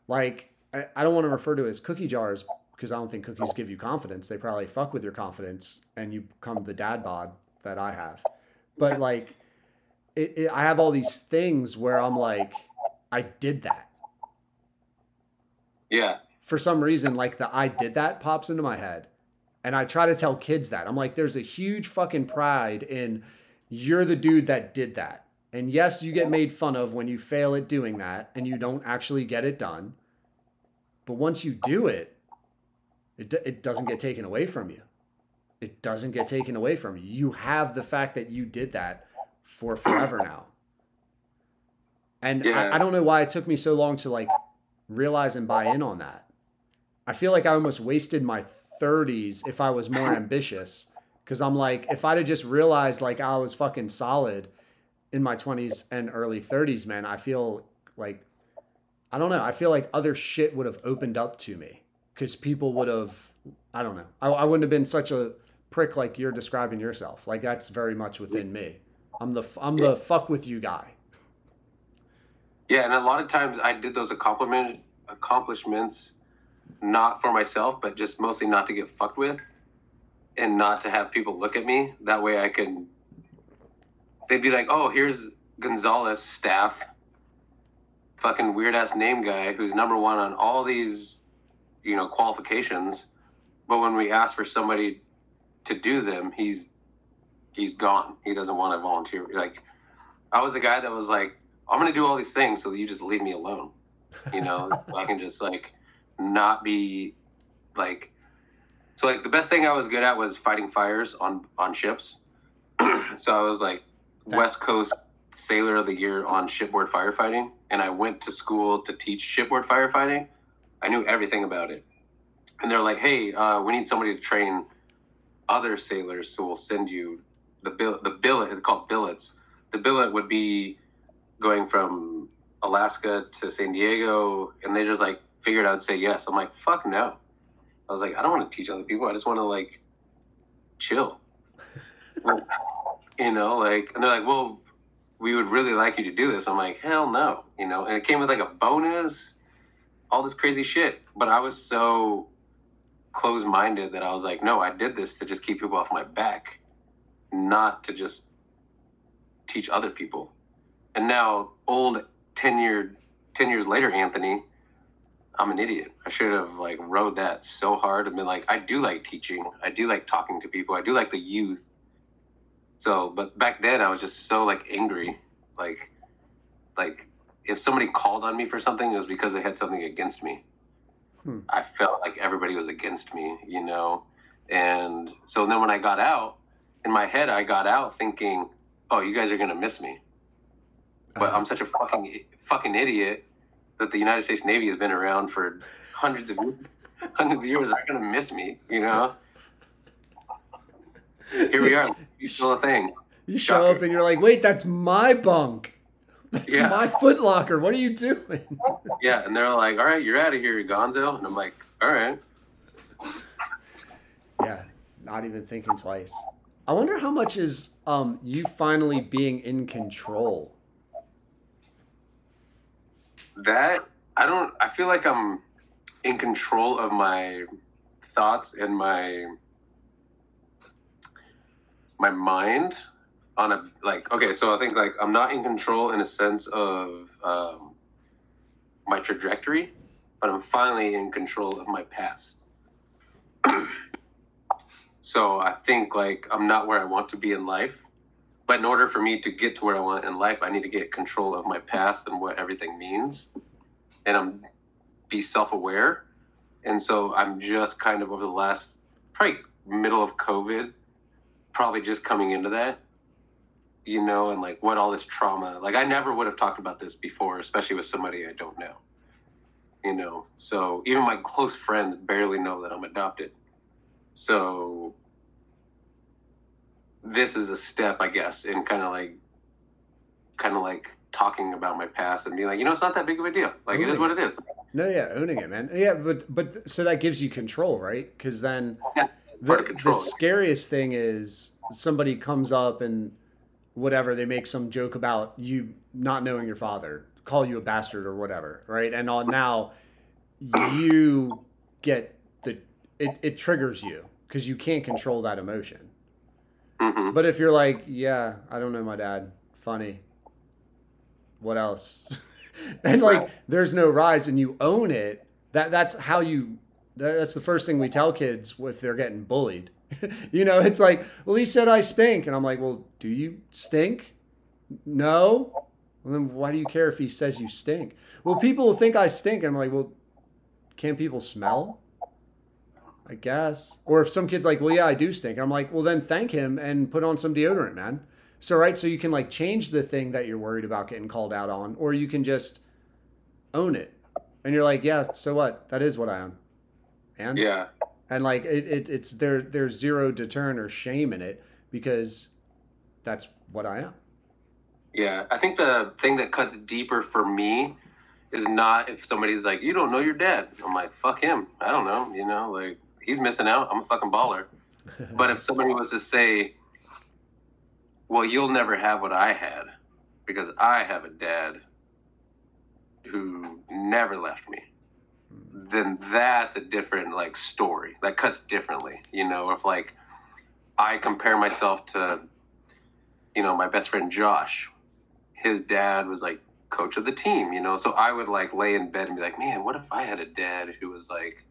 Like, I, I don't want to refer to it as cookie jars because I don't think cookies give you confidence. They probably fuck with your confidence, and you become the dad bod that I have. But like, it, it, I have all these things where I'm like, I did that Yeah, for some reason, like the I did that pops into my head. And I try to tell kids that. I'm like, there's a huge fucking pride in you're the dude that did that. And yes, you get made fun of when you fail at doing that and you don't actually get it done. But once you do it, it, it doesn't get taken away from you. It doesn't get taken away from you. You have the fact that you did that for forever now. And Yeah. I, I don't know why it took me so long to like realize and buy in on that. I feel like I almost wasted my 30s if I was more ambitious. Cause I'm like, if I'd have just realized like I was fucking solid in my 20s and early 30s, man, I feel like, I don't know. I feel like other shit would have opened up to me because people would have, I don't know. I, I wouldn't have been such a prick like you're describing yourself. Like that's very much within me. I'm the, I'm the fuck with you guy. yeah, and a lot of times I did those accomplishment accomplishments not for myself, but just mostly not to get fucked with, and not to have people look at me. That way, I can. They'd be like, "Oh, here's Gonzalez staff, fucking weird ass name guy who's number one on all these, you know, qualifications, but when we ask for somebody to do them, he's he's gone. He doesn't want to volunteer. Like, I was the guy that was like, I'm gonna do all these things so that you just leave me alone. You know, so [laughs] I can just like not be like. So like the best thing I was good at was fighting fires on on ships. [clears throat] so I was like West Coast Sailor of the Year on shipboard firefighting, and I went to school to teach shipboard firefighting. I knew everything about it, and they're like, "Hey, uh, we need somebody to train other sailors, so we'll send you the bill. The billet it's called billets. The billet would be going from Alaska to San Diego, and they just like figured I'd say yes. I'm like, fuck no. I was like, I don't want to teach other people. I just want to like chill. [laughs] You know, like, and they're like, well, we would really like you to do this. I'm like, hell no, you know. And it came with like a bonus, all this crazy shit. But I was so close-minded that I was like, no, I did this to just keep people off my back, not to just teach other people. And now, old ten year, ten years later, Anthony, I'm an idiot. I should have like rode that so hard and been like, I do like teaching. I do like talking to people. I do like the youth. So, but back then I was just so like angry, like, like if somebody called on me for something, it was because they had something against me. Hmm. I felt like everybody was against me, you know. And so then when I got out, in my head, I got out thinking, "Oh, you guys are gonna miss me." But I'm such a fucking fucking idiot that the United States Navy has been around for hundreds of hundreds of years. They're gonna miss me, you know. Here we are, it's still a thing. You show up and you're like, wait, that's my bunk. That's Yeah. my foot locker. What are you doing? [laughs] Yeah, and they're like, "All right, you're out of here, Gonzo," and I'm like, "All right." yeah, not even thinking twice. I wonder how much is um you finally being in control. That I don't. I feel like I'm in control of my thoughts and my my mind on a like. Okay, so I think like I'm not in control in a sense of um, my trajectory, but I'm finally in control of my past. [clears throat] so I think like I'm not where I want to be in life. But in order for me to get to where I want in life, I need to get control of my past and what everything means, and I'm be self-aware. And so I'm just kind of over the last probably middle of COVID, probably just coming into that, you know, and like what all this trauma. Like I never would have talked about this before, especially with somebody I don't know. You know, so even my close friends barely know that I'm adopted. So this is a step, I guess, in kind of like, kind of like talking about my past and being like, you know, it's not that big of a deal. Like it is what it is. No, yeah, owning it, man. Yeah, but but so that gives you control, right? Because then Yeah, the, the scariest thing is somebody comes up and whatever they make some joke about you not knowing your father, call you a bastard or whatever, right? And on now you get the it, it triggers you because you can't control that emotion. hmm But if you're like, yeah, I don't know my dad, funny. What else? [laughs] and like, there's no rise, and you own it. That that's how you. That- That's the first thing we tell kids if they're getting bullied. [laughs] you know, it's like, well, he said I stink, and I'm like, well, do you stink? No. Well, then why do you care if he says you stink? Well, people will think I stink. And I'm like, well, can people smell? I guess. Or if some kid's like, well, yeah, I do stink. I'm like, well, then thank him and put on some deodorant, man. So, right. So you can like change the thing that you're worried about getting called out on, or you can just own it. And you're like, yeah, so what? That is what I am. And, Yeah. and like, it, it, it's there, there's zero deterrent or shame in it because that's what I am. Yeah, I think the thing that cuts deeper for me is not if somebody's like, "You don't know your dad." I'm like, "Fuck him." I don't know. You know, like he's missing out. I'm a fucking baller. [laughs] but if somebody was to say, "Well, you'll never have what I had because I have a dad who never left me," then that's a different like story. That cuts differently. You know, if like I compare myself to you know, my best friend Josh, his dad was like coach of the team, you know. So I would like lay in bed and be like, man, what if I had a dad who was like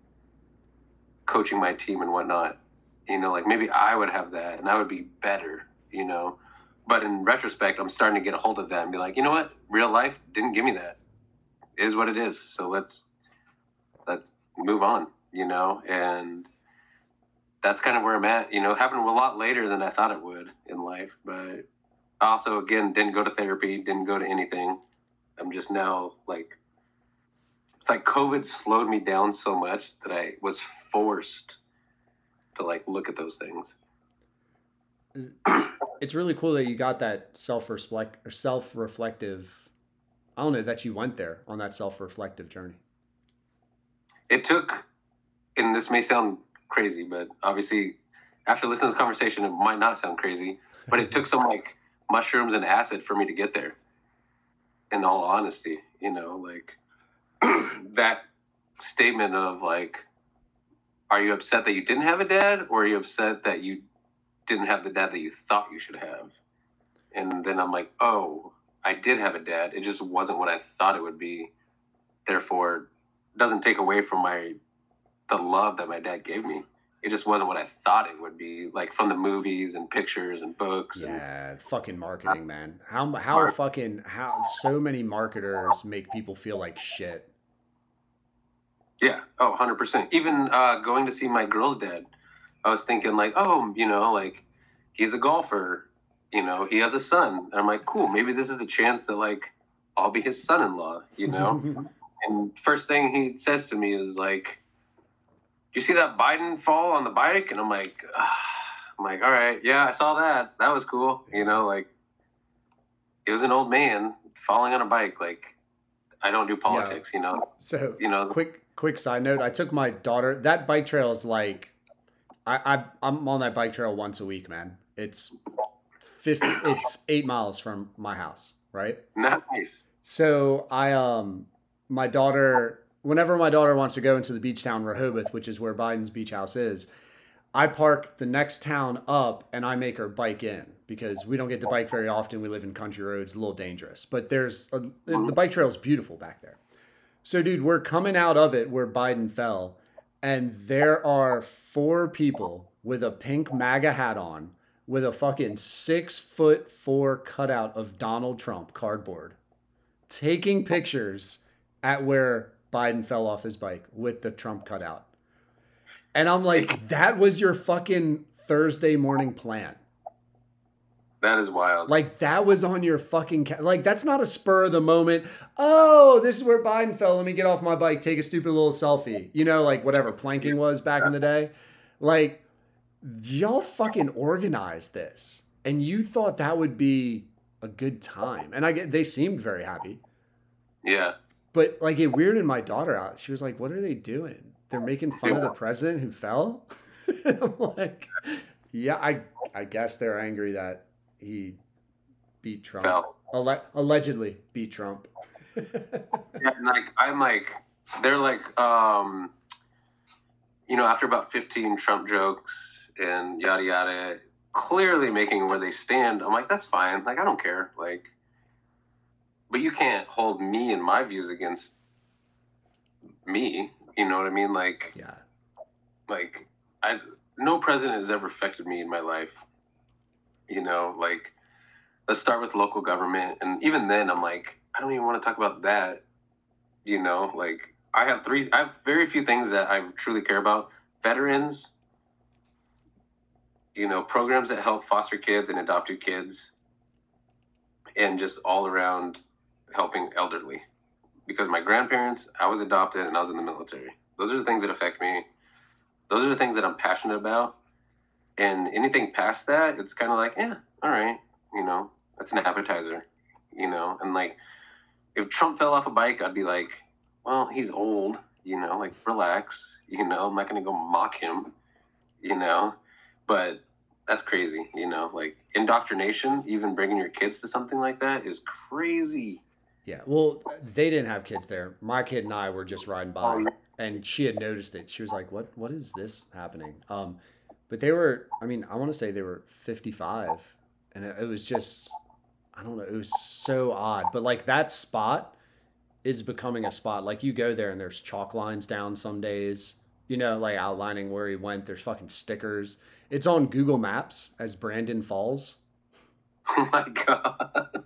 coaching my team and whatnot? You know, like maybe I would have that and I would be better, you know. But in retrospect, I'm starting to get a hold of that and be like, you know what? Real life didn't give me that. It is what it is. So let's let's move on, you know, and that's kind of where I'm at. You know, it happened a lot later than I thought it would in life, but also again didn't go to therapy, didn't go to anything. I'm just now like like COVID slowed me down so much that I was forced to like look at those things. [clears throat] it's really cool that you got that self reflect or self reflective. I don't know that you went there on that self reflective journey. It took, and this may sound crazy, but obviously after listening to this conversation, it might not sound crazy. But it took some like mushrooms and acid for me to get there. In all honesty, you know, like [clears throat] that statement of like, are you upset that you didn't have a dad, or are you upset that you didn't have the dad that you thought you should have? And then I'm like, oh, I did have a dad. It just wasn't what I thought it would be. Therefore, doesn't take away from my the love that my dad gave me. It just wasn't what I thought it would be, like from the movies and pictures and books. And, Yeah, fucking marketing, man. How how fucking how so many marketers make people feel like shit. Yeah. Oh, 100%. Even uh, going to see my girl's dad, I was thinking, like, oh, you know, like, he's a golfer. You know, he has a son. And I'm like, cool, maybe this is a chance that, like, I'll be his son in law, you know? [laughs] and first thing he says to me is, like, do you see that Biden fall on the bike? And I'm like, ah. I'm like, all right, yeah, I saw that. That was cool. You know, like, it was an old man falling on a bike. Like, I don't do politics, you know? so You know, quick quick side note i took my daughter that bike trail is like i, I i'm on that bike trail once a week man it's 50 it's eight miles from my house right nice. so i um my daughter whenever my daughter wants to go into the beach town rehoboth which is where biden's beach house is i park the next town up and i make her bike in because we don't get to bike very often. We live in country roads a little dangerous but there's a, the bike trail is beautiful back there. So, dude, we're coming out of it where Biden fell, and there are four people with a pink MAGA hat on, with a fucking six foot four cutout of Donald Trump cardboard, taking pictures at where Biden fell off his bike with the Trump cutout. And I'm like, that was your fucking Thursday morning plan. That is wild. Like that was on your fucking ca- like that's not a spur of the moment. Oh, this is where Biden fell. Let me get off my bike, take a stupid little selfie. You know, like whatever planking was back in the day. Like y'all fucking organized this, and you thought that would be a good time. And I get they seemed very happy, yeah. But like it weirded my daughter out. She was like, "What are they doing? They're making fun of the [laughs] president who fell." [laughs] I'm like, "Yeah, I I guess they're angry that he beat Trump." Fell. Alle- allegedly beat Trump. [laughs] Yeah, like I'm like they're like um you know, after about fifteen Trump jokes and yada yada, clearly making where they stand, I'm like, that's fine. Like I don't care. Like but you can't hold me and my views against me. You know what I mean? Like yeah. like I no president has ever affected me in my life. You know, like let's start with local government and even then I'm like I don't even want to talk about that. You know, like I have three I have very few things that I truly care about. Veterans, you know, programs that help foster kids and adopted kids and just all around helping elderly. Because my grandparents, I was adopted and I was in the military. Those are the things that affect me those are the things that I'm passionate about. And anything past that, it's kind of like, yeah, all right, you know, that's an appetizer, you know. And like, if Trump fell off a bike, I'd be like, well, he's old, you know, like relax, you know. I'm not gonna go mock him, you know. But that's crazy, you know. Like indoctrination, even bringing your kids to something like that is crazy. Yeah. Well, they didn't have kids there. My kid and I were just riding by, and she had noticed it. She was like, "What? What is this happening?" Um, but they were. I mean, I want to say they were fifty-five, and it, it was just. I don't know. It was so odd, but like that spot is becoming a spot. Like you go there and there's chalk lines down some days. You know, like outlining where he went. There's fucking stickers. It's on Google Maps as Brandon Falls. [laughs] Oh my god.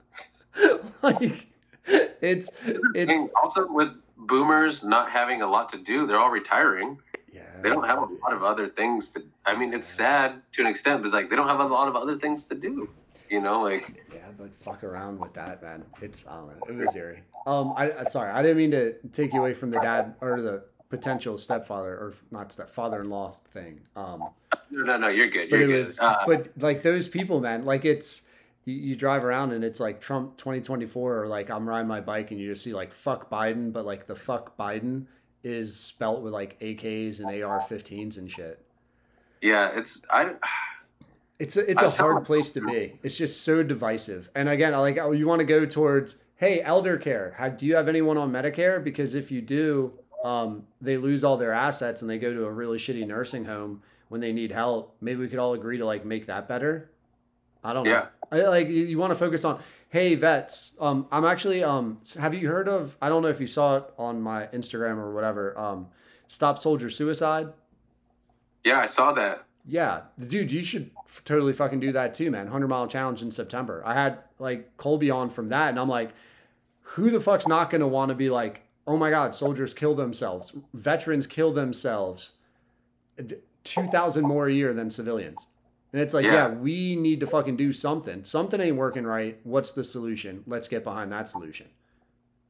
[laughs] like [laughs] it's it's And also with boomers not having a lot to do, they're all retiring. yeah. They don't have a lot of other things to. I mean, it's sad to an extent, but it's like they don't have a lot of other things to do. You know, like Yeah, but fuck around with that, man. It's I don't know. It was eerie. Um, I sorry, I didn't mean to take you away from the dad or the potential stepfather or not stepfather-in-law thing. Um, no, no, no, you're good. but You're it good. was, Uh, but like those people, man. Like it's you, you drive around and it's like Trump 2024, or like I'm riding my bike and you just see like fuck Biden, but like the fuck Biden is spelt with like AKs and AR-15s and shit. yeah, it's I. [sighs] It's a, it's a I feel hard place to be. It's just so divisive. And again, I like oh, you want to go towards, hey, elder care. Have, do you have anyone on Medicare? Because if you do, um, they lose all their assets and they go to a really shitty nursing home when they need help. Maybe we could all agree to like make that better. I don't know. I, like you, you want to focus on, hey, vets. Um, I'm actually um, have you heard of? I don't know if you saw it on my Instagram or whatever. Um, Stop Soldier Suicide. Yeah, I saw that. Yeah, dude, you should totally fucking do that too, man. Hundred mile challenge in September. I had like Colby on from that, and I'm like, who the fuck's not gonna want to be like, oh my god, soldiers kill themselves, veterans kill themselves, two thousand more a year than civilians, and it's like, yeah. Yeah. we need to fucking do something. Something ain't working right. What's the solution? Let's get behind that solution.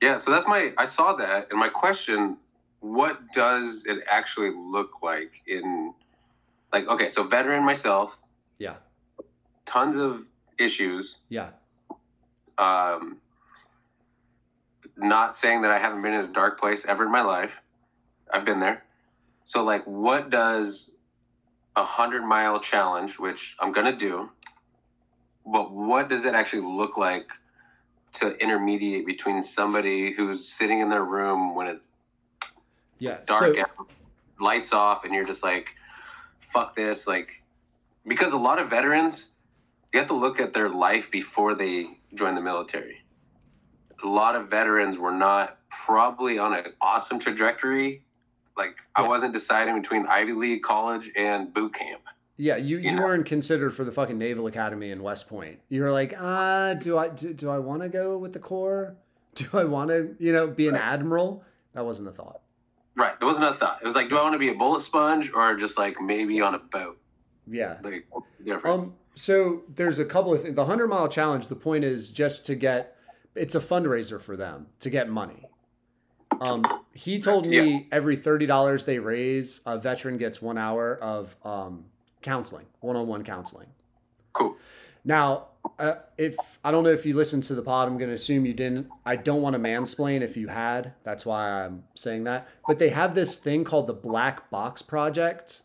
Yeah, so that's my. I saw that, and my question: What does it actually look like in, like, okay, so veteran myself, Yeah, tons of issues. yeah, Um, not saying that I haven't been in a dark place ever in my life. I've been there. So, like, what does a hundred mile challenge, which I'm gonna do, but what does it actually look like to intermediate between somebody who's sitting in their room when it's yeah. dark So out, lights off, and you're just like, fuck this. Like, because a lot of veterans, you have to look at their life before they join the military. A lot of veterans were not probably on an awesome trajectory. Like, I wasn't deciding between Ivy League, college, and boot camp. Yeah, you, you You know? weren't considered for the fucking Naval Academy in West Point. You were like, ah, do I do, do I want to go with the Corps? [laughs] Do I want to, you know, be an Right. admiral? That wasn't a thought. Right. it wasn't a thought. It was like, do I want to be a bullet sponge or just like maybe on a boat? Yeah. Like, different. Um. So there's a couple of things. The hundred mile challenge. The point is just to get. It's a fundraiser for them to get money. Um. He told me every thirty dollars they raise, a veteran gets one hour of um counseling, one on one counseling. cool. Now, uh, if I don't know if you listened to the pod, I'm going to assume you didn't. I don't want to mansplain if you had. That's why I'm saying that. But they have this thing called the Black Box Project.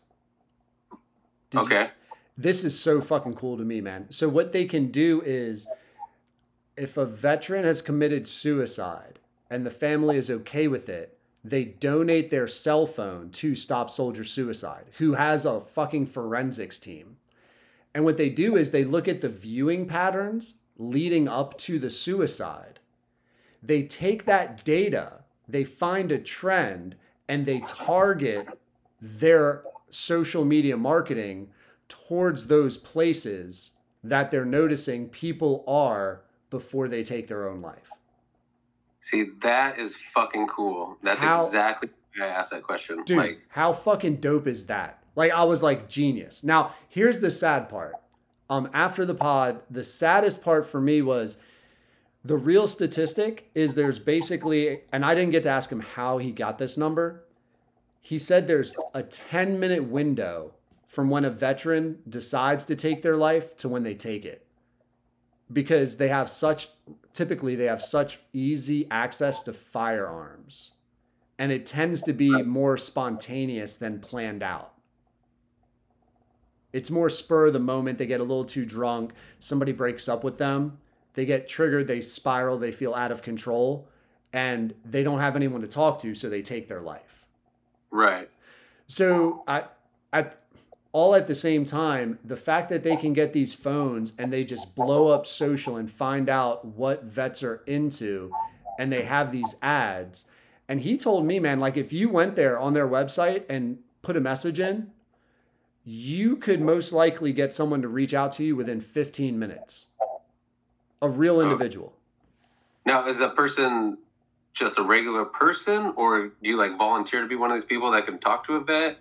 Did you- okay. this is so fucking cool to me, man. So what they can do is if a veteran has committed suicide and the family is okay with it, they donate their cell phone to Stop Soldier Suicide, who has a fucking forensics team. And what they do is they look at the viewing patterns leading up to the suicide. They take that data, they find a trend, and they target their social media marketing towards those places that they're noticing people are before they take their own life. See, that is fucking cool. That's How- exactly why I asked that question. Dude, Like, how fucking dope is that? Like I was like genius. Now, here's the sad part. Um after the pod, the saddest part for me was the real statistic is there's basically and I didn't get to ask him how he got this number. He said there's a 10 minute window from when a veteran decides to take their life to when they take it. Because they have such typically they have such easy access to firearms and it tends to be more spontaneous than planned out. It's more spur of the moment. They get a little too drunk. Somebody breaks up with them. They get triggered. They spiral. They feel out of control. And they don't have anyone to talk to. So they take their life. right. So I, at all at the same time, the fact that they can get these phones and they just blow up social and find out what vets are into, and they have these ads. And he told me, man, like if you went there on their website and put a message in, you could most likely get someone to reach out to you within 15 minutes. A real individual. Now, is that person just a regular person, or do you like volunteer to be one of these people that can talk to a vet?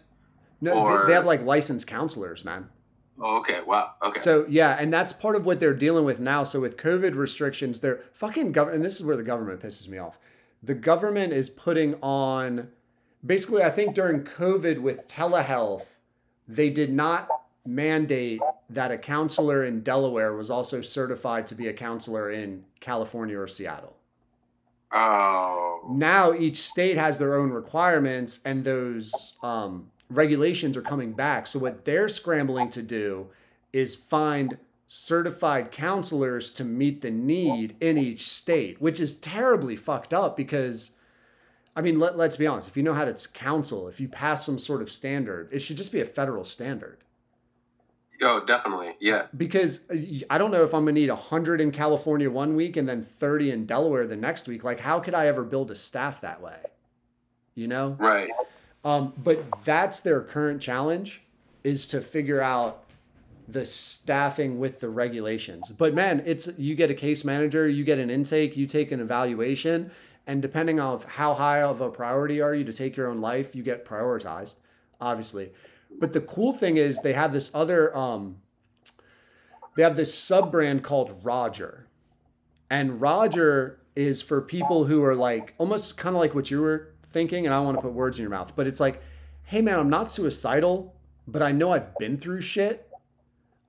No, they- Or- they have like licensed counselors, man. Oh, okay. Wow. Okay. So yeah, and that's part of what they're dealing with now. So with COVID restrictions, they're fucking government. And this is where the government pisses me off. The government is putting on, basically, I think during COVID with telehealth, they did not mandate that a counselor in Delaware was also certified to be a counselor in California or Seattle. oh. Now each state has their own requirements, and those um, regulations are coming back. So what they're scrambling to do is find certified counselors to meet the need in each state, which is terribly fucked up because I mean, let, let's be honest, if you know how to counsel, if you pass some sort of standard, it should just be a federal standard. Oh, definitely. Yeah. Because uh, I don't know if I'm going to need 100 in California one week and then 30 in Delaware the next week. Like, how could I ever build a staff that way? You know? Right. Um, but that's their current challenge is to figure out the staffing with the regulations. But man, it's you get a case manager, you get an intake, you take an evaluation, and depending on how high of a priority are you to take your own life, you get prioritized, obviously. But the cool thing is they have this other um they have this sub brand called Roger. And Roger is for people who are like almost kind of like what you were thinking, and I don't want to put words in your mouth, but it's like, hey man, I'm not suicidal, but I know I've been through shit.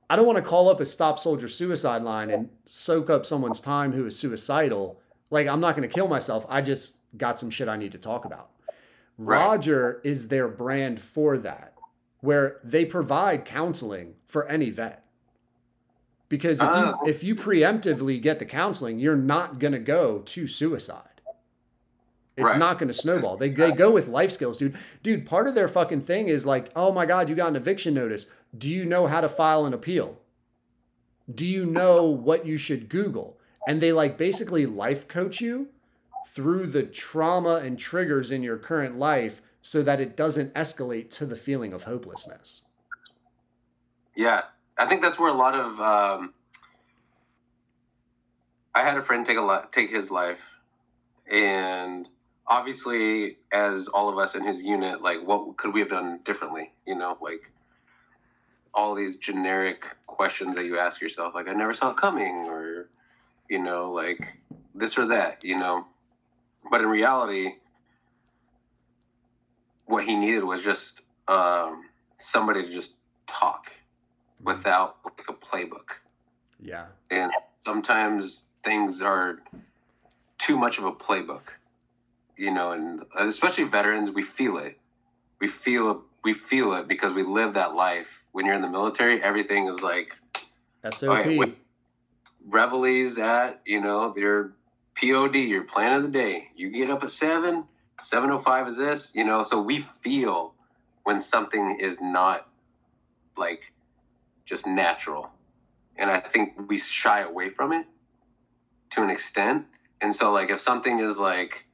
I don't want to call up a stop soldier suicide line and soak up someone's time who is suicidal. Like, I'm not going to kill myself. I just got some shit I need to talk about. Right. Roger is their brand for that, where they provide counseling for any vet. Because if you Oh. if you preemptively get the counseling, you're not gonna go to suicide. It's Right. not gonna snowball. They they go with life skills, dude. Dude, part of their fucking thing is like, oh my god, you got an eviction notice. Do you know how to file an appeal? Do you know what you should Google? And they like basically life coach you through the trauma and triggers in your current life so that it doesn't escalate to the feeling of hopelessness. Yeah, I think that's where a lot of um, I had a friend take a li- take his life, and obviously, as all of us in his unit, like, what could we have done differently? You know, like all these generic questions that you ask yourself, like, I never saw it coming, or you know, like this or that, you know. But in reality, what he needed was just um, somebody to just talk without like a playbook. Yeah. And sometimes things are too much of a playbook, you know, and especially veterans, we feel it. We feel we feel it because we live that life. When you're in the military, everything is like SOP. Okay, wait. reveille's at, you know, your POD, your plan of the day. You get up at seven, seven, seven oh five is this, you know, so we feel when something is not like just natural. And I think we shy away from it to an extent. And so like if something is like,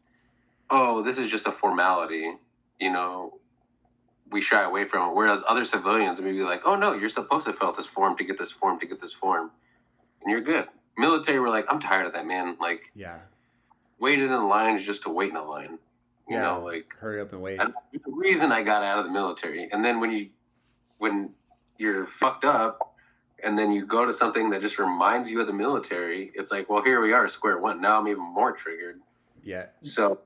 oh, this is just a formality, you know, we shy away from it. Whereas other civilians may be like, oh no, you're supposed to fill out this form to get this form to get this form. And you're good. Military, we're like, I'm tired of that, man. Like, yeah. waiting in lines just to wait in a line. You Yeah. know, like Hurry up and wait. I, the reason I got out of the military. And then when you when you're fucked up and then you go to something that just reminds you of the military, it's like, well, here we are, square one. Now I'm even more triggered. Yeah. So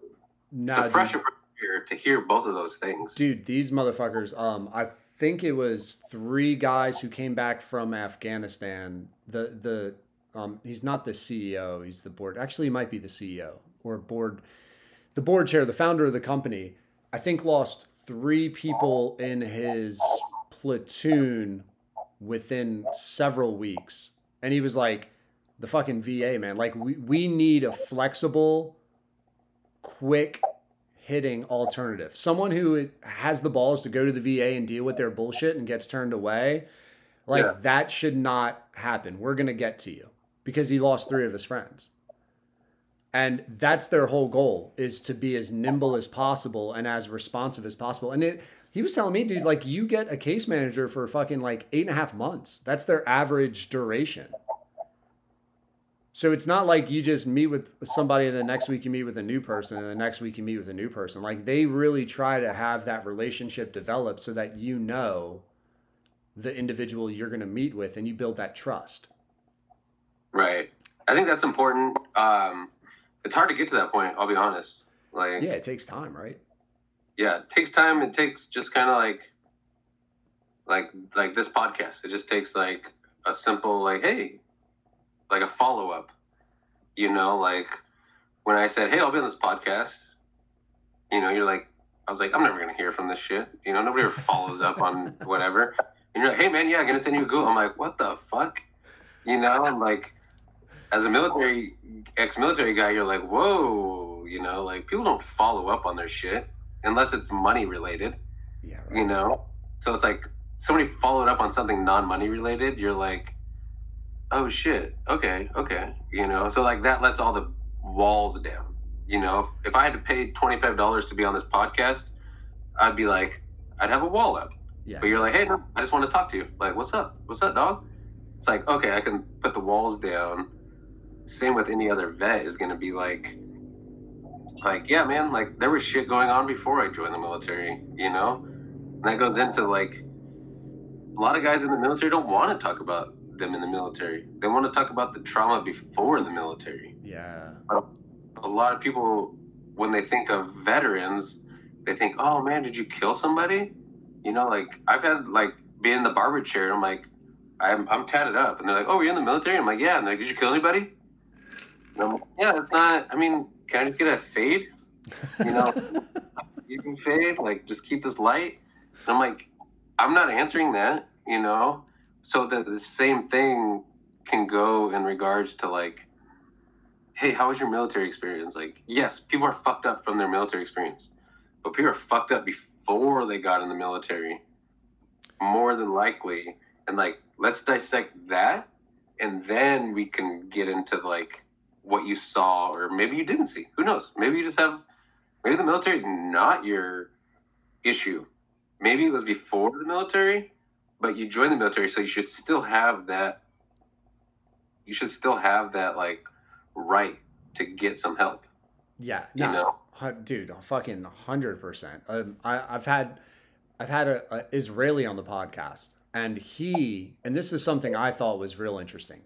Nah, it's a fresh dude, to hear both of those things. dude, these motherfuckers. Um, I think it was three guys who came back from Afghanistan. The the um, he's not the CEO. He's the board. Actually, he might be the CEO or board, the board chair, the founder of the company. I think lost three people in his platoon within several weeks, and he was like, "The fucking VA man. Like we we need a flexible." Quick hitting alternative. Someone who has the balls to go to the VA and deal with their bullshit and gets turned away. Like Yeah. that should not happen. We're going to get to you because he lost 3 of his friends. And that's their whole goal is to be as nimble as possible and as responsive as possible. And it he was telling me, dude, like you get a case manager for fucking like eight and a half months. That's their average duration. So it's not like you just meet with somebody and the next week you meet with a new person and the next week you meet with a new person. Like they really try to have that relationship develop so that you know the individual you're going to meet with and you build that trust. Right. I think that's important. Um, it's hard to get to that point. I'll be honest. Like, Yeah, it takes time, right? yeah, it takes time. It takes just kind of like, like, like this podcast. It just takes like a simple, like, hey, like a follow up. You know, like when I said, hey, I'll be on this podcast. You know, you're like, I was like, I'm never gonna hear from this shit. You know, nobody ever follows up on [laughs] whatever. And you're like, hey man, yeah, I'm gonna send you a Google. I'm like, what the fuck? You know, I'm like, as a military ex-military guy, you're like, whoa, you know, like people don't follow up on their shit unless it's money related, Yeah. you know. So it's like somebody followed up on something non-money related. You're like, oh shit, okay, okay, you know. So like that lets all the walls down. You know, if I had to pay twenty five dollars to be on this podcast, I'd be like, I'd have a wall up. Yeah. But you're like, hey, no, I just want to talk to you. Like, what's up? What's up, dog? It's like, okay, I can put the walls down. Same with any other vet is going to be like, like, yeah, man, like there was shit going on before I joined the military, you know? And that goes into like, a lot of guys in the military don't want to talk about them in the military. They want to talk about the trauma before the military. Yeah. a lot of people when they think of veterans they think oh man did you kill somebody? You know like i've had like being in the barber chair i'm like i'm, I'm tatted up. And they're like oh you're in the military? I'm like yeah. And they're like did you kill anybody? And I'm like, yeah it's not i mean can i just get a fade? You know? [laughs] You can fade like just keep this light. And i'm like i'm not answering that you know so that the same thing can go in regards to like hey, how was your military experience? Like, yes, people are fucked up from their military experience, but people are fucked up before they got in the military, more than likely. And like, let's dissect that, and then we can get into like what you saw, or maybe you didn't see. Who knows? Maybe you just have, maybe the military is not your issue. Maybe it was before the military, but you join the military, so you should still have that. You should still have that like right to get some help. Yeah, You no, know? dude, fucking hundred percent. Um, I, I've had, I've had a, a Israeli on the podcast, and he, and this is something I thought was real interesting.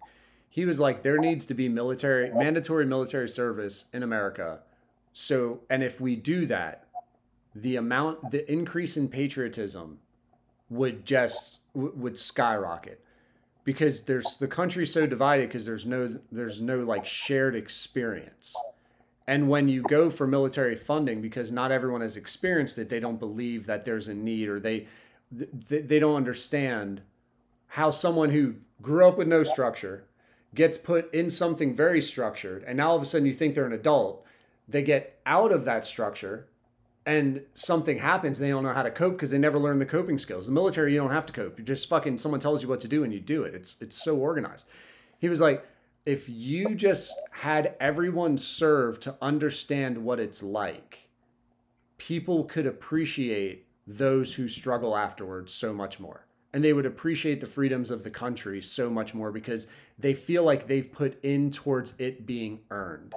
He was like, there needs to be military, mandatory military service in America. So, and if we do that, the amount, the increase in patriotism would just w- would skyrocket. Because there's the country's so divided because there's no there's no like shared experience. And when you go for military funding because not everyone has experienced it they don't believe that there's a need or they they, they don't understand how someone who grew up with no structure gets put in something very structured and now all of a sudden you think they're an adult they get out of that structure and something happens they don't know how to cope because they never learned the coping skills. The military you don't have to cope. You just fucking someone tells you what to do and you do it. It's it's so organized. He was like if you just had everyone serve to understand what it's like people could appreciate those who struggle afterwards so much more. And they would appreciate the freedoms of the country so much more because they feel like they've put in towards it being earned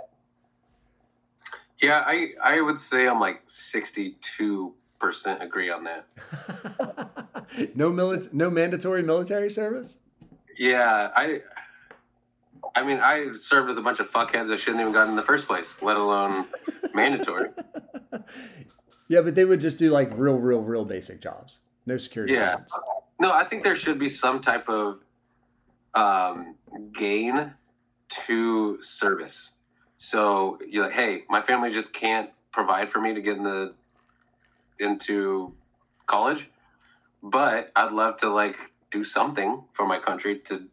Yeah, I I would say I'm like 62 percent agree on that. [laughs] no milit- no mandatory military service Yeah, I I mean I served with a bunch of fuckheads I shouldn't even got in the first place, let alone [laughs] mandatory. yeah but they would just do like real real real basic jobs no security Yeah. No, I think there should be some type of um, gain to service. So you're like, hey, my family just can't provide for me to get in the into college, but I'd love to like do something for my country to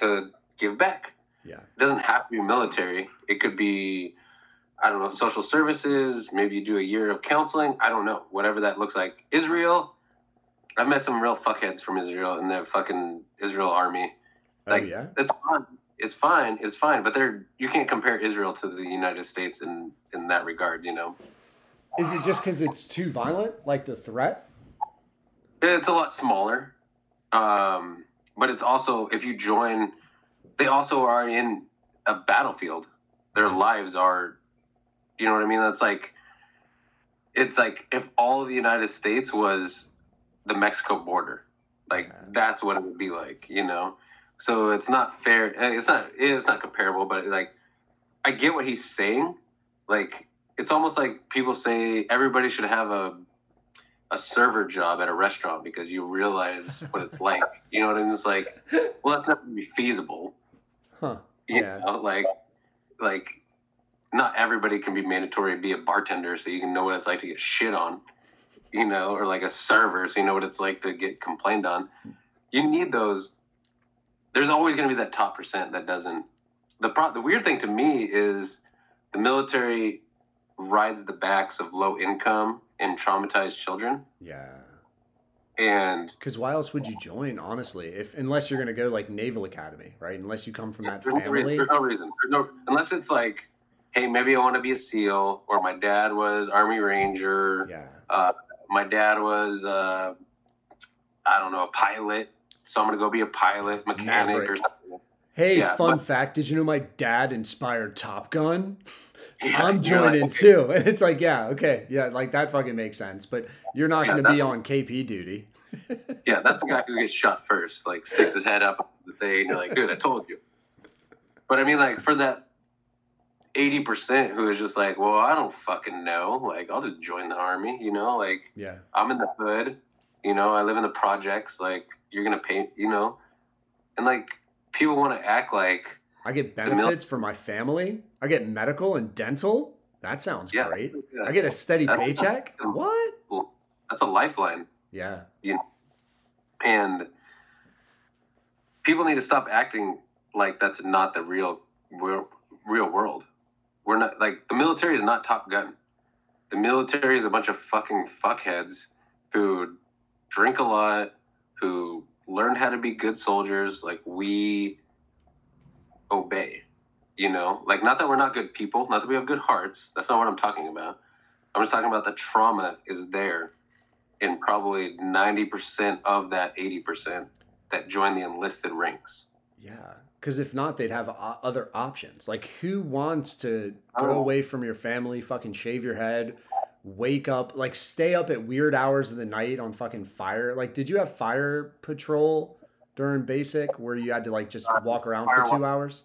to give back. yeah It doesn't have to be military. It could be, I don't know, social services. Maybe you do a year of counseling. I don't know, whatever that looks like. Israel. I've met some real fuckheads from Israel in the fucking Israel army. Oh, like, oh yeah It's fine. It's fine. It's fine. But they're you can't compare Israel to the United States in in that regard. You know, is it just because it's too violent like the threat it's a lot smaller. Um, but it's also if you join, they also are in a battlefield. Their lives are, you know what I mean. That's like, it's like if all of the United States was the Mexico border, like that's what it would be like, you know. So it's not fair. eh, It's not. It's not comparable, but like, I get what he's saying. Like, it's almost like people say everybody should have a a server job at a restaurant because you realize what it's like. [laughs] You know what I mean? It's like, well, that's not to be feasible. huh You Yeah. know, like, like, not everybody can be mandatory to be a bartender, so you can know what it's like to get shit on. you know, or like a server, so you know what it's like to get complained on. You need those. There's always going to be that top percent that doesn't. The pro, the weird thing to me is the military rides the backs of low income and traumatized children, Yeah. and Because why else would you join, honestly? If unless you're gonna go like Naval Academy, right? Unless you come from that there's no, reason, family. there's no reason. There's no unless it's like, hey, maybe I want to be a SEAL, or my dad was Army Ranger. Yeah. Uh, my dad was, uh, I don't know, a pilot. So I'm gonna go be a pilot, mechanic, or something. Hey, Yeah, fun but- fact. Did you know my dad inspired Top Gun? [laughs] Yeah, I'm you're like, joining too. And [laughs] it's like, yeah, okay, yeah, like that fucking makes sense. But you're not Yeah, going to be on KP duty. [laughs] Yeah, that's the guy who gets shot first. Like sticks his head up the thing, and you're like, dude, I told you. But I mean, like for that eighty percent who is just like, well, I don't fucking know. Like, I'll just join the army. You know, like Yeah. I'm in the hood. You know, I live in the projects. Like, you're gonna pay. You know, and like people want to act like, I get mil- benefits for my family. I get medical and dental. That sounds yeah, great. yeah, I get a steady That's- paycheck. What? that's a lifeline. Yeah. you. and people need to stop acting like that's not the real real, real world we're not like the military is not top gun the military is a bunch of fucking fuckheads who drink a lot who learn how to be good soldiers like we obey you know like not that we're not good people not that we have good hearts that's not what i'm talking about i'm just talking about the trauma is there in probably 90% of that 80% that join the enlisted ranks. Yeah. Because if not, they'd have o- other options. Like, who wants to go away from your family, fucking shave your head, wake up, like, stay up at weird hours of the night on fucking fire? Like, did you have fire patrol during basic where you had to, like, just Uh, walk around fire for two wa- hours?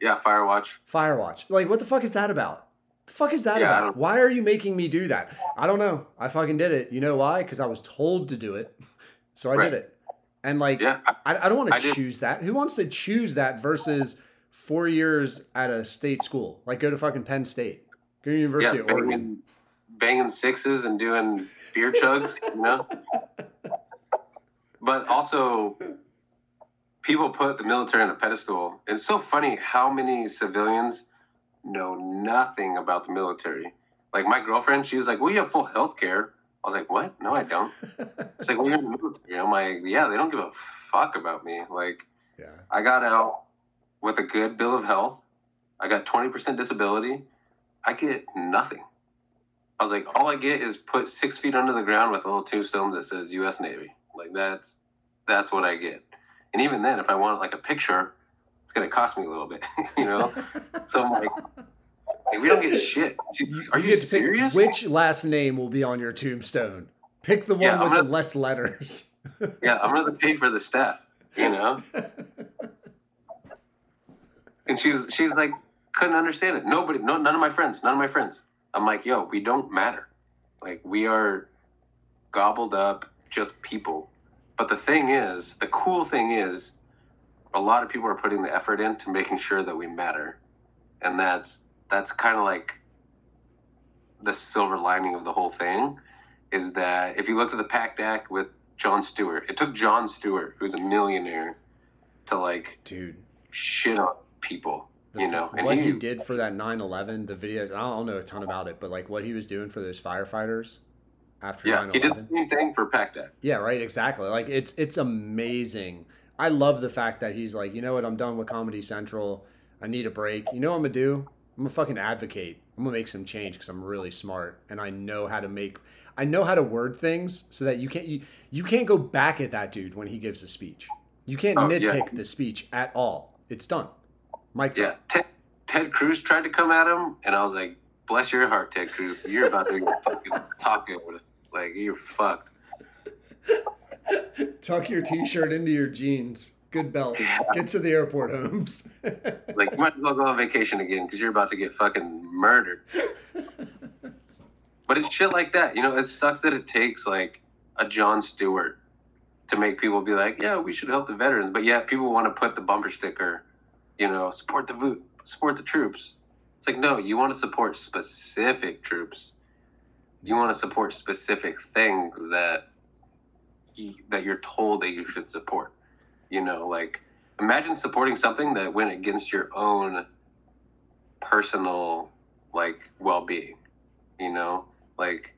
Yeah, Firewatch. Firewatch. Like, what the fuck is that about? The fuck is that Yeah, about? Why are you making me do that? I don't know. I fucking did it. You know why? Because I was told to do it. [laughs] So I Right. did it. And like, Yeah, I- I, don't want to choose that. Who wants to choose that versus four years at a state school? Like, go to fucking Penn State, go to yeah, University of Oregon. Banging, sixes and doing beer chugs, you know? But also, people put the military on a pedestal. It's so funny how many civilians know nothing about the military. Like my girlfriend, she was like, "Well, you have full health care." I was like, "What? No, I don't." [laughs] It's like, "Well, you're in the military." I'm like, "Yeah, they don't give a fuck about me." Like, yeah. I got out with a good bill of health. I got 20% disability. I get nothing. I was like, all I get is put six feet under the ground with a little tombstone that says U.S. Navy. Like that's that's what I get. And even then, if I want like a picture, it's gonna cost me a little bit, [laughs] you know. [laughs] So I'm like, like, we don't get shit. Are you, to serious? pick which last name will be on your tombstone. Pick the one Yeah, with the gonna- less letters. [laughs] Yeah, I'm gonna pay for the staff, you know. And she's she's like couldn't understand it. Nobody, no, none of my friends, none of my friends. I'm like, yo, we don't matter. Like we are gobbled up, just people. But the thing is, the cool thing is, a lot of people are putting the effort into making sure that we matter, and that's that's kind of like the silver lining of the whole thing. Is that if you look at the PACT Act with Jon Stewart, it took Jon Stewart, who's a millionaire, to like Dude, shit on people, the you know. And what he, he did for that 9/11, the videos. I don't know a ton about it, but like what he was doing for those firefighters after yeah, he did 9/11. the same thing for PACT Act. Yeah, right. Exactly. Like it's it's amazing. I love the fact that he's like, you know what? I'm done with Comedy Central. I need a break. You know what I'm gonna do? I'm gonna fucking advocate. I'm gonna make some change because I'm really smart and I know how to make. I know how to word things so that you can't you, you can't go back at that dude when he gives a speech. You can't Oh, yeah. nitpick the speech at all. It's done. Mic Yeah. Ted, Ted Cruz tried to come at him, and I was like, "Bless your heart, Ted Cruz. You're about to get [laughs] fucking talking with like you're fucked." [laughs] Tuck your t-shirt into your jeans. Good belt. Get to the airport, Holmes. [laughs] Like you might as well go on vacation again because you're about to get fucking murdered. But it's shit like that, you know. It sucks that it takes like a Jon Stewart to make people be like, "Yeah, we should help the veterans," but yet people want to put the bumper sticker, you know, support the vo- support the troops. It's like, no, you want to support specific troops. You want to support specific things that you, that you're told that you should support. You know, like imagine supporting something that went against your own personal like well-being. You know, like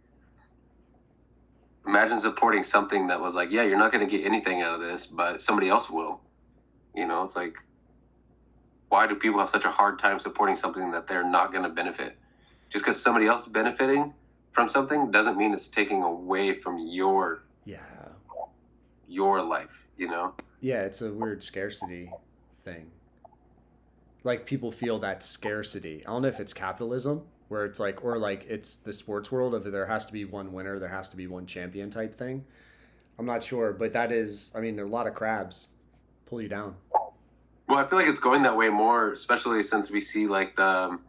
imagine supporting something that was like, yeah, you're not going to get anything out of this, but somebody else will. You know, it's like, why do people have such a hard time supporting something that they're not going to benefit? Just because somebody else is benefiting from something doesn't mean it's taking away from your Yeah. your life. You know? Yeah, it's a weird scarcity thing. Like people feel that scarcity. I don't know if it's capitalism where it's like or like it's the sports world of there has to be one winner, there has to be one champion type thing. I'm not sure, but that is I mean, there are a lot of crabs pull you down. Well, I feel like it's going that way more, especially since we see like the, um,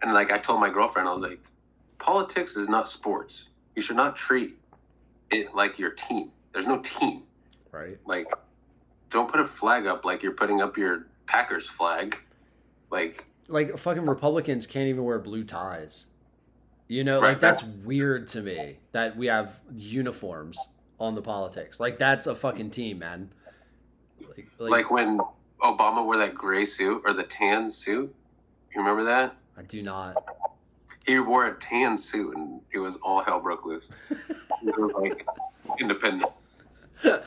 and like I told my girlfriend, I was like, politics is not sports. You should not treat it like your team. There's no team. Right? Like, don't put a flag up like you're putting up your Packers flag. Like, Like fucking Republicans can't even wear blue ties. You know, Right, like that's weird to me that we have uniforms on the politics. Like that's a fucking team, man. Like, like when Obama wore that gray suit or the tan suit. You remember that? I do not. He wore a tan suit and it was all hell broke loose. [laughs] it was like independent. God.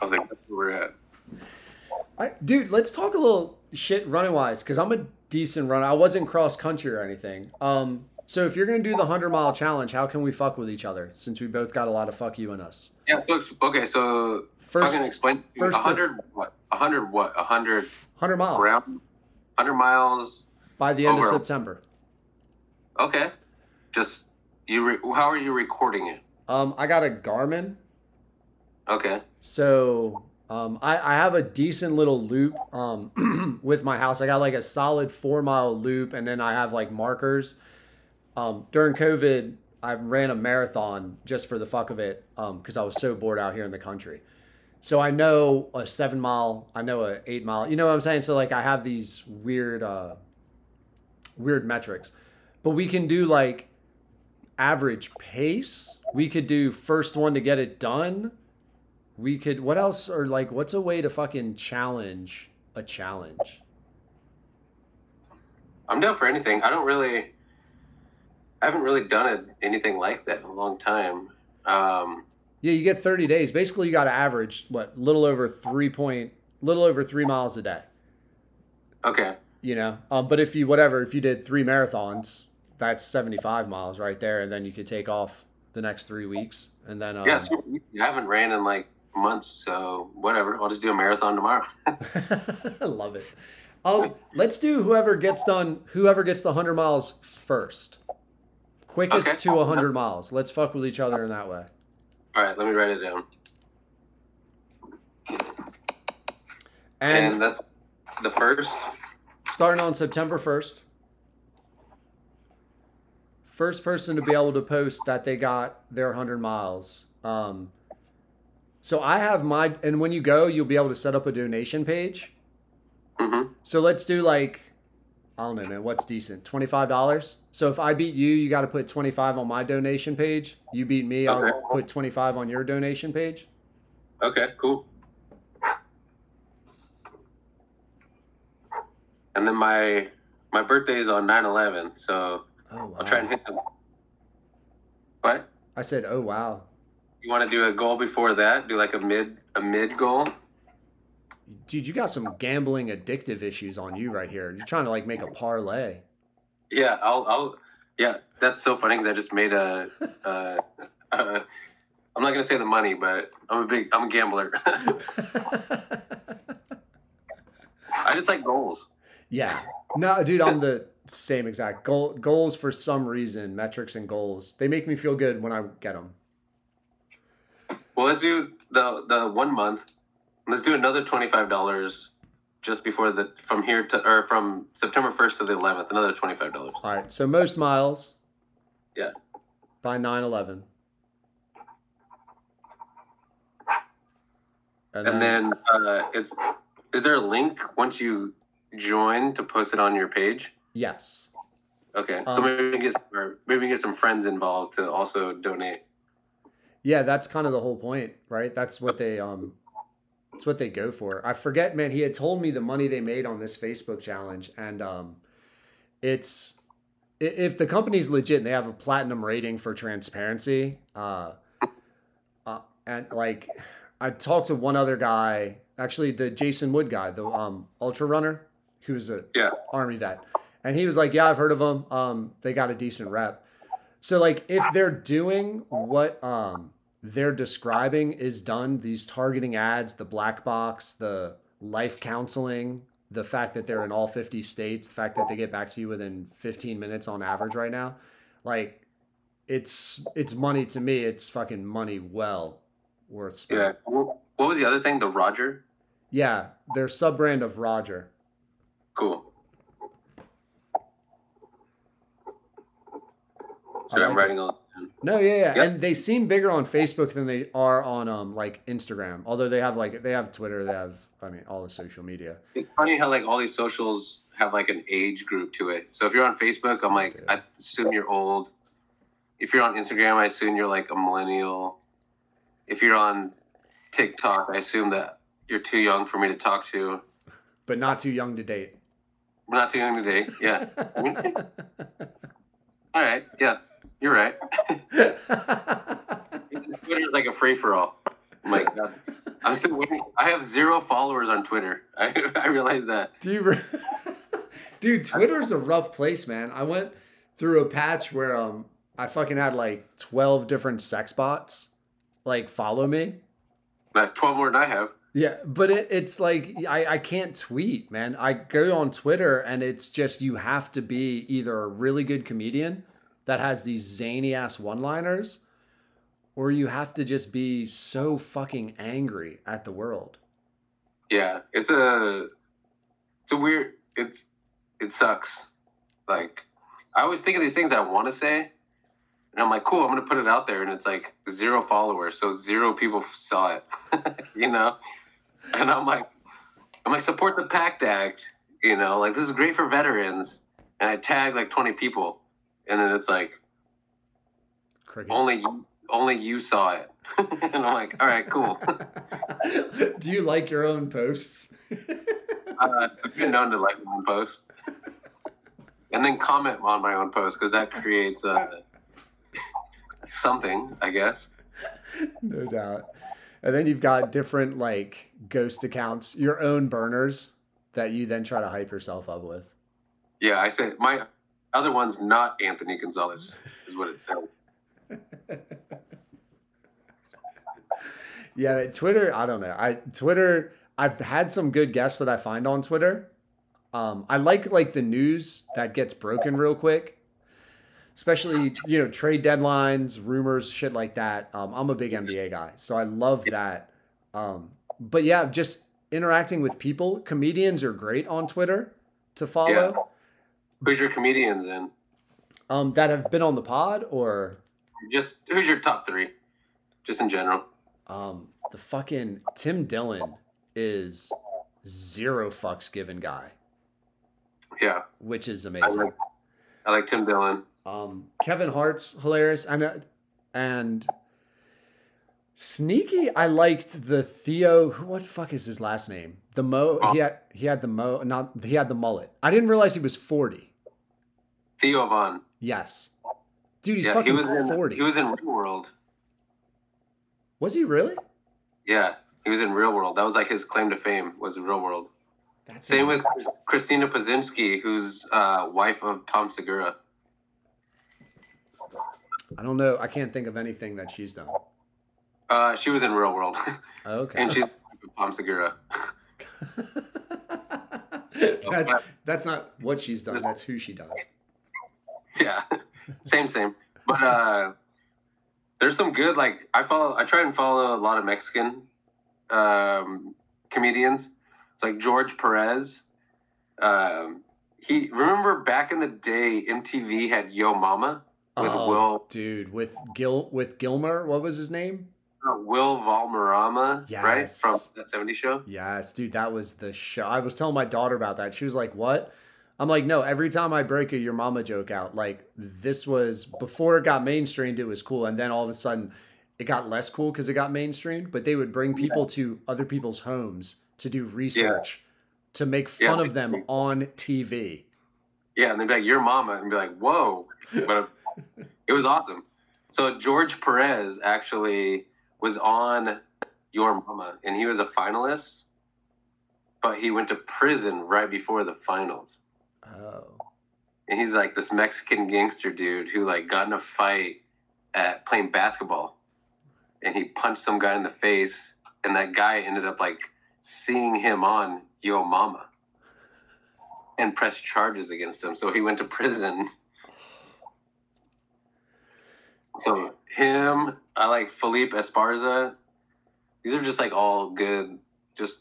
I was like, that's where we're at. I, dude, let's talk a little shit running wise because I'm a decent runner. I wasn't cross country or anything. Um, so if you're gonna do the hundred mile challenge, how can we fuck with each other since we both got a lot of fuck you in us? Yeah. So okay. So First, fucking explain. first hundred what? A hundred what? A hundred hundred miles. Hundred miles. by the end of September. Okay. Just you. Re- how are you recording it? Um, I got a Garmin, Okay. so um, I, I have a decent little loop um, [clears throat] with my house. I got like a solid four mile loop, and then I have like markers. Um, during COVID, I ran a marathon just for the fuck of it because I was so bored out here in the country. So I know a seven mile, I know a eight mile. You know what I'm saying? So like I have these weird, uh, weird metrics, but we can do like average pace. We could do first one to get it done. We could what else or like what's a way to fucking challenge a challenge? I'm down for anything. I don't really. I haven't really done it, anything like that in a long time. Um, Yeah, you get 30 days. Basically, you got to average what little over three point, little over three miles a day. okay. You know, um, but if you whatever, if you did three marathons, that's 75 miles right there, and then you could take off the next three weeks, and then um, Yeah. So I haven't ran in like months, so whatever. I'll just do a marathon tomorrow. I [laughs] [laughs] love it. Oh, let's do whoever gets done, whoever gets the 100 miles first, quickest Okay. to 100 miles. Let's fuck with each other in that way. All right. Let me write it down. And, and that's the first. starting on September 1st. First person to be able to post that they got their 100 miles. Um, so I have my, and when you go, you'll be able to set up a donation page. hmm So let's do like, I don't know, man, what's decent? $25? So if I beat you, you got to put 25 on my donation page. You beat me, Okay. I'll put 25 on your donation page. Okay. Cool. And then my my birthday is on 9/11, so Oh, wow. I'll try and hit them. What? I said, oh, wow. You want to do a goal before that? Do like a mid a mid goal? Dude, you got some gambling addictive issues on you right here. You're trying to like make a parlay. Yeah, I'll I'll yeah. That's so funny because I just made a. Uh, uh, I'm not gonna say the money, but I'm a big I'm a gambler. [laughs] I just like goals. yeah. No, dude, I'm the same exact goal. Goals for some reason, metrics and goals, they make me feel good when I get them. Well, let's do the the one month. Let's do another twenty five dollars just before the from here to or from September first to the eleventh. Another twenty five dollars. All right. So most miles. Yeah. By 9 11. And then uh, it's is there a link once you join to post it on your page? yes. Okay, so Um, maybe we can get or maybe we can get some friends involved to also donate. Yeah, that's kind of the whole point, right? That's what they um that's what they go for. I forget, man, he had told me the money they made on this Facebook challenge and um it's if the company's legit and they have a platinum rating for transparency, uh, uh and like I talked to one other guy, actually the Jason Wood guy, the um ultra runner, who's a Yeah. army vet. And he was like, "Yeah, I've heard of them. Um they got a decent rep." So like if they're doing what um they're describing is done, these targeting ads, the black box, the life counseling, the fact that they're in all 50 states, the fact that they get back to you within 15 minutes on average right now, like it's it's money to me. It's fucking money well worth spending. Yeah. What was the other thing? The Roger. Yeah, their sub brand of Roger. Cool. I So I'm like writing all. down. No, yeah, yeah, Yep. and they seem bigger on Facebook than they are on um like Instagram. Although they have like they have Twitter, they have I mean all the social media. It's funny how like all these socials have like an age group to it. So if you're on Facebook, I'm like, I assume you're old. If you're on Instagram, I assume you're like a millennial. If you're on TikTok, I assume that you're too young for me to talk to. But not too young to date. We're not too young to date. Yeah. [laughs] All right. Yeah. You're right. [laughs] Twitter's like a free for all. Like, God. I'm still waiting. I have zero followers on Twitter. [laughs] I, I realize that. Do you re- [laughs] Dude, Twitter's a rough place, man. I went through a patch where um I fucking had like 12 different sex bots like follow me. That's 12 more than I have. Yeah, but it, it's like I, I can't tweet, man. I go on Twitter and it's just you have to be either a really good comedian that has these zany ass one liners, or you have to just be so fucking angry at the world. Yeah, it's a it's a weird it's it sucks. Like I always think of these things I want to say, and I'm like, cool, I'm gonna put it out there, and it's like zero followers, so zero people saw it, [laughs] you know. And I'm like, I'm like, support the PACT Act, you know, like this is great for veterans, and I tag like 20 people, and then it's like Crickets. only you, only you saw it, [laughs] and I'm like, all right, cool. [laughs] Do you like your own posts? [laughs] Uh, I've been known to like my own post, and then comment on my own post because that creates uh, something, I guess. no doubt. And then you've got different like ghost accounts, your own burners that you then try to hype yourself up with. Yeah, I said my other one's not Anthony Gonzalez, is what it said. [laughs] Yeah, Twitter, I don't know. I Twitter, I've had some good guests that I find on Twitter. Um, I like like the news that gets broken real quick. Especially, you know, trade deadlines, rumors, shit like that. Um, I'm a big NBA guy, so I love that. Um, but yeah, just interacting with people. Comedians are great on Twitter to follow. Who's your comedians in? Um, that have been on the pod or Just who's your top three, just in general? um, the fucking Tim Dillon is zero fucks given guy. Yeah, which is I amazing. like I like Tim Dillon. Um, Kevin Hart's hilarious, and uh, and sneaky. I liked the Theo. who- What fuck is his last name? The mo. He had he had the mo. Not he had the mullet. I didn't realize he was forty. Theo Von. Yes, dude, he's yeah, fucking he was in forty. he was in Real World. Was he really? Yeah, he was in Real World. That was like his claim to fame was Real World. That's Same with. Christina Pazsitzky, who's uh, wife of Tom Segura. I don't know. I can't think of anything that she's done. Uh, she was in Real World, [laughs] Okay. and she's Tom Segura. [laughs] that's, that's not what she's done. That's who she does. [laughs] Yeah, same, same. But uh, there's some good like I follow. I try and follow a lot of Mexican um, comedians. It's like George Perez. Um, he remember back in the day, MTV had Yo Mama with oh, Will dude, with Gil with Gilmer, what was his name? uh, Will Valderrama, right Yes. from that '70s show. Yes, dude, that was the show. I was telling my daughter about that. She was like, "What?" I'm like, no, every time I break a your mama joke out, like this was before it got mainstreamed, it was cool. And then all of a sudden it got less cool because it got mainstreamed, but they would bring people to other people's homes to do research to make Yeah. fun of them on TV. Yeah, and they'd be like, "Your mama," and be like, "Whoa!" But it was awesome. So George Perez actually was on Your Mama, and he was a finalist, but he went to prison right before the finals. Oh. And he's like this Mexican gangster dude who like got in a fight at playing basketball, and he punched some guy in the face, and that guy ended up like seeing him on Yo Mama and pressed charges against him. So he went to prison. So him, I like Felipe Esparza. These are just like all good, just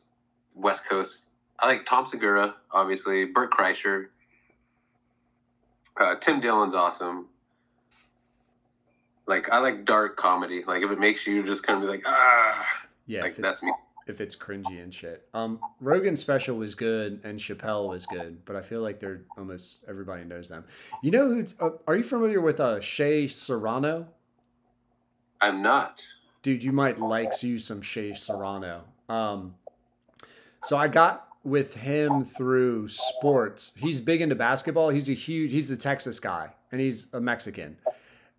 West Coast. I like Tom Segura, obviously. Bert Kreischer. Uh, Tim Dillon's awesome. Like I like dark comedy. Like if it makes you just kind of be like ah, Yeah, like that's me. if it's cringy and shit. Um, Rogan's special was good and Chappelle was good, but I feel like they're almost everybody knows them. You know who's? Uh, are you familiar with uh Shea Serrano? I'm not. dude, you might like you some Shea Serrano. Um, so I got with him through sports. He's big into basketball. He's a huge. He's a Texas guy, and he's a Mexican,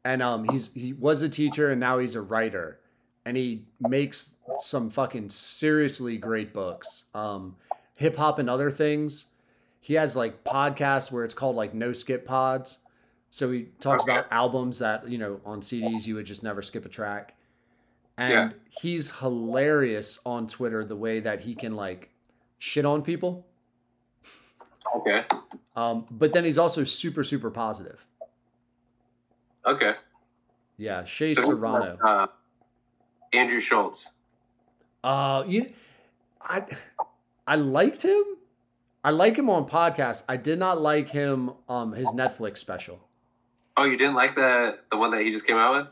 and um, he's he was a teacher, and now he's a writer, and he makes some fucking seriously great books. Um, hip hop and other things. He has like podcasts where it's called like No Skip Pods. So he talks Okay. about albums that you know on CDs you would just never skip a track and Yeah. he's hilarious on Twitter the way that he can like shit on people. Okay. Um, but then he's also super super positive. Okay. Yeah, Shea So, Serrano. Uh, Andrew Schulz. Uh, you, I, I liked him. I like him on podcasts. I did not like him um his Netflix special. Oh, you didn't like the the one that he just came out with?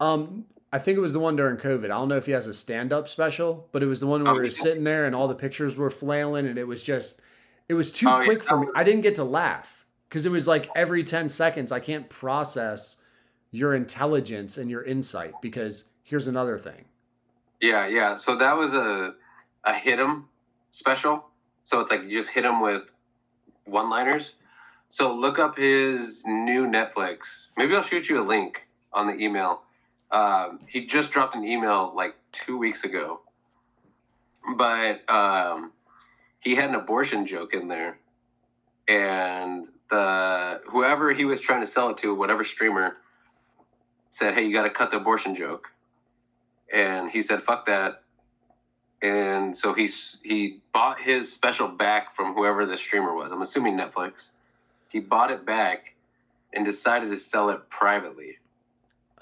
Um, I think it was the one during COVID. I don't know if he has a stand up special, but it was the one where Oh, he was did. sitting there and all the pictures were flailing, and it was just, it was too Oh, yeah, quick for me. I didn't get to laugh because it was like every 10 seconds, I can't process your intelligence and your insight because here's another thing. Yeah, yeah. So that was a a hit hit 'em special. So it's like you just hit him with one liners. So look up his new Netflix. Maybe I'll shoot you a link on the email. Um, he just dropped an email like two weeks ago, but um, he had an abortion joke in there, and the whoever he was trying to sell it to, whatever streamer, said, "Hey, you got to cut the abortion joke." and he said fuck that. And so he he bought his special back from whoever the streamer was. I'm assuming netflix. He bought it back and decided to sell it privately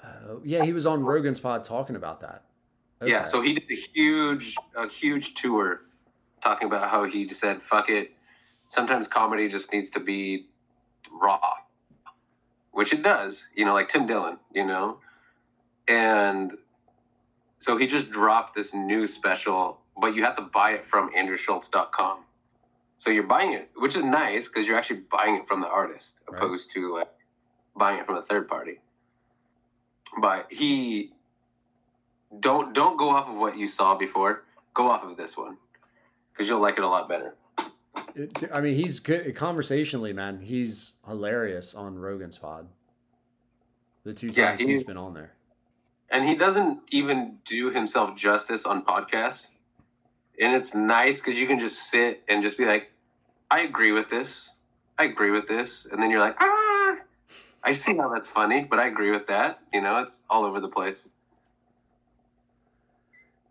Uh, yeah, he was on Rogan's pod talking about that. yeah so he did a huge a huge tour talking about how he just said fuck it. Sometimes comedy just needs to be raw which it does you know like tim dillon you know? And so he just dropped this new special but you have to buy it from andrewschulz.com so you're buying it which is nice because you're actually buying it from the artist Right. opposed to like buying it from a third party but he don't don't go off of what you saw before go off of this one because you'll like it a lot better It- I mean, he's good conversationally, man. He's hilarious on Rogan's pod. The two Yeah, times he- he's been on there. and he doesn't even do himself justice on podcasts and it's nice because you can just sit and just be like i agree with this i agree with this and then you're like ah i see how that's funny but i agree with that you know it's all over the place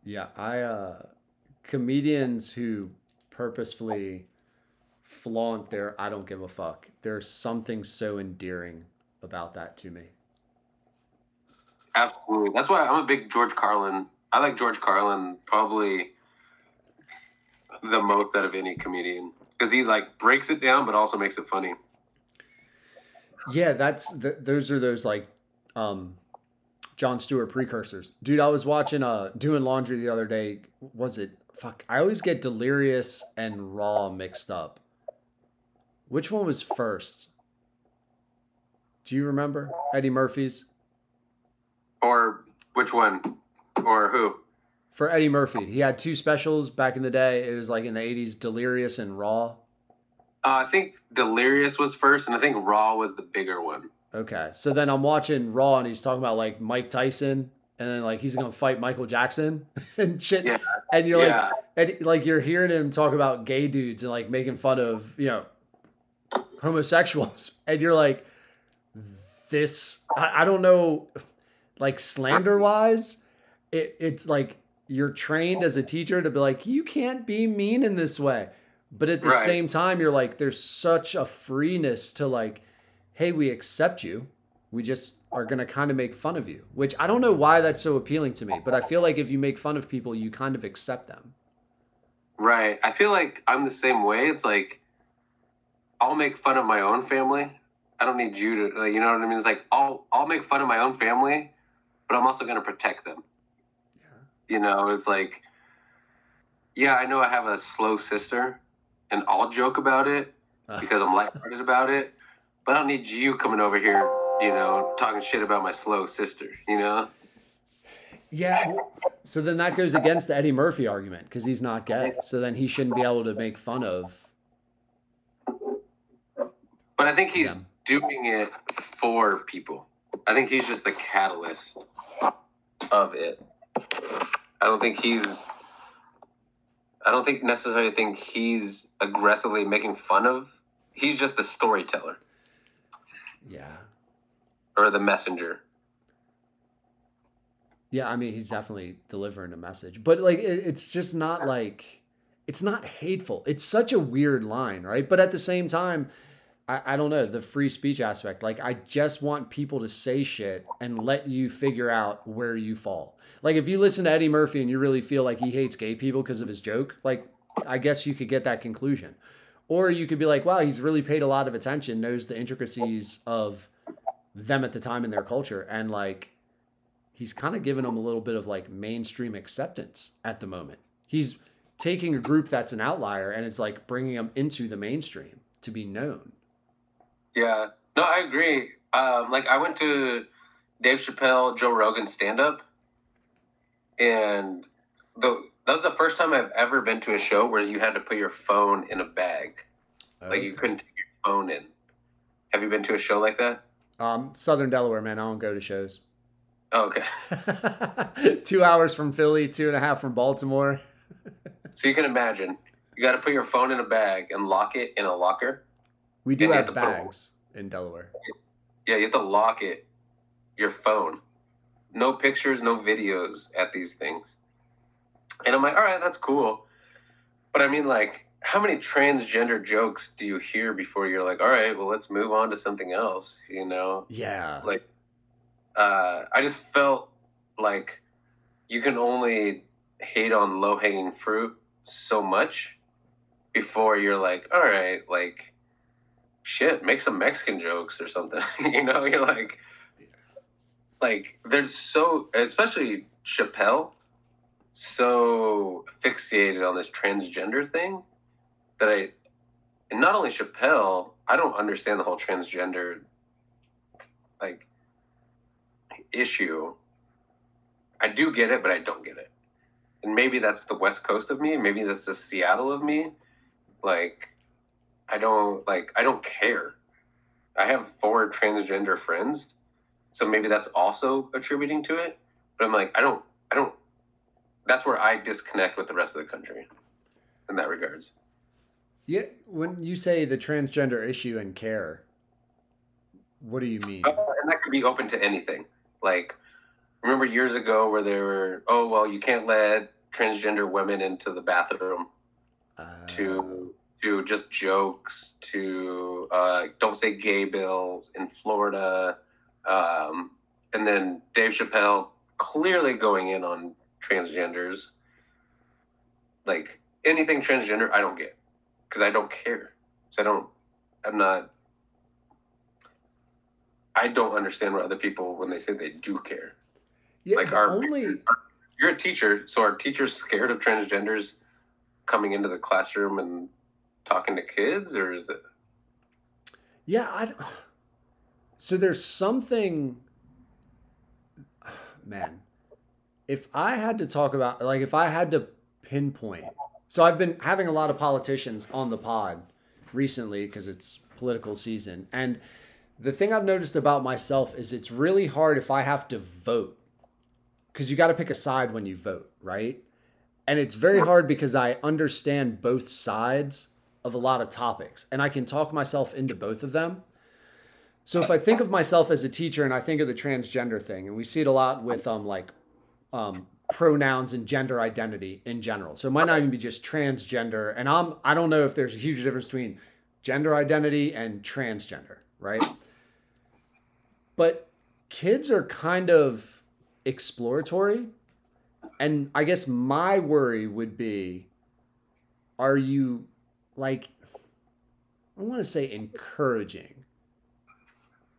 Yeah, I uh comedians who purposefully flaunt their I don't give a fuck. There's something so endearing about that to me. absolutely that's why i'm a big george carlin i like george carlin probably the most out of any comedian because he like breaks it down but also makes it funny Yeah, that's th- those are those like um Jon Stewart precursors. Dude, I was watching uh doing laundry the other day. Was it fuck? I always get delirious and raw mixed up. Which one was first? Do you remember Eddie Murphy's? Or which one? Or who? For Eddie Murphy, he had two specials back in the day. It was like in the '80s, Delirious and Raw. Uh, I think Delirious was first, and I think Raw was the bigger one. Okay, so then I'm watching Raw, and he's talking about like Mike Tyson, and then like he's gonna fight Michael Jackson [laughs] and shit. Yeah. And you're yeah, like, and like you're hearing him talk about gay dudes and like making fun of you know homosexuals, [laughs] and you're like, this I, I don't know, like slander wise, it it's like you're trained as a teacher to be like, you can't be mean in this way, but at the Right. same time, you're like, there's such a freeness to like, hey, we accept you. We just are gonna kind of make fun of you, which I don't know why that's so appealing to me, but I feel like if you make fun of people, you kind of accept them. right. I feel like I'm the same way. It's like I'll make fun of my own family. I don't need you to, like, you know what I mean? It's like I'll I'll make fun of my own family, but I'm also gonna protect them. Yeah. You know, it's like, yeah, I know I have a slow sister, and I'll joke about it uh. because I'm lighthearted about it. But I don't need you coming over here, you know, talking shit about my slow sister. You know? Yeah. So then that goes against the Eddie Murphy argument because he's not gay. So then he shouldn't be able to make fun of But I think he's them. doing it for people. I think he's just the catalyst of it. I don't think he's. I don't think necessarily think he's aggressively making fun of. He's just the storyteller Yeah. or the messenger. Yeah. I mean, he's definitely delivering a message, but like, it, it's just not like, it's not hateful. It's such a weird line, right? But at the same time, I, I don't know the free speech aspect. Like, I just want people to say shit and let you figure out where you fall. Like, if you listen to Eddie Murphy and you really feel like he hates gay people because of his joke, like, I guess you could get that conclusion. Or you could be like, wow, he's really paid a lot of attention, knows the intricacies of them at the time in their culture, and like, he's kind of given them a little bit of like mainstream acceptance at the moment. He's taking a group that's an outlier and it's like bringing them into the mainstream to be known. Yeah. No, I agree. Um, like I went to Dave Chappelle, Joe Rogan stand up, and the that was the first time I've ever been to a show where you had to put your phone in a bag. Like you couldn't take your phone in. Have you been to a show like that? Um, Southern Delaware, man. I don't go to shows. Oh, okay. [laughs] two hours from Philly, two and a half from Baltimore. [laughs] So you can imagine you got to put your phone in a bag and lock it in a locker. We do have have bags in Delaware. Yeah, you have to lock it, your phone. No pictures, no videos at these things. And I'm like, all right, that's cool. But I mean, like, how many transgender jokes do you hear before you're like, all right, well, let's move on to something else, you know? Yeah. Like, uh, I just felt like you can only hate on low hanging fruit so much before you're like, all right, like, shit, make some Mexican jokes or something. [laughs] you know, you're like, like, there's so, especially Chappelle, so fixated on this transgender thing that I, and not only Chappelle, I don't understand the whole transgender, like, issue. I do get it, but I don't get it. And maybe that's the West Coast of me. Maybe that's the Seattle of me. Like, I don't like. I don't care. I have four transgender friends, so maybe that's also attributing to it. But I'm like, I don't. I don't. That's where I disconnect with the rest of the country, in that regards. Yeah. When you say the transgender issue and care, what do you mean? Uh, and that could be open to anything. Like, remember years ago where they were, oh well, you can't let transgender women into the bathroom. Uh, To to just jokes. To uh, don't say gay bills in Florida. Um, and then Dave Chappelle clearly going in on transgenders. Like anything transgender, I don't get because I don't care. So I don't. I'm not. I don't understand what other people when they say they do care. yeah, like our- only You're a teacher, so are teachers scared of transgenders coming into the classroom and talking to kids, or is it? Yeah, I so there's something man. If I had to talk about like if I had to pinpoint. So I've been having a lot of politicians on the pod recently because it's political season and the thing I've noticed about myself is it's really hard if I have to vote because you got to pick a side when you vote, right? And it's very hard because I understand both sides of a lot of topics and I can talk myself into both of them. So if I think of myself as a teacher and I think of the transgender thing, and we see it a lot with um like um pronouns and gender identity in general. So it might not even be just transgender. And I'm I don't know if there's a huge difference between gender identity and transgender, right? But kids are kind of exploratory. And I guess my worry would be are you like I want to say encouraging.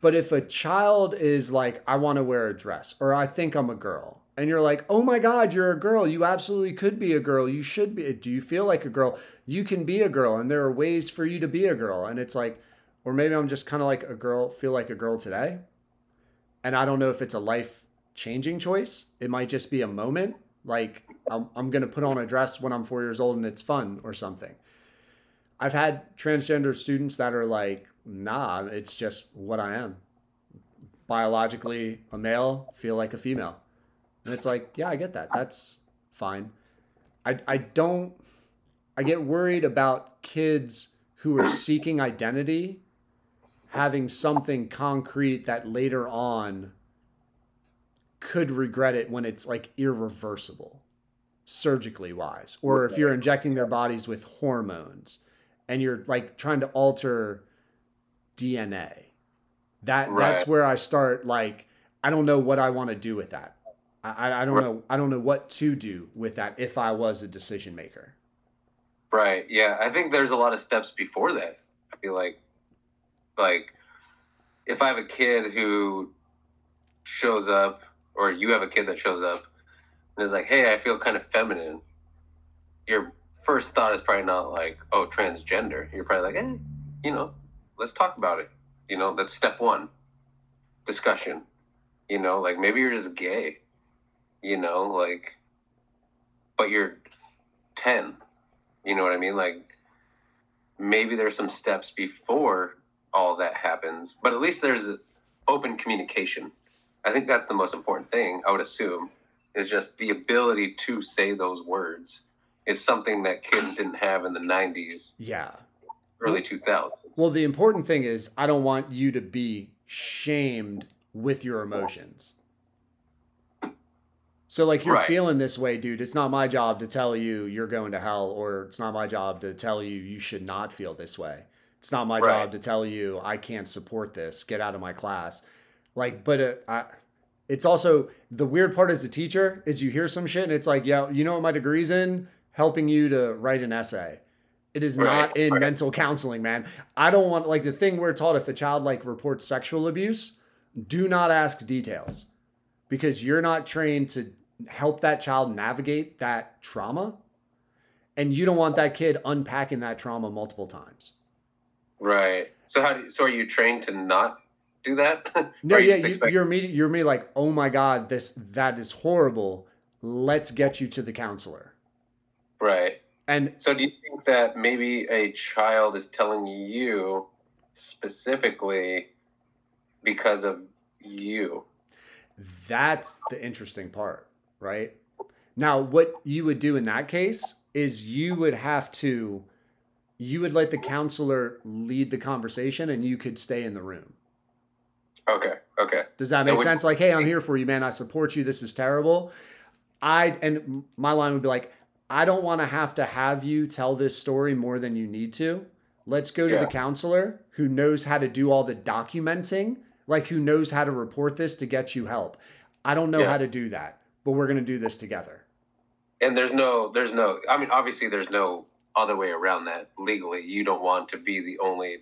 But if a child is like, I want to wear a dress, or I think I'm a girl, and you're like, oh my God, you're a girl. You absolutely could be a girl. You should be. Do you feel like a girl? You can be a girl, and there are ways for you to be a girl. And it's like, or maybe I'm just kind of like a girl, feel like a girl today. And I don't know if it's a life changing choice. It might just be a moment. Like, I'm, I'm going to put on a dress when I'm four years old and it's fun or something. I've had transgender students that are like, nah, it's just what I am. Biologically a male, feel like a female. And it's like, yeah, I get that. That's fine. I, I don't, I get worried about kids who are seeking identity having something concrete that later on could regret it when it's like irreversible surgically wise or if you're injecting their bodies with hormones and you're like trying to alter DNA. That that's where I start like I don't know what I want to do with that. I, I- don't Right. know I don't know what to do with that if I was a decision maker. Right. Yeah. I think there's a lot of steps before that. I feel like, like, if I have a kid who shows up, or you have a kid that shows up and is like, "Hey, I feel kind of feminine," your first thought is probably not like, "Oh, transgender." You're probably like, "Hey, you know, let's talk about it." You know, that's step one. Discussion. You know, like maybe you're just gay. You know, like, but you're ten. You know what I mean? Like maybe there's some steps before all that happens, but at least there's open communication. I think that's the most important thing, I would assume, is just the ability to say those words. It's something that kids didn't have in the 90s, Yeah. early 2000s. Well, the important thing is I don't want you to be shamed with your emotions. So like you're Right. feeling this way, dude. It's not my job to tell you you're going to hell or it's not my job to tell you you should not feel this way. It's not my Right. job to tell you I can't support this. Get out of my class. Like but uh, I it's also the weird part as a teacher is you hear some shit and it's like, yeah, you know what my degree's in? Helping you to write an essay. It is not in right. mental counseling, man. I don't want like the thing we're taught if a child like reports sexual abuse, do not ask details because you're not trained to help that child navigate that trauma and you don't want that kid unpacking that trauma multiple times. Right. So how do, you, so are you trained to not do that? [laughs] No, yeah, you, expect- you're me. You're me. Like, oh my god, this that is horrible. Let's get you to the counselor. Right. And So do you think that maybe a child is telling you specifically because of you? That's the interesting part, right? Now, what you would do in that case is you would have to, you would let the counselor lead the conversation and you could stay in the room. Okay. Okay. Does that make would- sense? Like, hey, I'm here for you, man. I support you. This is terrible. I, and my line would be like, I don't want to have to have you tell this story more than you need to. Let's go to Yeah. the counselor who knows how to do all the documenting, like who knows how to report this to get you help. I don't know Yeah. how to do that, but we're going to do this together. And there's no, there's no. I mean, obviously, there's no other way around that legally. You don't want to be the only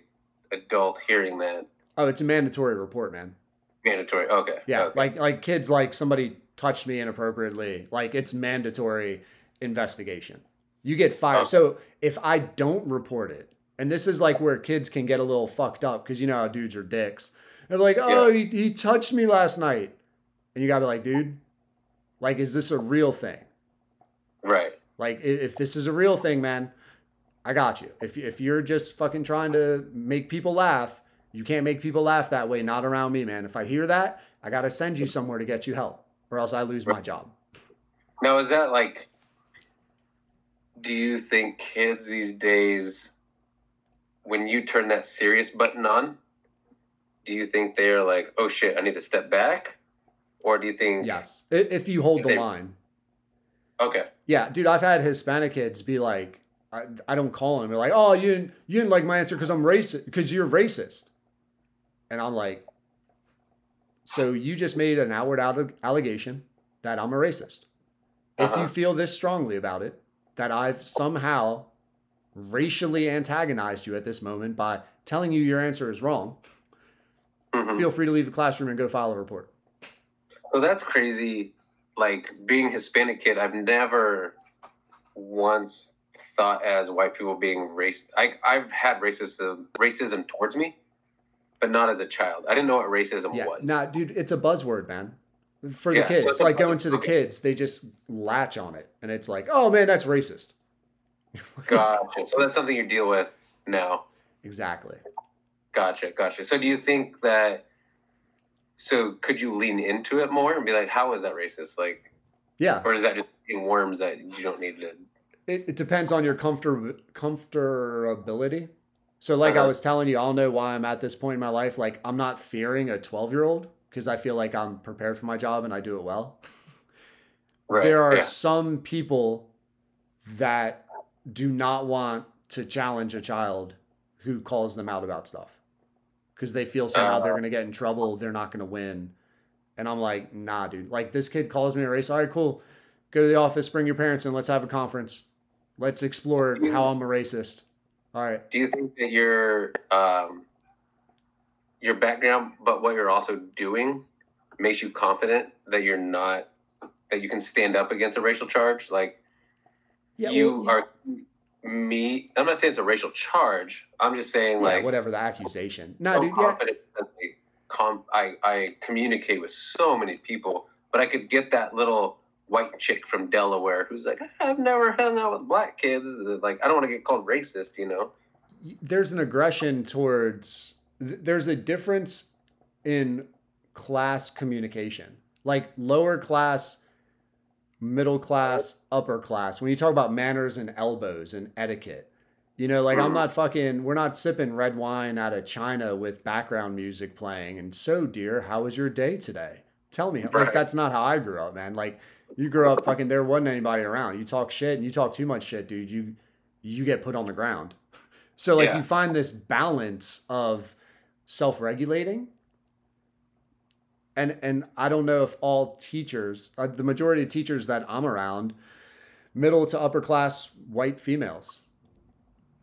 adult hearing that Oh, it's a mandatory report, man. mandatory. Okay. Yeah, okay. like like kids like somebody touched me inappropriately. Like it's mandatory investigation. You get fired. Oh. So if I don't report it And this is like where kids can get a little fucked up because you know how dudes are dicks. They're like, oh, he, he touched me last night. And you gotta be like, dude, like, is this a real thing? Right. Like, if this is a real thing, man, I got you. If, if you're just fucking trying to make people laugh, you can't make people laugh that way. Not around me, man. If I hear that, I gotta send you somewhere to get you help, or else I lose my job. Now, is that like, do you think kids these days, when you turn that serious button on, do you think they're like, oh shit, I need to step back? Or do you think, Yes, if you hold the They- line. okay, Yeah, dude, I've had Hispanic kids be like, I, I don't call them. They're like, oh, you didn't, you didn't like my answer because I'm racist, because you're racist. And I'm like, so you just made an outward allegation that I'm a racist. If Uh-huh. you feel this strongly about it, that I've somehow racially antagonized you at this moment by telling you your answer is wrong, Mhm. feel free to leave the classroom and go file a report. So that's crazy. Like being Hispanic kid, I've never once thought as white people being race. I I've had racism racism towards me, but not as a child. I didn't know what racism Yeah, was. nah, dude, it's a buzzword, man. For the Yeah, so kids, it's like going to the kids, they just latch on it, and it's like, oh man, that's racist. [laughs] Gotcha. So that's something you deal with now. Exactly. Gotcha, gotcha. So do you think that? So could you lean into it more and be like, "How is that racist?" Like, Yeah, or is that just being worms that you don't need to? it, it depends on your comfort comfortability. So, like I Uh-huh. was telling you, I'll know why I'm at this point in my life. Like, I'm not fearing a 12 year old because I feel like I'm prepared for my job and I do it well. [laughs] Right, there are yeah. some people that do not want to challenge a child who calls them out about stuff because they feel somehow they're Uh. going to get in trouble, they're not going to win. And I'm like, nah, dude. Like, this kid calls me a race. All right, cool. Go to the office, bring your parents in, let's have a conference. Let's explore how I'm a racist. All right. do you think that your um, your background, but what you're also doing, makes you confident that you're not that you can stand up against a racial charge? Like Yeah, you well, are me. I'm not saying it's a racial charge. I'm just saying yeah, like whatever the accusation. No, I'm dude. Yeah, confident I, com- I I communicate with so many people, but I could get that little white chick from Delaware who's like, I've never hung out with black kids. Like I don't want to get called racist, you know. there's an aggression towards th- there's a difference in class communication. Like lower class middle class upper class. When you talk about manners and elbows and etiquette you know like i'm Mhm. not fucking we're not sipping red wine out of china with background music playing and so dear how was your day today? Tell me like that's not how i grew up man. Like you grew up fucking there wasn't anybody around. You talk shit and you talk too much shit dude. You you get put on the ground. [laughs] So like Yeah. you find this balance of self-regulating and and I don't know if all teachers, uh, the majority of teachers that I'm around, middle to upper class white females.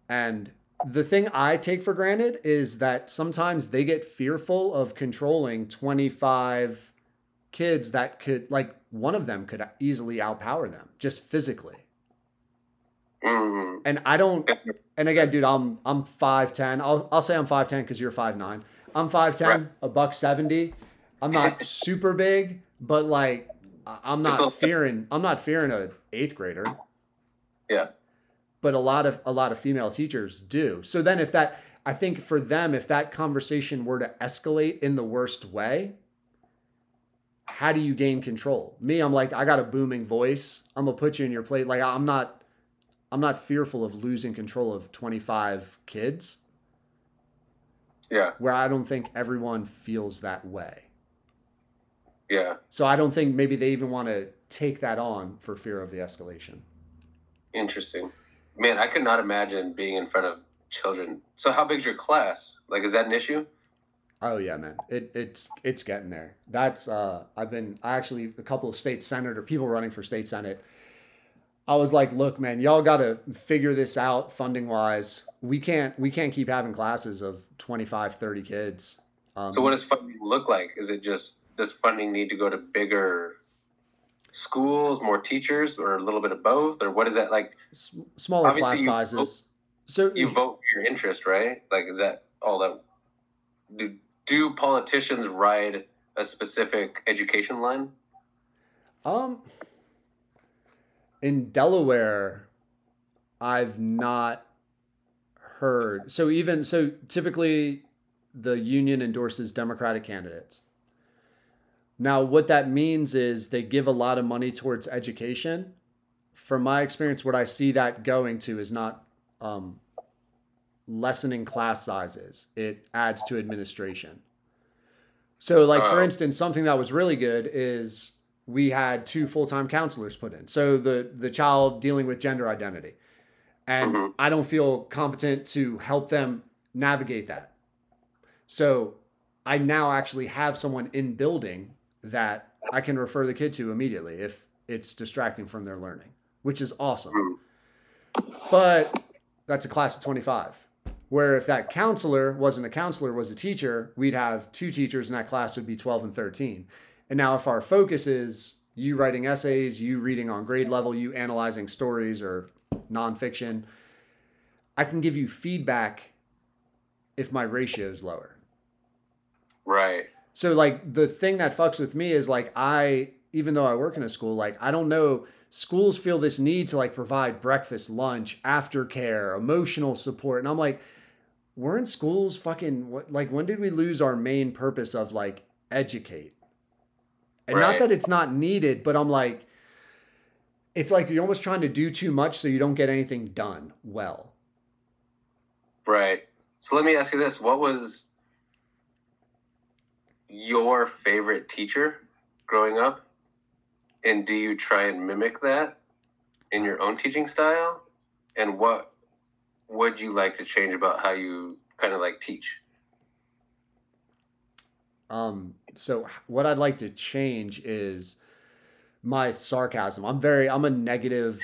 And the thing I take for granted is that sometimes they get fearful of controlling 25 kids that could like one of them could easily outpower them just physically. Mm, And I don't and again, dude, I'm I'm five ten. I'll I'll say I'm five ten because you're five nine. I'm five ten, Right. a buck seventy. I'm not [laughs] super big, but like I'm not fearing. I'm not fearing a eighth grader. yeah. But a lot of a lot of female teachers do. So then, if that, I think for them, if that conversation were to escalate in the worst way, how do you gain control? Me, I'm like, I got a booming voice. I'm gonna put you in your place. Like I'm not, I'm not fearful of losing control of 25 kids. Yeah. Where I don't think everyone feels that way. Yeah. So I don't think maybe they even want to take that on for fear of the escalation. Interesting. Man, I could not imagine being in front of children. So how big's your class? Like is that an issue? Oh yeah, man. It it's it's getting there. That's uh I've been I actually a couple of state senator people running for state senate. I was like, look, man, y'all got to figure this out funding wise. We can't we can't keep having classes of 25, 30 kids. Um, So what does funding look like? Is it just does funding need to go to bigger schools, more teachers, or a little bit of both? Or what is that like? s- smaller class sizes. So you vote for your interest, right? Like, is that all that? Do do politicians ride a specific education line? Um, in Delaware, I've not heard. So even so, typically the union endorses Democratic candidates. Now, what that means is they give a lot of money towards education. From my experience, what I see that going to is not um, lessening class sizes. It adds to administration. So, like for Oh. instance, something that was really good is we had two full-time counselors put in. So the the child dealing with gender identity, and Mhm. I don't feel competent to help them navigate that. So I now actually have someone in building that I can refer the kid to immediately if it's distracting from their learning, which is awesome. But that's a class of 25. Where if that counselor wasn't a counselor, was a teacher, we'd have two teachers in that class would be 12 and 13. And now if our focus is you writing essays, you reading on grade level, you analyzing stories or nonfiction, I can give you feedback if my ratio is lower. Right. So like the thing that fucks with me is like I even though I work in a school, like I don't know schools feel this need to like provide breakfast, lunch, aftercare, emotional support. And I'm like, weren't schools fucking what like when did we lose our main purpose of like educate? And not that it's not needed, but I'm like it's like you're almost trying to do too much so you don't get anything done well. Right. So let me ask you this: What was your favorite teacher growing up, and do you try and mimic that in your own teaching style? And what would you like to change about how you kind of like teach? Um, so what I'd like to change is my sarcasm. I'm very I'm a negative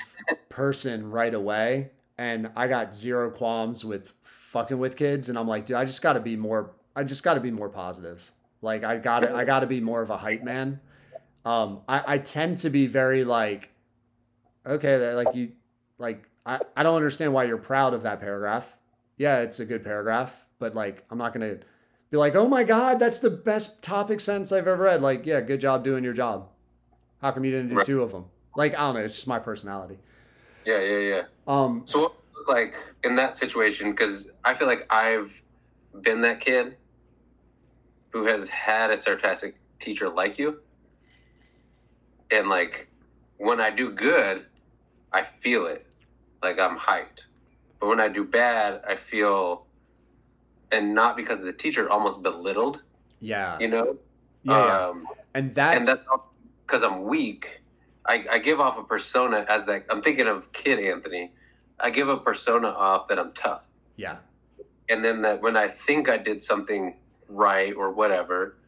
person right away and I got zero qualms with fucking with kids and I'm like, dude, I just got to be more I just got to be more positive. Like I got to I got to be more of a hype man. Um I I tend to be very like okay, like you like I I don't understand why you're proud of that paragraph. Yeah, it's a good paragraph, but like I'm not going to be like, oh my God, that's the best topic sentence I've ever read. Like, yeah, good job doing your job. How come you didn't do Right. two of them? Like, I don't know. It's just my personality. Yeah, yeah, yeah. Um, So, what would it look like in that situation? Because I feel like I've been that kid who has had a sarcastic teacher like you, and like when I do good, I feel it, like I'm hyped. But when I do bad, I feel, and not because of the teacher, almost belittled. yeah. You know. Yeah. yeah. Um, And that's, and that's because I'm weak. I, I give off a persona as that I'm thinking of kid Anthony. I give a persona off that I'm tough, yeah. and then that when I think I did something right or whatever,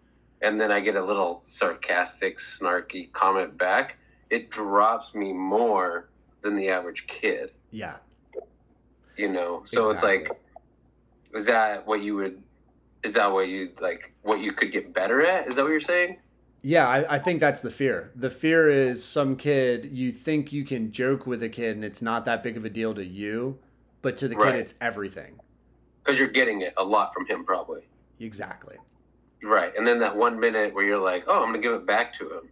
and then I get a little sarcastic, snarky comment back, it drops me more than the average kid. Yeah. You know, so it's like, is that what you would? Is that what you like? What you could get better at? Is that what you're saying? Yeah, I, I think that's the fear. The fear is some kid, you think you can joke with a kid and it's not that big of a deal to you, but to the Right. kid, it's everything. Because you're getting it a lot from him, probably. Exactly. Right. And then that one minute where you're like, oh, I'm going to give it back to him.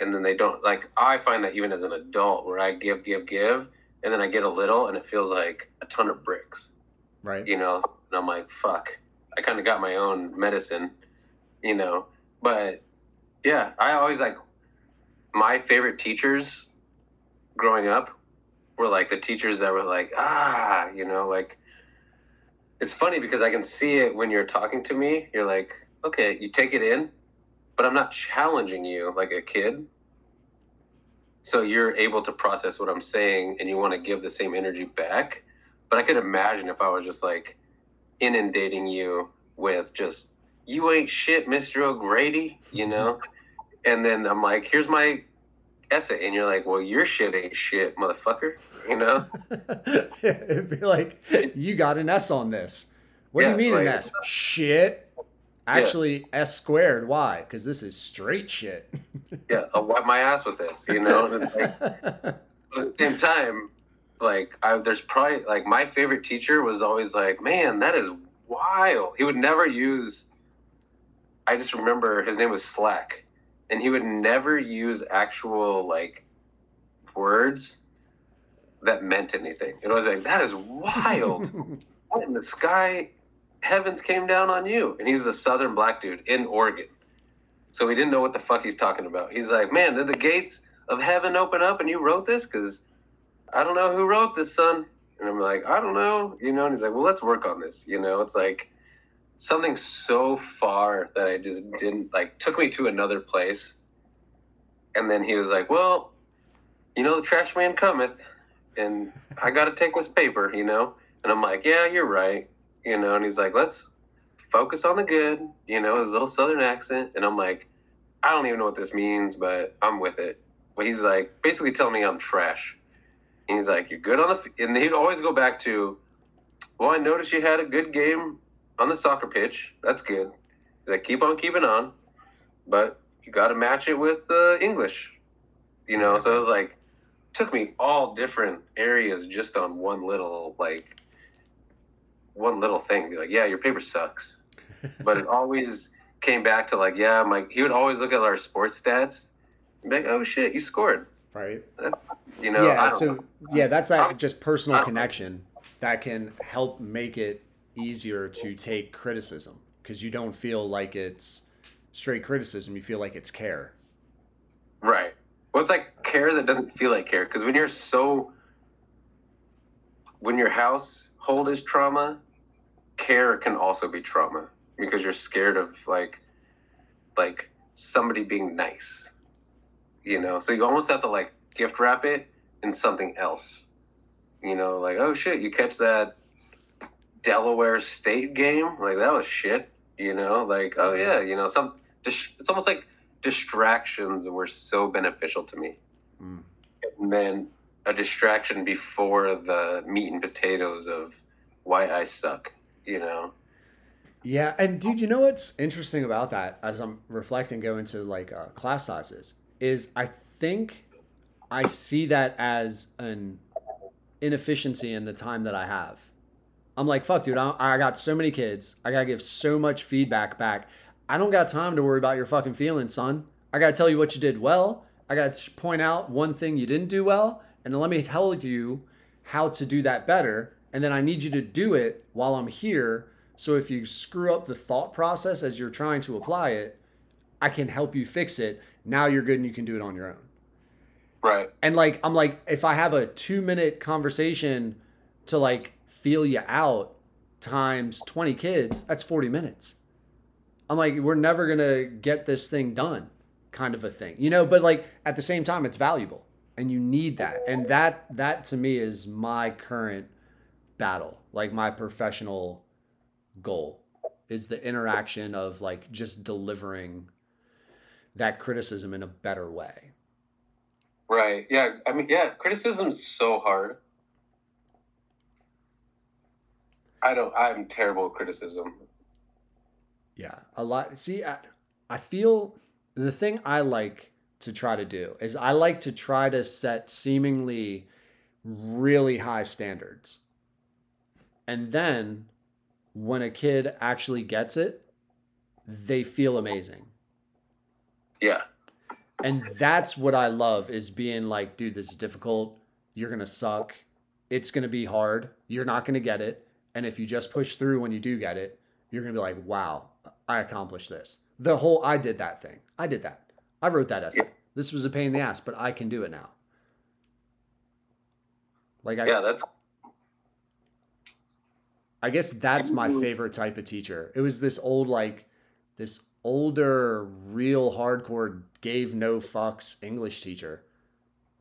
And then they don't. Like, I find that even as an adult, where I give, give, give, and then I get a little and it feels like a ton of bricks, Right. you know? And I'm like, fuck, I kind of got my own medicine, you know? But yeah, I always like my favorite teachers growing up were like the teachers that were like, ah, you know, like, it's funny because I can see it when you're talking to me. You're like, okay, you take it in, but I'm not challenging you like a kid. So you're able to process what I'm saying and you want to give the same energy back. But I could imagine if I was just like inundating you with just, you ain't shit, Mr. O'Grady, you [laughs] know? and then I'm like, here's my essay. And you're like, well, your shit ain't shit, motherfucker, you know? [laughs] It'd be like, you got an S on this. What Yeah, do you mean an S? Shit. Actually, S squared. Why? Because this is straight shit. Yeah, I'll wipe my ass with this, you know? [laughs] Like, at the same time, like I, there's probably like my favorite teacher was always like, man, that is wild. He would never use. I just remember his name was Slack, and he would never use actual like words that meant anything. It was like that is wild. [laughs] what in the sky? Heavens came down on you, and he was a Southern black dude in Oregon, so he didn't know what the fuck he's talking about. He's like, man, did the gates of heaven open up and you wrote this? Because I don't know who wrote this, son. And I'm like, I don't know, you know. And he's like, well, let's work on this. You know, it's like something so far that I just didn't like took me to another place. And then he was like, well, you know, the trash man cometh, and I got to take this paper, you know. And I'm like, yeah, you're right, you know. And he's like, let's focus on the good, you know, his little southern accent. And I'm like, I don't even know what this means, but I'm with it. But he's like, basically telling me I'm trash. And he's like, you're good on the, f-. and he'd always go back to, well, I noticed you had a good game on the soccer pitch. That's good. He's like, keep on keeping on, but you got to match it with uh, English, you know. So it was like, took me all different areas just on one little like, one little thing. Be like, yeah, your paper sucks, [laughs] but it always came back to like, yeah, my. He would always look at our sports stats, and be like, oh shit, you scored. Right. You know, yeah. So yeah, that's that I'm- just personal I'm- connection that can help make it easier to take criticism because you don't feel like it's straight criticism. You feel like it's care. Right. Well, it's like care that doesn't feel like care. Because when you're so, when your household is trauma, care can also be trauma because you're scared of like, like somebody being nice. You know, so you almost have to like gift wrap it in something else. You know, like oh shit, you catch that Delaware State game? Like that was shit. You know, like oh yeah, you know some. It's almost like distractions were so beneficial to me. Mm. And then a distraction before the meat and potatoes of why I suck, you know? Yeah, and dude, you know what's interesting about that as I'm reflecting, going to like uh, class sizes, is I think I see that as an inefficiency in the time that I have. I'm like, fuck, dude, I, I got so many kids. I gotta give so much feedback back. I don't got time to worry about your fucking feelings, son. I gotta tell you what you did well. I gotta point out one thing you didn't do well, and let me tell you how to do that better. And then I need you to do it while I'm here. So if you screw up the thought process as you're trying to apply it, I can help you fix it. Now you're good and you can do it on your own. Right. And like I'm like if I have a 2 minute conversation to like feel you out times 20 kids, that's 40 minutes. I'm like we're never going to get this thing done kind of a thing. You know, but like at the same time it's valuable and you need that. And that that to me is my current battle, like my professional goal is the interaction of like just delivering that criticism in a better way. Right. Yeah. I mean, yeah, criticism's so hard. I don't, I'm terrible at criticism. Yeah, a lot. See, I, I feel the thing I like to try to do is I like to try to set seemingly really high standards. And then when a kid actually gets it, they feel amazing. Yeah. And that's what I love is being like, dude, this is difficult. You're going to suck. It's going to be hard. You're not going to get it. And if you just push through when you do get it, you're going to be like, wow, I accomplished this. The whole I did that thing. I did that. I wrote that essay. This was a pain in the ass, but I can do it now. Like I Yeah. That's, I guess that's my favorite type of teacher. It was this old, like, this older, real hardcore, gave no fucks English teacher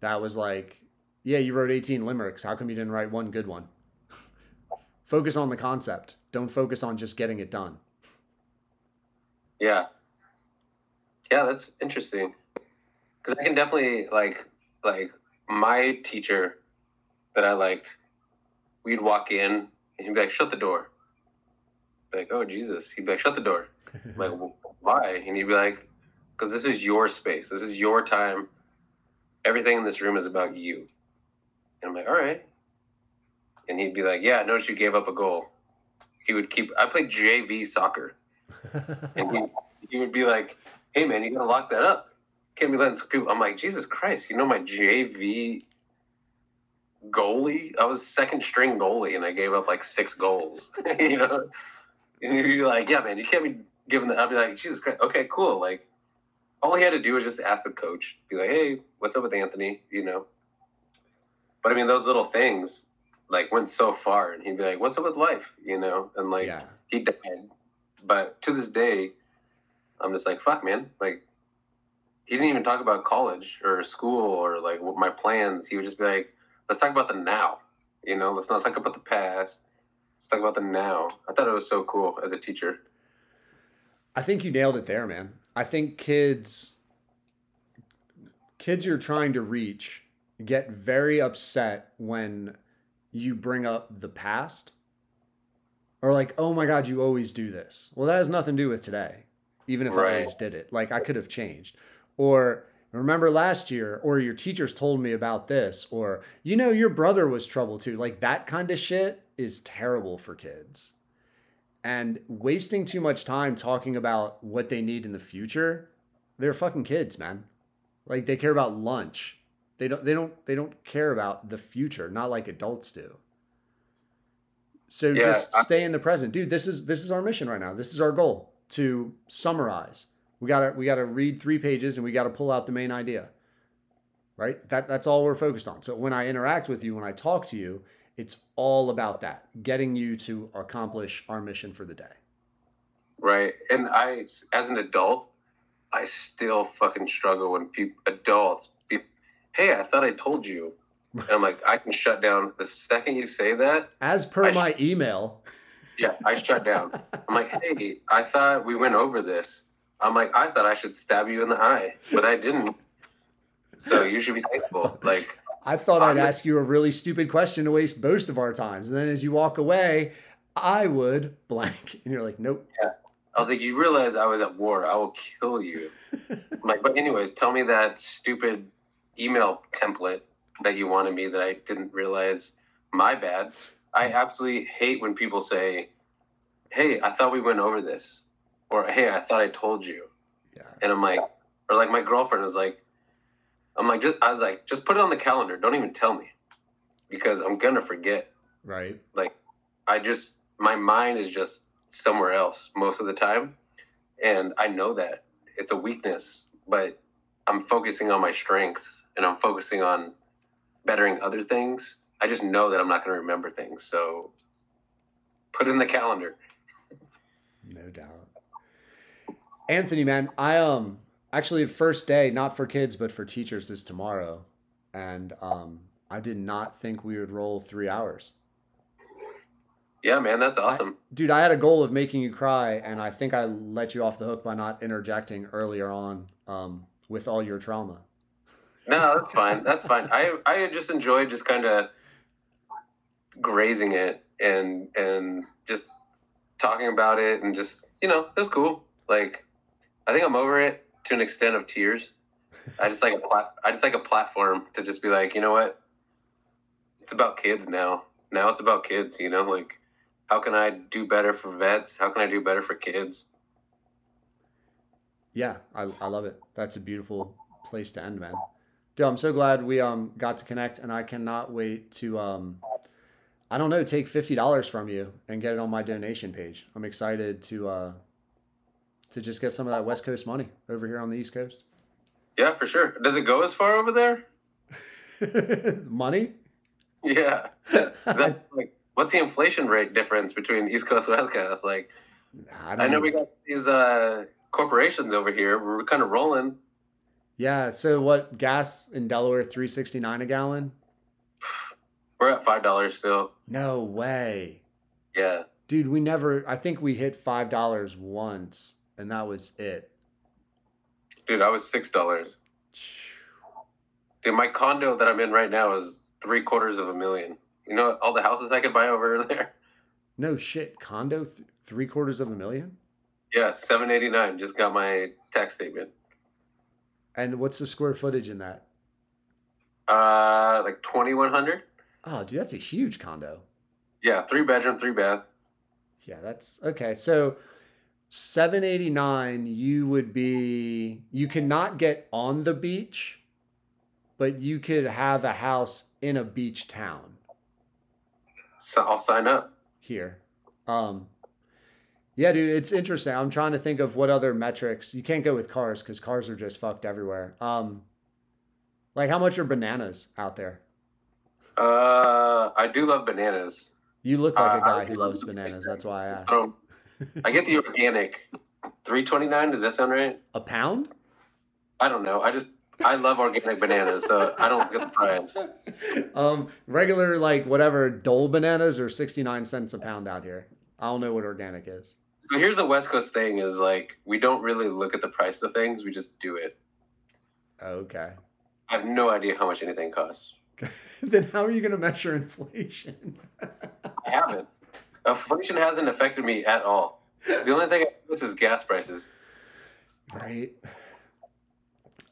that was like, yeah, you wrote 18 limericks. How come you didn't write one good one? [laughs] focus on the concept. Don't focus on just getting it done. yeah. Yeah. That's interesting. Cause I can definitely like, like my teacher that I liked, we'd walk in and he'd be like, shut the door. Be like, oh, Jesus. He'd be like, shut the door. [laughs] Like, "Wh- why? And he'd be like, because this is your space. This is your time. Everything in this room is about you. And I'm like, all right. and he'd be like, "Yeah, I noticed you gave up a goal." He would keep. I played JV soccer, [laughs] and he he would be like, "Hey man, you gotta lock that up. Can't be letting people." I'm like, Jesus Christ, you know my JV goalie? I was second string goalie, and I gave up like six goals. [laughs] you know, and he'd be like, "Yeah, man, you can't be giving the." I'd be like, Jesus Christ, okay, cool. Like, all he had to do was just ask the coach, be like, "Hey, what's up with Anthony?" You know. But I mean, those little things like went so far, and he'd be like, "What's up with life?" You know, and like yeah. he died. But to this day, I'm just like, fuck, man. Like, he didn't even talk about college or school or like what my plans. He would just be like, let's talk about the now. You know, let's not talk about the past. Let's talk about the now. I thought it was so cool as a teacher. I think you nailed it there, man. I think kids kids you're trying to reach get very upset when you bring up the past or like, "Oh my god, you always do this." Well, that has nothing to do with today. Even if I always did it. Like I could have changed. Or remember last year or your teachers told me about this or you know your brother was trouble too. Like that kind of shit is terrible for kids and wasting too much time talking about what they need in the future they're fucking kids man. Like they care about lunch. They don't they don't they don't care about the future not like adults do. So Yeah, just stay in the present. Dude this is this is our mission right now. This is our goal to summarize. We gotta we gotta read three pages and we gotta pull out the main idea. Right? That that's all we're focused on. So when i interact with you when i talk to you it's all about that getting you to accomplish our mission for the day Right. And I, as an adult, I still fucking struggle when people, adults, be, hey, I thought I told you. And I'm like, I can shut down the second you say that. as per I sh- my email Yeah, I shut down. I'm like, hey, I thought we went over this. I'm like, I thought I should stab you in the eye, but I didn't. So you should be thankful. Like, i thought i'd I'm- ask you a really stupid question to waste most of our times and then as you walk away i would blank [laughs] and you're like nope Yeah. I was like, you realize I was at war. I will kill you. [laughs] Like, but anyways, tell me that stupid email template that you wanted me that I didn't realize. My bad. I absolutely hate when people say, "Hey, I thought we went over this," or "Hey, I thought I told you," yeah and I'm like, or like my girlfriend is like, I'm like, just I was like, just put it on the calendar. Don't even tell me, because I'm gonna forget. right Like, I just my mind is just somewhere else most of the time, and I know that it's a weakness, but I'm focusing on my strengths and I'm focusing on bettering other things. I just know that I'm not going to remember things, so put it in the calendar. No doubt. Anthony, man, I um actually the first day, not for kids but for teachers, is tomorrow, and um I did not think we would roll three hours, Yeah, man, that's awesome. dude. I had a goal of making you cry, and I think I let you off the hook by not interjecting earlier on um with all your trauma. No, that's fine. That's fine. I I just enjoy just kind of grazing it and and just talking about it and just you know it was cool. Like I think I'm over it to an extent of tears. I just like a plat- I just like a platform to just be like you know what, it's about kids now. Now it's about kids. You know like how can I do better for vets? How can I do better for kids? Yeah, I, I love it. That's a beautiful place to end, man. Dude, I'm so glad we um got to connect, and I cannot wait to um, I don't know, take fifty dollars from you and get it on my donation page. I'm excited to uh to just get some of that West Coast money over here on the East Coast. Yeah, for sure. Does it go as far over there? [laughs] money? Yeah. [laughs] That like what's the inflation rate difference between East Coast West Coast? Like I, don't I know we got these uh corporations over here. We're kind of rolling. Yeah. So what? Gas in Delaware, three sixty nine a gallon? We're at five dollars still. No way, Yeah. dude. We never. I think we hit five dollars once, and that was it. Dude, I was six dollars. Dude, my condo that I'm in right now is three quarters of a million. You know all the houses I could buy over [laughs] there? No shit. Condo, th- three quarters of a million? Yeah, seven eighty nine. Just got my tax statement. And what's the square footage in that? Uh like twenty one hundred? Oh, dude, that's a huge condo. Yeah, three bedroom, three bath. Yeah, that's okay. So 789 you would be you cannot get on the beach, but you could have a house in a beach town So I'll sign up. here. Um yeah, dude, it's interesting. I'm trying to think of what other metrics. You can't go with cars cuz cars are just fucked everywhere. Um like how much are bananas out there? Uh, I do love bananas. You look like a Uh, guy who loves bananas. That's why I I asked. don't. I get the organic. Three twenty nine. Does that sound right? A pound? I don't know. I just I love organic bananas, so I don't get the price. [laughs] um, regular like whatever Dole bananas are sixty nine cents a pound out here. I don't know what organic is. So here's the West Coast thing: is like we don't really look at the price of things; we just do it. Okay. I have no idea how much anything costs. [laughs] then how are you going to measure inflation? [laughs] I haven't. Inflation hasn't affected me at all. The only thing I notice is gas prices. right.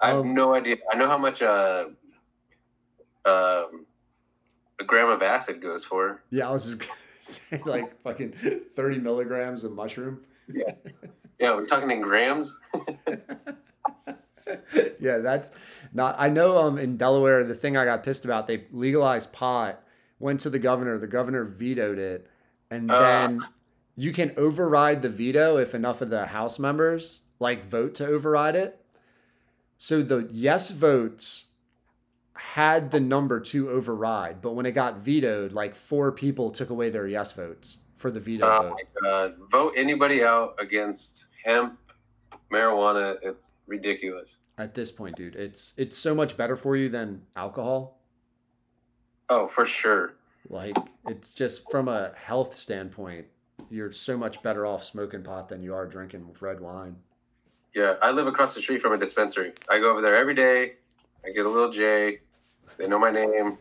I have Um, no idea. I know how much uh, um, a gram of acid goes for. Yeah, I was just [laughs] gonna say like fucking thirty milligrams of mushroom. Yeah, we're talking in grams. [laughs] yeah, that's not. I know. Um, in Delaware, the thing I got pissed about, they legalized pot. Went to the governor. The governor vetoed it, and Uh. then you can override the veto if enough of the House members like vote to override it. So the yes votes had the number to override, but when it got vetoed, like four people took away their yes votes for the veto Oh vote. god! Vote anybody out against hemp, marijuana. It's ridiculous. At this point, dude, it's it's so much better for you than alcohol. Oh, for sure. Like it's just from a health standpoint, you're so much better off smoking pot than you are drinking red wine. Yeah, I live across the street from a dispensary. I go over there every day. I get a little J. They know my name.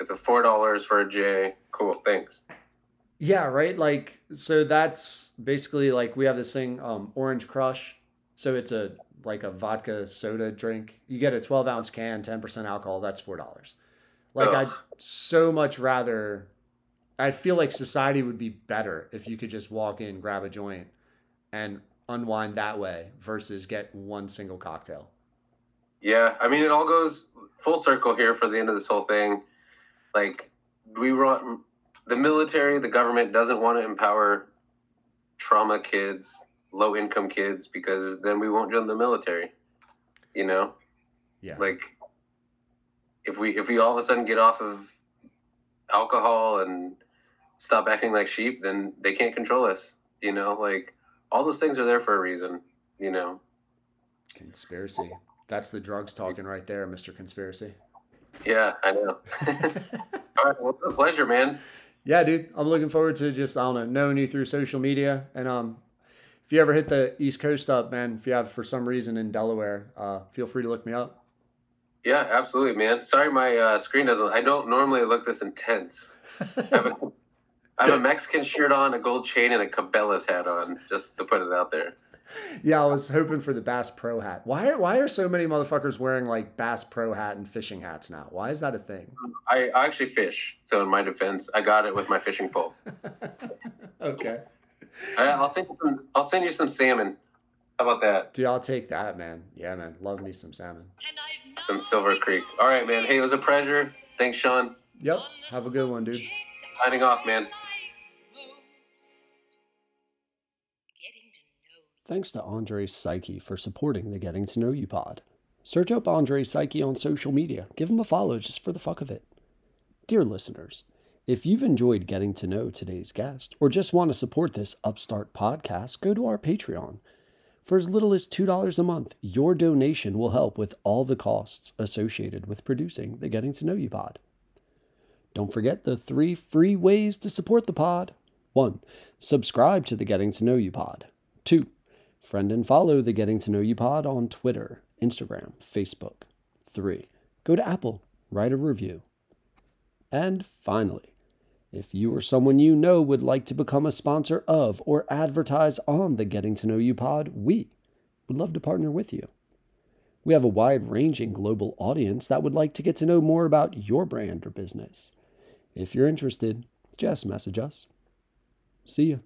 It's a four dollars for a J. Cool, thanks. Yeah, right. Like so that's basically like we have this thing, um, Orange Crush. So it's a like a vodka soda drink. You get a 12 ounce can, 10% alcohol. That's four dollars. Like Ugh. So much rather. I feel like society would be better if you could just walk in, grab a joint, and unwind that way versus get one single cocktail. Yeah, I mean, it all goes full circle here for the end of this whole thing. Like, we want the military, the government doesn't want to empower trauma kids, low income kids, because then we won't join the military. You know, Yeah. like if we if we all of a sudden get off of alcohol and stop acting like sheep, then they can't control us. You know, like all those things are there for a reason. You know. Conspiracy. That's the drugs talking right there, Mr. Conspiracy. Yeah, I know. [laughs] All right, well, it's a pleasure, man. yeah, dude. I'm looking forward to just I don't know knowing you through social media, and um, if you ever hit the East Coast up, man, if you have for some reason in Delaware, uh, feel free to look me up. Yeah, absolutely, man. Sorry, my uh, screen doesn't. I don't normally look this intense. I have, a, I have a Mexican shirt on, a gold chain, and a Cabela's hat on, just to put it out there. yeah, I was hoping for the Bass Pro hat. Why are why are so many motherfuckers wearing like Bass Pro hat and fishing hats now? Why is that a thing? I, I actually fish, so in my defense, I got it with my fishing pole. [laughs] okay, I, I'll send you some. I'll send you some salmon. How about that? dude, I'll take that, man. Yeah, man, love me some salmon. Some Silver Creek. All right, man. Hey, it was a pleasure. Thanks, Sean. Yep, have a good one, dude. Signing off, man. Thanks to Andre Psyche for supporting the Getting to Know You pod. Search up Andre Psyche on social media. Give him a follow just for the fuck of it. Dear listeners, if you've enjoyed getting to know today's guest or just want to support this upstart podcast, go to our Patreon. For as little as $2 a month, your donation will help with all the costs associated with producing the Getting to Know You pod. Don't forget the three free ways to support the pod. 1. Subscribe to the Getting to Know You pod. 2. Friend and follow the Getting to Know You pod on Twitter, Instagram, Facebook. 3. Go to Apple, write a review. And finally, if you or someone you know would like to become a sponsor of or advertise on the Getting to Know You pod, we would love to partner with you. We have a wide ranging global audience that would like to get to know more about your brand or business. If you're interested, just message us. See you.